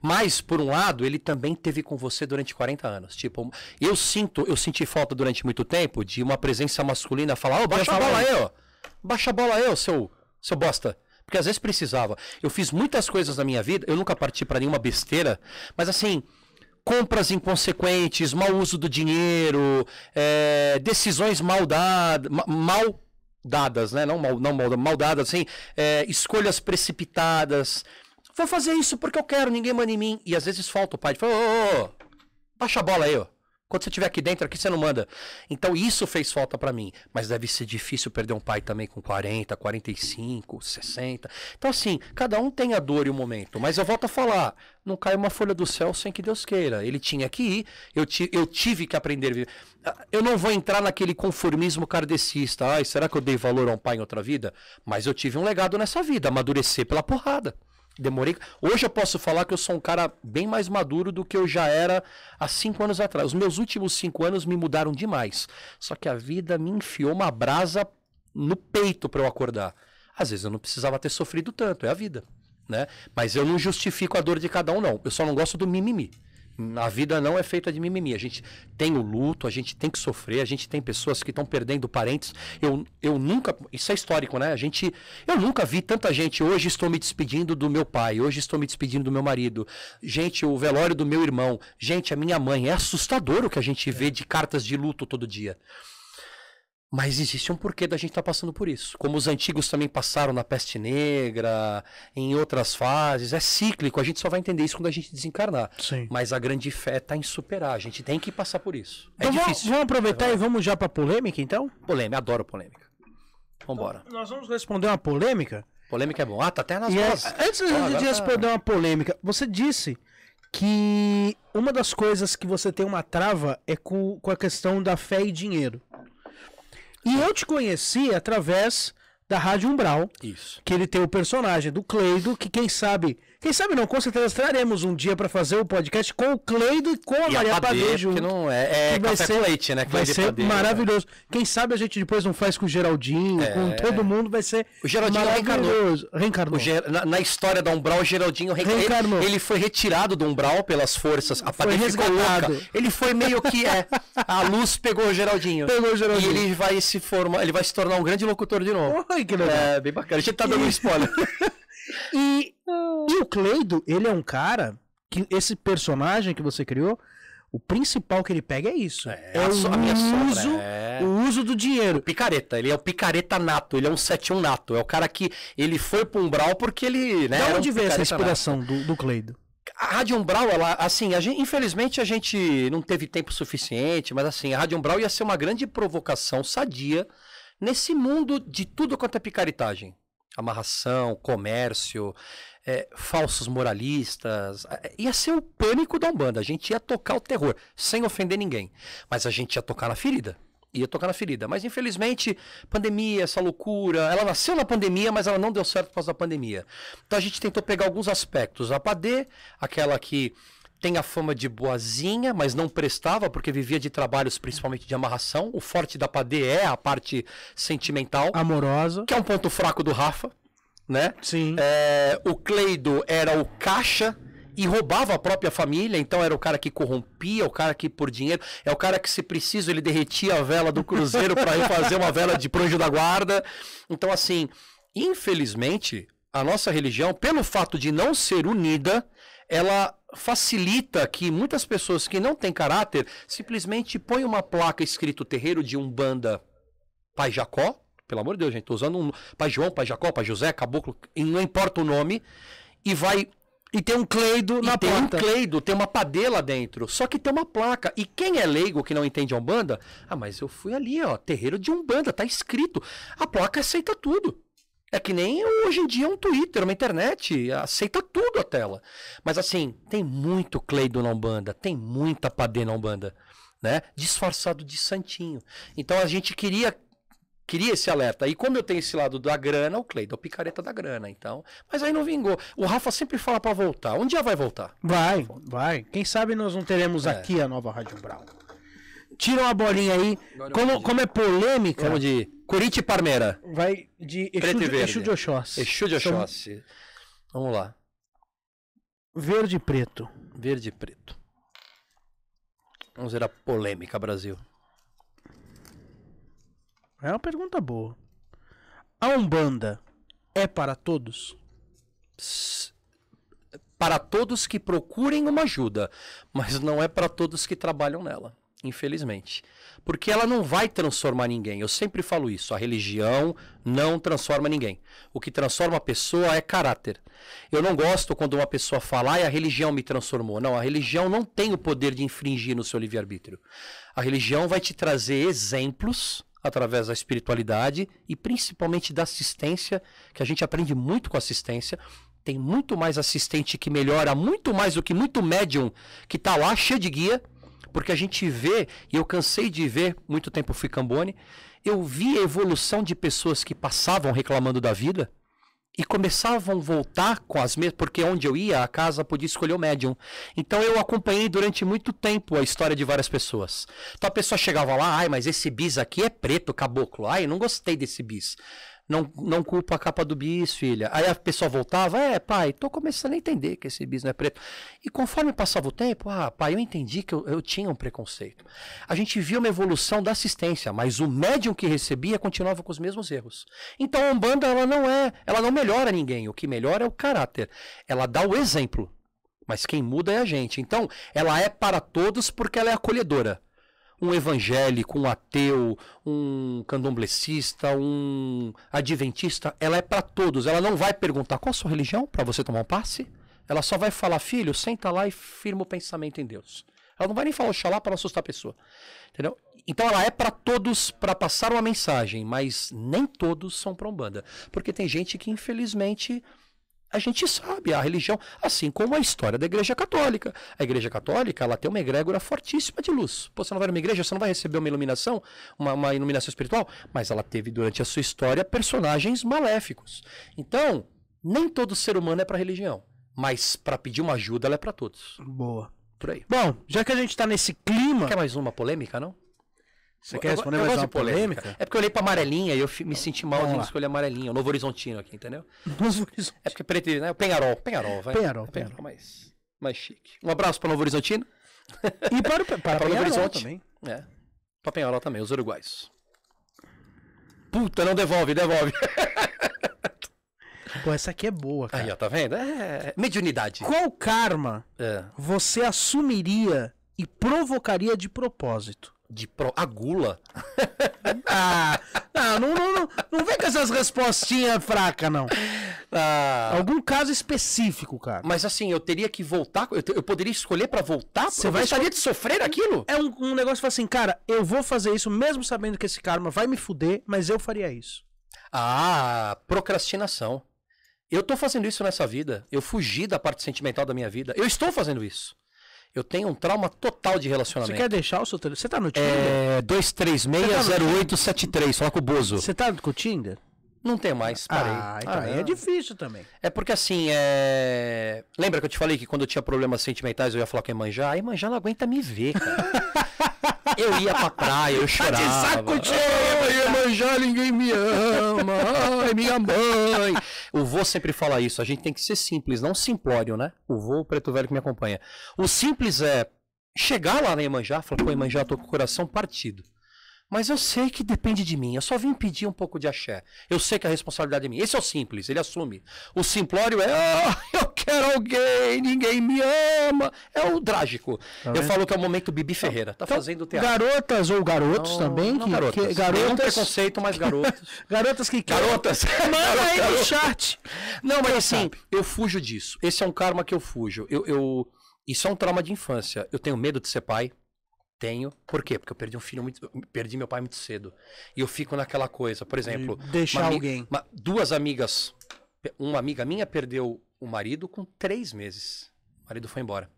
mas, por um lado, ele também teve com você durante 40 anos. Tipo, eu sinto, eu senti falta durante muito tempo de uma presença masculina falar, ô, baixa a bola aí, ó. Baixa a bola aí, seu, seu bosta. Porque às vezes precisava. Eu fiz muitas coisas na minha vida, eu nunca parti pra nenhuma besteira, mas assim, compras inconsequentes, mau uso do dinheiro, é, decisões mal, dad, ma- mal dadas, né? Não mal, não mal, mal dadas, assim, é, escolhas precipitadas. Vou fazer isso porque eu quero, ninguém manda em mim. E às vezes falta o pai. Fala, ô, ô, ô, baixa a bola aí, ó. Quando você estiver aqui dentro, aqui você não manda. Então isso fez falta pra mim. Mas deve ser difícil perder um pai também com 40, 45, 60. Então assim, cada um tem a dor e o momento. Mas eu volto a falar, não cai uma folha do céu sem que Deus queira. Ele tinha que ir, eu, eu tive que aprender a viver. Ah, Eu não vou entrar naquele conformismo kardecista. Ai, será que eu dei valor a um pai em outra vida? Mas eu tive um legado nessa vida, amadurecer pela porrada. Demorei. Hoje eu posso falar que eu sou um cara bem mais maduro do que eu já era há cinco anos atrás. Os meus últimos cinco anos me mudaram demais. Só que a vida me enfiou uma brasa no peito para eu acordar. Às vezes eu não precisava ter sofrido tanto, é a vida, né? Mas eu não justifico a dor de cada um, não. Eu só não gosto do mimimi. A vida não é feita de mimimi. A gente tem o luto, a gente tem que sofrer, a gente tem pessoas que estão perdendo parentes. Eu, eu nunca. Isso é histórico, né? A gente. Eu nunca vi tanta gente. Hoje estou me despedindo do meu pai, hoje estou me despedindo do meu marido. Gente, o velório do meu irmão. Gente, a minha mãe. É assustador o que a gente vê de cartas de luto todo dia. Mas existe um porquê da gente estar passando por isso. Como os antigos também passaram na peste negra, em outras fases. É cíclico, a gente só vai entender isso quando a gente desencarnar. Sim. Mas a grande fé está em superar. A gente tem que passar por isso. É Então vamos, difícil. vamos aproveitar e vamos já pra polêmica, então? Polêmica, adoro polêmica. Vambora. Nós vamos responder uma polêmica. Polêmica é bom. Ah, tá até nas E é- vozes. antes Ó, de tá- responder uma polêmica, você disse que uma das coisas que você tem uma trava é com, com a questão da fé e dinheiro. E eu te conheci através da Rádio Umbral, Isso. que ele tem o personagem do Cleido, que quem sabe, quem sabe não, com certeza traremos um dia pra fazer o podcast com o Cleido e com a E Maria a Padê, porque não é, é que vai ser- com leite, né? que Vai ser Padê, né? maravilhoso. Quem sabe a gente depois não faz com o Geraldinho, É. com todo mundo, vai ser O Geraldinho maravilhoso. Reencarnou. O Ger- na, na história da Umbral, o Geraldinho re- Reencarnou. ele, ele foi retirado do Umbral pelas forças. A Foi Padê resgatado. louca. Ele foi meio que é. A luz pegou o Geraldinho. Pegou o Geraldinho. E ele vai se formar, ele vai se tornar um grande locutor de novo. Ai, que legal. É, bem bacana. A gente tá dando um spoiler. (laughs) E, e o Cleido, ele é um cara que esse personagem que você criou, o principal que ele pega é isso. É, a o, so- a minha sombra, uso, é. o uso do dinheiro. Picareta, ele é o picareta nato, ele é um 71 nato. É o cara que ele foi pro Umbral porque ele. Né, um onde veio essa nato. inspiração do, do Cleido? A Rádio Umbral, ela, assim, a gente, infelizmente a gente não teve tempo suficiente, mas assim, a Rádio Umbral ia ser uma grande provocação sadia nesse mundo de tudo quanto é picaretagem. Amarração, comércio, é, falsos moralistas. é, Ia ser o pânico da Umbanda. A gente ia tocar o terror, sem ofender ninguém. Mas a gente ia tocar na ferida. ia tocar na ferida. Mas infelizmente, pandemia, essa loucura, ela nasceu na pandemia, mas ela não deu certo por causa da pandemia. Então a gente tentou pegar alguns aspectos. A Padê, aquela que tem a fama de boazinha, mas não prestava porque vivia de trabalhos principalmente de amarração. O forte da Padê é a parte sentimental, Amorosa. que é um ponto fraco do Rafa, né? Sim. É, o Cleido era o caixa e roubava a própria família, então era o cara que corrompia, o cara que por dinheiro, é o cara que se preciso ele derretia a vela do cruzeiro para ir fazer uma vela de pranjo da guarda. Então assim, infelizmente, a nossa religião, pelo fato de não ser unida, ela facilita que muitas pessoas que não têm caráter simplesmente põem uma placa escrito terreiro de Umbanda Pai Jacó, pelo amor de Deus, gente, tô usando um Pai João, Pai Jacó, Pai José, Caboclo, não importa o nome, e vai E tem um Cleido na e tem porta. um cleido, tem uma padela dentro. Só que tem uma placa. E quem é leigo que não entende a Umbanda? Ah, mas eu fui ali, ó. Terreiro de Umbanda, tá escrito. A placa aceita tudo. É que nem hoje em dia um Twitter, uma internet. Aceita tudo a tela. Mas assim, tem muito cleido na Umbanda. Tem muita padê na Umbanda. Né? Disfarçado de santinho. Então a gente queria queria esse alerta. E como eu tenho esse lado da grana, o Cleido é o picareta da grana, então. Mas aí não vingou. O Rafa sempre fala pra voltar. Um dia vai voltar. Vai, vai. Quem sabe nós não teremos É. aqui a nova Rádio Brown. Tira uma bolinha aí. Como, como é polêmica, Vamos de Corinthians e Parmeira. vai de Exu, Preto de, verde. Exu de Oxóssi. Exu de Oxóssi. Vamos lá. Verde e preto. Verde e preto. Vamos ver a polêmica, Brasil. É uma pergunta boa. A Umbanda é para todos? Para todos que procurem uma ajuda, mas não é para todos que trabalham nela, infelizmente. Porque ela não vai transformar ninguém. Eu sempre falo isso. A religião não transforma ninguém. O que transforma a pessoa é caráter. Eu não gosto quando uma pessoa fala, ah, a religião me transformou. Não, a religião não tem o poder de infringir no seu livre-arbítrio. A religião vai te trazer exemplos através da espiritualidade e principalmente da assistência, que a gente aprende muito com assistência. Tem muito mais assistente que melhora muito mais do que muito médium que tá lá cheio de guia, porque a gente vê, e eu cansei de ver, muito tempo fui cambone, eu vi a evolução de pessoas que passavam reclamando da vida e começavam a voltar com as mesmas, porque onde eu ia, a casa podia escolher o médium. Então eu acompanhei durante muito tempo a história de várias pessoas. Então a pessoa chegava lá, ai, mas esse bis aqui é preto, caboclo. Ai, não gostei desse bis. Não, não culpa a capa do bis, filha. Aí a pessoa voltava, é, pai, tô começando a entender que esse bis não é preto. E conforme passava o tempo, ah, pai, eu entendi que eu, eu tinha um preconceito. A gente viu uma evolução da assistência, mas o médium que recebia continuava com os mesmos erros. Então a Umbanda, ela não é, ela não melhora ninguém. O que melhora é o caráter. Ela dá o exemplo. Mas quem muda é a gente. Então, ela é para todos porque ela é acolhedora um evangélico, um ateu, um candomblecista, um adventista, ela é para todos. Ela não vai perguntar qual a sua religião para você tomar um passe. Ela só vai falar, filho, senta lá e firma o pensamento em Deus. Ela não vai nem falar oxalá para não assustar a pessoa. Entendeu? Então ela é para todos para passar uma mensagem, mas nem todos são para Umbanda. Porque tem gente que, infelizmente, a gente sabe a religião, assim como a história da Igreja Católica. A Igreja Católica, ela tem uma egrégora fortíssima de luz. Pô, você não vai numa igreja, você não vai receber uma iluminação, uma, uma iluminação espiritual, mas ela teve durante a sua história personagens maléficos. Então, nem todo ser humano é para religião, mas para pedir uma ajuda ela é para todos. Boa. Por aí. Bom, já que a gente tá nesse clima, Quer mais uma polêmica, não? Você quer responder eu mais uma polêmica. polêmica? É porque eu olhei pra amarelinha e eu me senti mal de escolher amarelinha. O Novo Horizontino aqui, entendeu? (laughs) Nos horizontes. É porque preto, né? O Penharol. Penharol, vai. Penharol, É Penharol, mais, mais chique. Um abraço para Novo Horizontino. E para, para, (laughs) Para o Penharol Horizonte. também. É. Pra Penharol também, os uruguais. Puta, não devolve, devolve. (laughs) Pô, essa aqui é boa, cara. Aí, ó, tá vendo? É. Mediunidade. Qual karma É. você assumiria e provocaria de propósito? De pro... A gula. (laughs) Ah, não, não, não, não, vem com essas respostinhas fracas, não. Ah, Algum caso específico, cara. mas assim, eu teria que voltar. Eu, te- eu poderia escolher pra voltar? Você Eu vai gostaria de sofrer aquilo? É um, um negócio que assim, cara, eu vou fazer isso mesmo sabendo que esse karma vai me fuder, mas eu faria isso. Ah, procrastinação. Eu tô fazendo isso nessa vida. Eu fugi da parte sentimental da minha vida. Eu estou fazendo isso. Eu tenho um trauma total de Você relacionamento. quer deixar o seu telefone? Você tá no Tinder? É 2360873, fala com o Bozo. Você tá com o Tinder? Não tem mais, parei. Ah, então aí é difícil também. É porque assim, é. Lembra que eu te falei que quando eu tinha problemas sentimentais eu ia falar com a Emanjá? A Emanjá não aguenta me ver, cara. (laughs) eu ia pra praia, eu chorava. saco cheio, Ai, Emanjá, ninguém me ama. Ai, minha mãe. O vô sempre fala isso. A gente tem que ser simples, não simplório, né? O vô, o preto velho que me acompanha. O simples é chegar lá na Emanjá, falar, pô, Emanjá, tô com o coração partido. Mas eu sei que depende de mim. Eu só vim pedir um pouco de axé. Eu sei que a responsabilidade é minha. Esse é o simples, ele assume. O simplório é, ah, eu quero alguém, ninguém me ama. É o trágico. eu vendo? falo que é o momento Bibi Ferreira. Tá fazendo teatro. Garotas ou garotos Não, também? não que, garotas. que- Nenhum garotas, preconceito, mas garotos. (laughs) garotas que querem. garotas. Manda aí no chat. Não, mas assim, eu fujo disso. Esse é um karma que eu fujo. Eu, eu- Isso é um trauma de infância. Eu tenho medo de ser pai. Tenho. Por quê? Porque eu perdi um filho muito. Perdi meu pai muito cedo. E eu fico naquela coisa. Por exemplo. deixar alguém. uma- duas amigas. Uma amiga minha perdeu o marido com três meses. O marido foi embora.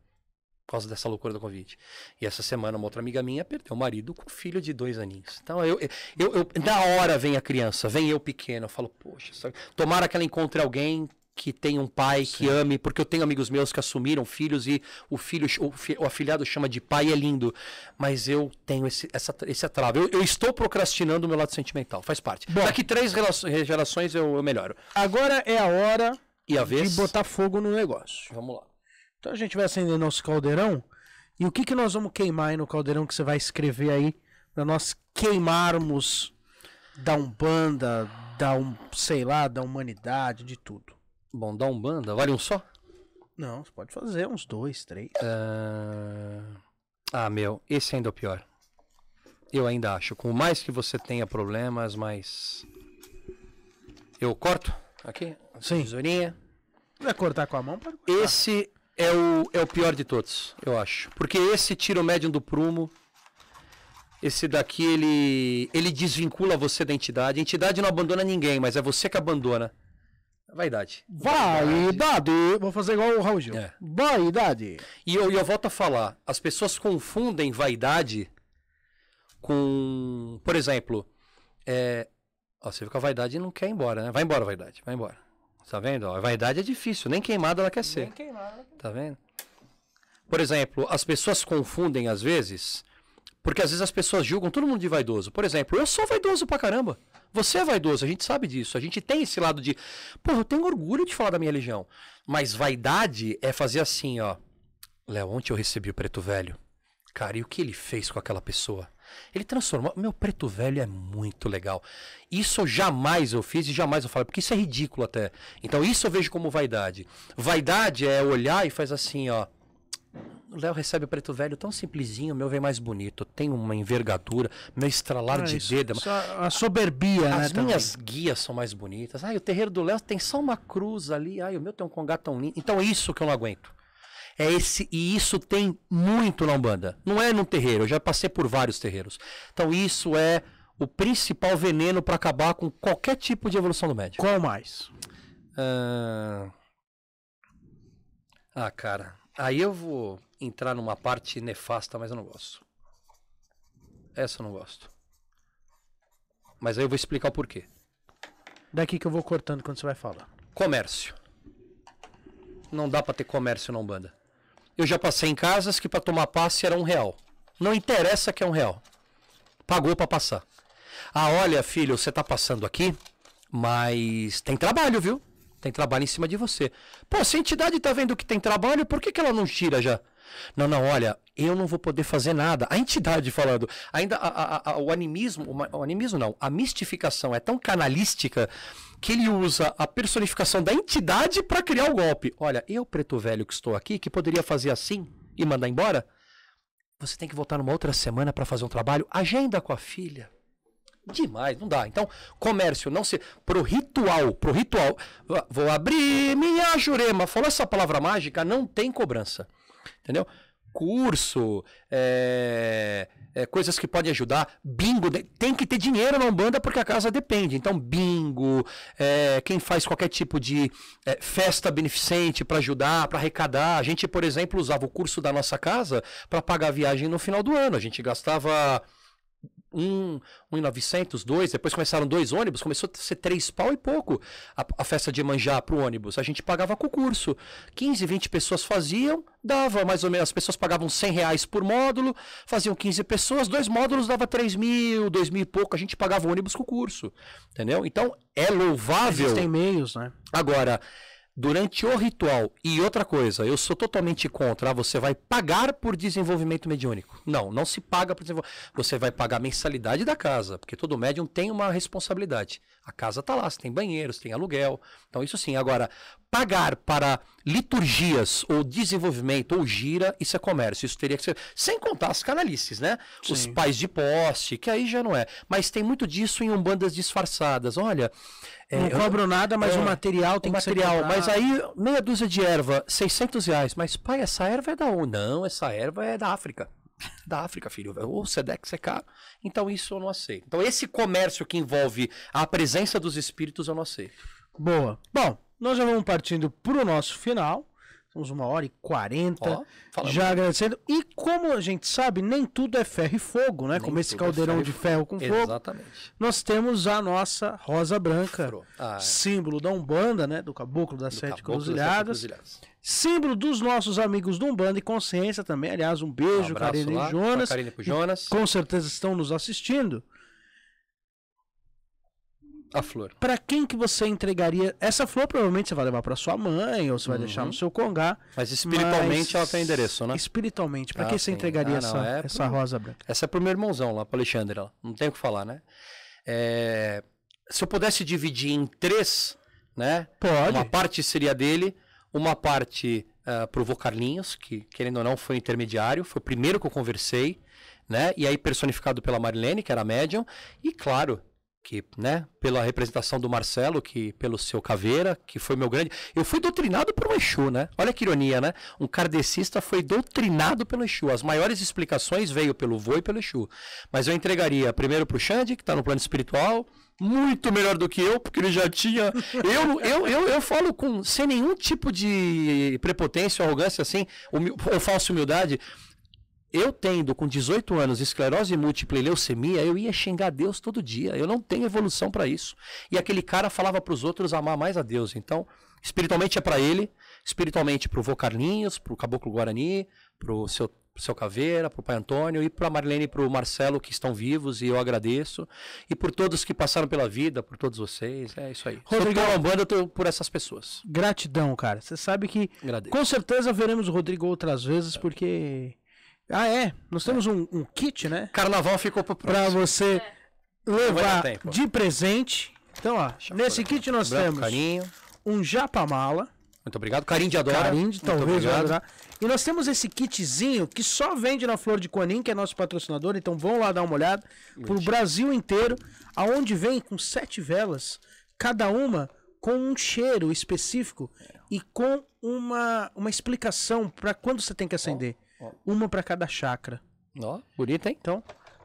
Por causa dessa loucura do Covid. E essa semana, uma outra amiga minha perdeu o marido com um filho de dois aninhos. Então, eu, eu, eu, na hora vem a criança, vem eu pequeno. Eu falo, poxa, sabe? tomara que ela encontre alguém que tenha um pai que ame, porque eu tenho amigos meus que assumiram filhos e o filho, o, o afilhado chama de pai e é lindo. Mas eu tenho esse, essa, esse atrave. Eu, eu estou procrastinando o meu lado sentimental, faz parte. Bom. Daqui três relaço- gerações eu, eu melhoro. Agora é a hora E a de vez. botar fogo no negócio. Vamos lá. Então a gente vai acender nosso caldeirão. E o que, que nós vamos queimar aí no caldeirão que você vai escrever aí pra nós queimarmos da Umbanda, da um, sei lá, da humanidade, de tudo. Bom, dá um banda, vale um só? Não, você pode fazer uns dois, três. Ah, Ah, meu, esse ainda é o pior. Eu ainda acho. Com mais que você tenha problemas, mas. Eu corto aqui? Sim. Tesourinha. Vai cortar com a mão? Pode cortar. Esse é o, é o pior de todos, eu acho. Porque esse tira o médium do prumo. Esse daqui, ele, ele desvincula você da entidade. A entidade não abandona ninguém, mas é você que abandona. Vaidade. Vaidade! Vou fazer igual o Raul Gil. É. Vaidade! E eu, e eu volto a falar, as pessoas confundem vaidade com. Por exemplo, é, ó, você viu que a vaidade não quer ir embora, né? Vai embora, vaidade, vai embora. Tá vendo? Ó, a vaidade é difícil, nem queimada ela quer ser. Tá vendo? Por exemplo, as pessoas confundem às vezes, porque às vezes as pessoas julgam todo mundo de vaidoso. Por exemplo, eu sou vaidoso pra caramba. Você é vaidoso, a gente sabe disso. A gente tem esse lado de, porra, eu tenho orgulho de falar da minha religião. Mas vaidade é fazer assim, ó. Léo, ontem eu recebi o preto velho. Cara, e o que ele fez com aquela pessoa? Ele transformou. Meu preto velho é muito legal. Isso eu jamais eu fiz e jamais eu falo, porque isso é ridículo até. Então isso eu vejo como vaidade. Vaidade é olhar e faz assim, ó. O Léo recebe o preto velho tão simplesinho, o meu vem mais bonito. Tem uma envergadura, meu estralar Ah, de isso- dedo. isso a soberbia, né? As também. minhas guias são mais bonitas. Ai, o terreiro do Léo tem só uma cruz ali. Ai, o meu tem um congá tão lindo. Então é isso que eu não aguento. É esse e isso tem muito na Umbanda. Não é num terreiro, eu já passei por vários terreiros. Então isso é o principal veneno para acabar com qualquer tipo de evolução do médico. Qual mais? Ah... ah, cara. Aí eu vou entrar numa parte nefasta, mas eu não gosto. Essa eu não gosto. Mas aí eu vou explicar o porquê. Daqui que eu vou cortando quando você vai falar. Comércio. Não dá pra ter comércio na Umbanda. Eu já passei em casas que pra tomar passe era um real. Não interessa que é um real. Pagou pra passar. Ah, olha, filho, você tá passando aqui, mas tem trabalho, viu? Tem trabalho em cima de você. Pô, se a entidade tá vendo que tem trabalho, por que, que ela não tira já? Não, não, olha, eu não vou poder fazer nada. A entidade falando. Ainda a- a- a- o animismo, o animismo não, a mistificação é tão canalística que ele usa a personificação da entidade para criar o golpe. Olha, eu, preto velho que estou aqui, que poderia fazer assim e mandar embora, você tem que voltar numa outra semana para fazer um trabalho, agenda com a filha. Demais, não dá. Então, comércio, não se. Pro ritual, pro ritual. ah, Vou abrir minha jurema. Falou essa palavra mágica, não tem cobrança. Entendeu? curso, é, é, coisas que podem ajudar. Bingo, tem que ter dinheiro na Umbanda porque a casa depende. Então, bingo, é, quem faz qualquer tipo de é, festa beneficente para ajudar, para arrecadar. A gente, por exemplo, usava o curso da nossa casa para pagar a viagem no final do ano. A gente gastava um, um e 900, dois, depois começaram dois ônibus, começou a ser três pau e pouco a, a festa de Manjá pro ônibus. A gente pagava com o curso. 15, 20 pessoas faziam, dava mais ou menos, as pessoas pagavam 100 reais por módulo, faziam 15 pessoas, dois módulos dava 3 mil, 2 mil e pouco, a gente pagava o ônibus com o curso, entendeu? Então, é louvável... Existem meios, né? Agora, durante o ritual, e outra coisa, eu sou totalmente contra, você vai pagar por desenvolvimento mediúnico. Não, não se paga por desenvolvimento. Você vai pagar a mensalidade da casa, porque todo médium tem uma responsabilidade. A casa tá lá, você tem banheiros, tem aluguel. Então, isso sim. Agora, pagar para liturgias ou desenvolvimento ou gira, isso é comércio. Isso teria que ser. Sem contar as canalices, né? Os Sim. pais de poste, que aí já não é. Mas tem muito disso em umbandas disfarçadas. Olha. é, Não eu- cobro nada, mas é, o material tem o material, mas aí meia dúzia de erva, 600 reais. Mas pai, essa erva é da onde? Não, essa erva é da África. Da África, filho. O Sedex é caro. Então isso eu não aceito. Então esse comércio que envolve a presença dos espíritos eu não aceito. Boa. Bom, nós já vamos partindo pro nosso final. Temos uma hora e quarenta. Falamos. já agradecendo. E como a gente sabe, nem tudo é ferro e fogo, né? Nem como esse tudo é caldeirão ferro e de ferro com fogo. Exatamente. Nós temos a nossa rosa branca. Ah, é. Símbolo da Umbanda, né? Do caboclo das Do sete Caboclo das Sete cruzilhadas. Cruzilhadas. Símbolo dos nossos amigos do Umbanda e Consciência também. Aliás, um beijo, Um Karine e Jonas. Karine e Jonas. Com certeza estão nos assistindo. A flor. Pra quem que você entregaria? Essa flor provavelmente você vai levar pra sua mãe ou você vai deixar no seu congá. Mas espiritualmente mas- ela tem endereço, né? Espiritualmente, pra Ah, quem você sim. entregaria Ah, não, essa, é essa pro- rosa branca? Essa é pro meu irmãozão lá, pro Alexandre lá. Não tem o que falar, né? É, Se eu pudesse dividir em três, né? Pode. Uma parte seria dele, uma parte uh, pro vô Carlinhos, que querendo ou não foi intermediário, foi o primeiro que eu conversei, né? E aí personificado pela Marilene, que era médium, e claro, que, né, pela representação do Marcelo, que pelo seu caveira, que foi meu grande. Eu fui doutrinado pelo Exu, né? Olha que ironia, né? Um kardecista foi doutrinado pelo Exu. As maiores explicações veio pelo vô e pelo Exu. Mas eu entregaria primeiro pro Xande, que tá no plano espiritual, muito melhor do que eu, porque ele já tinha. Eu, eu, eu, eu falo com sem nenhum tipo de prepotência ou arrogância, assim, humi- ou falsa humildade. Eu tendo com 18 anos esclerose múltipla e leucemia, eu ia xingar Deus todo dia. Eu não tenho evolução para isso. E aquele cara falava para os outros amar mais a Deus. Então, espiritualmente é para ele, espiritualmente pro vô Carlinhos, pro Caboclo Guarani, pro seu seu Caveira, pro Pai Antônio e pra Marilene e pro Marcelo que estão vivos e eu agradeço. E por todos que passaram pela vida, por todos vocês. É isso aí. Rodrigo- Lambanda, eu tô por essas pessoas. Gratidão, cara. Você sabe que Agradeço. com certeza veremos o Rodrigo outras vezes, porque. Ah, é. Nós temos um, um kit, né? Carnaval ficou pro Pra próximo. você Vai dar levar de presente. Então, ó, nesse kit nós Branco, temos Carinho. um japamala. Muito obrigado. Carinho de adora. Carinho, Muito talvez adorar. E nós temos esse kitzinho que só vende na Flor de Conim, que é nosso patrocinador, então vão lá dar uma olhada. Pro Brasil inteiro, aonde vem com sete velas, cada uma com um cheiro específico e com uma, uma explicação para quando você tem que acender. Uma para cada chakra. Ó, bonito, hein? Então,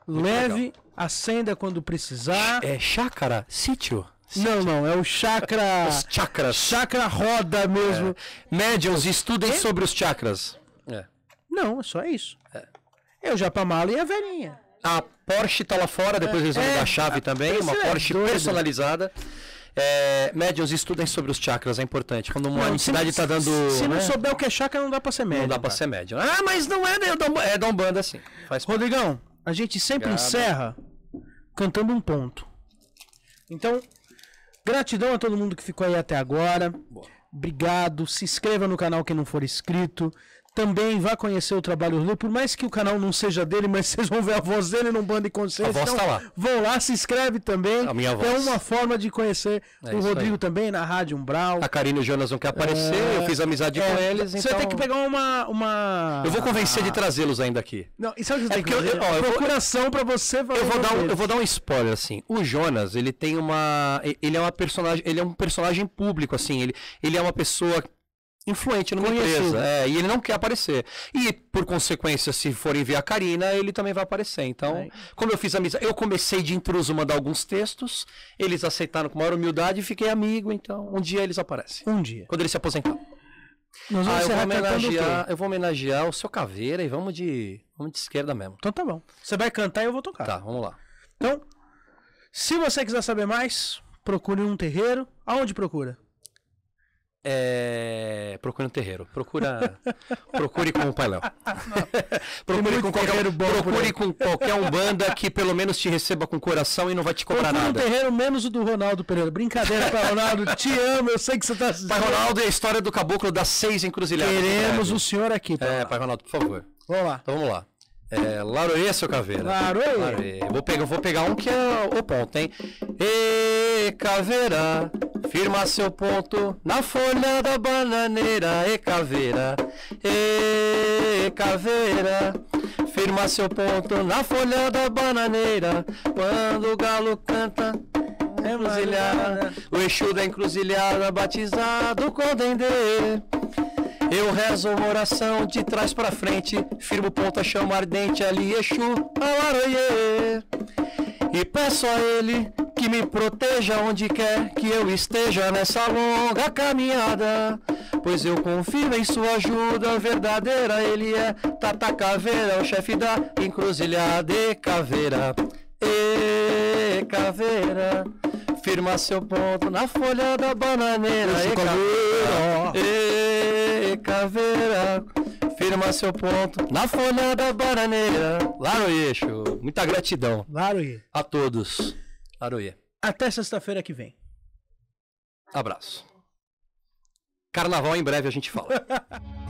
leve, acenda quando precisar. É chácara, sítio. Não, não, é o chakra. (laughs) Os chakras. Chakra roda mesmo. Médiuns, estudem sobre os chakras. É. Não, é só isso. É o japamala e a velhinha. A Porsche tá lá fora, depois eles vão É. dar a chave também, uma é Porsche doido. personalizada. É, médiuns, estudem sobre os chakras, é importante. Quando uma Não, entidade se- tá dando. Se não né, souber o que é chakra, não dá pra ser médium. não dá pra cara. ser médium. Ah, mas não é, né? é da Umbanda assim. Faz. Rodrigão, a gente sempre Obrigado. encerra cantando um ponto. Então, gratidão a todo mundo que ficou aí até agora. Obrigado. Se inscreva no canal quem não for inscrito. Também vá conhecer o trabalho dele, por mais que o canal não seja dele, mas (laughs) vocês vão ver a voz dele no Bando e Consciência. A voz tá lá. Vão lá, se inscreve também. A minha É voz. uma forma de conhecer É o isso Rodrigo aí. também na Rádio Umbral. A Karine e o Jonas não quer aparecer, eu fiz amizade É, com eles, Você então... tem que pegar uma. uma... Eu vou convencer de trazê-los ainda aqui. Não, e sabe o que você É que eu- fazer? ó, eu vou- Procuração pra você Eu vou, dar um, eu vou dar um spoiler, assim. O Jonas, ele tem uma. Ele é uma personagem. Ele é um personagem público, assim. Ele, ele é uma pessoa influente numa Conhecido. empresa. É, e ele não quer aparecer. E, por consequência, se forem ver a Karina, ele também vai aparecer. Então, Aí. como eu fiz amizade, eu comecei de intruso mandar alguns textos, eles aceitaram com maior humildade e fiquei amigo, então um dia eles aparecem. Um dia. Quando ele se aposentar. Nós vamos Ah, eu vou homenagear, eu vou homenagear o seu caveira e vamos de, vamos de esquerda mesmo. Então tá bom. Você vai cantar e eu vou tocar. Tá, vamos lá. Então, se você quiser saber mais, procure um terreiro. Aonde procura? É... Procure um terreiro. Procura. procure com o Pai Léo. (laughs) procure com qualquer, bom procure com qualquer umbanda que pelo menos te receba com coração e não vai te cobrar Procure um nada. terreiro menos o do Ronaldo Pereira. Brincadeira, Pai Ronaldo. Te amo, eu sei que você tá assistindo. Pai Ronaldo é a história do caboclo das seis encruzilhadas. Queremos o senhor aqui, Pai É, Ronaldo. Pai Ronaldo, por favor. Vamos lá. Então vamos lá. É, Laroê, seu caveira. Laroê. Laroê. Vou pegar, vou pegar um que é o ponto, hein? E caveira, firma seu ponto na folha da bananeira. E caveira, e caveira, firma seu ponto na folha da bananeira. Quando o galo canta, encruzilhada, o Exu da encruzilhada, batizado com dendê. Eu rezo uma oração de trás pra frente, firmo ponta, chama ardente ali, Exu, alaroie. E peço a ele que me proteja onde quer que eu esteja nessa longa caminhada. Pois eu confio em sua ajuda verdadeira, ele é Tata Caveira, o chefe da encruzilhada e caveira. E caveira, firma seu ponto na folha da bananeira. E caveira. e caveira, firma seu ponto na folha da bananeira. Laroeixo, muita gratidão Laroê. a todos. Laroie, Até sexta-feira que vem. abraço. Carnaval em breve a gente fala. (laughs)